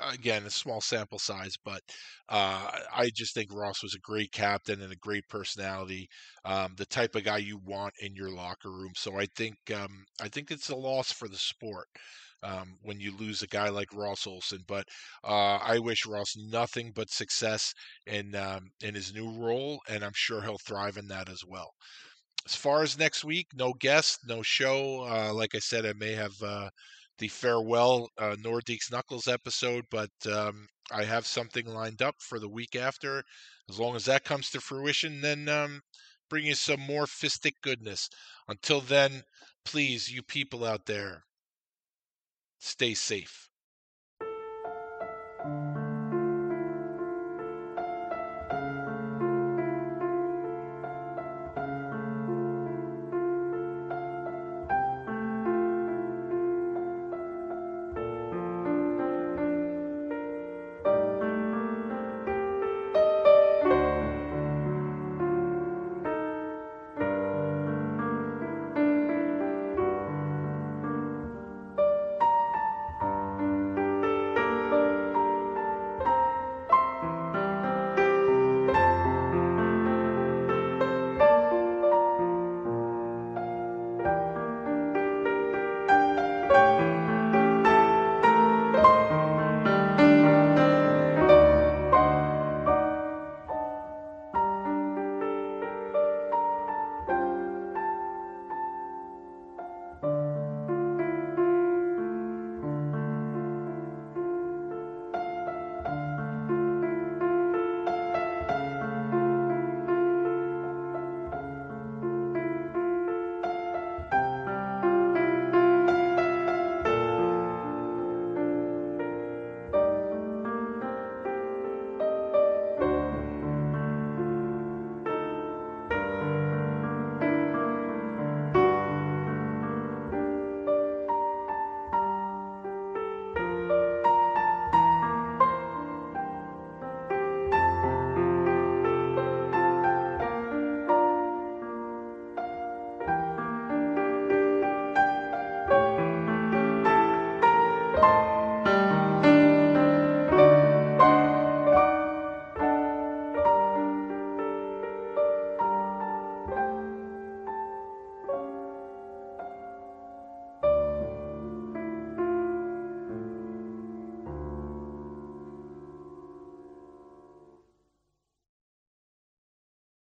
again a small sample size, but uh, I just think Ross was a great captain and a great personality, um, the type of guy you want in your locker room. So I think um, I think it's a loss for the sport um, when you lose a guy like Ross Olsson. But uh, I wish Ross nothing but success in um, in his new role, and I'm sure he'll thrive in that as well. As far as next week, no guest, no show. Uh, like I said, I may have uh, the farewell uh, Nordiques Knuckles episode, but um, I have something lined up for the week after. As long as that comes to fruition, then um, bring you some more fistic goodness. Until then, please, you people out there, stay safe.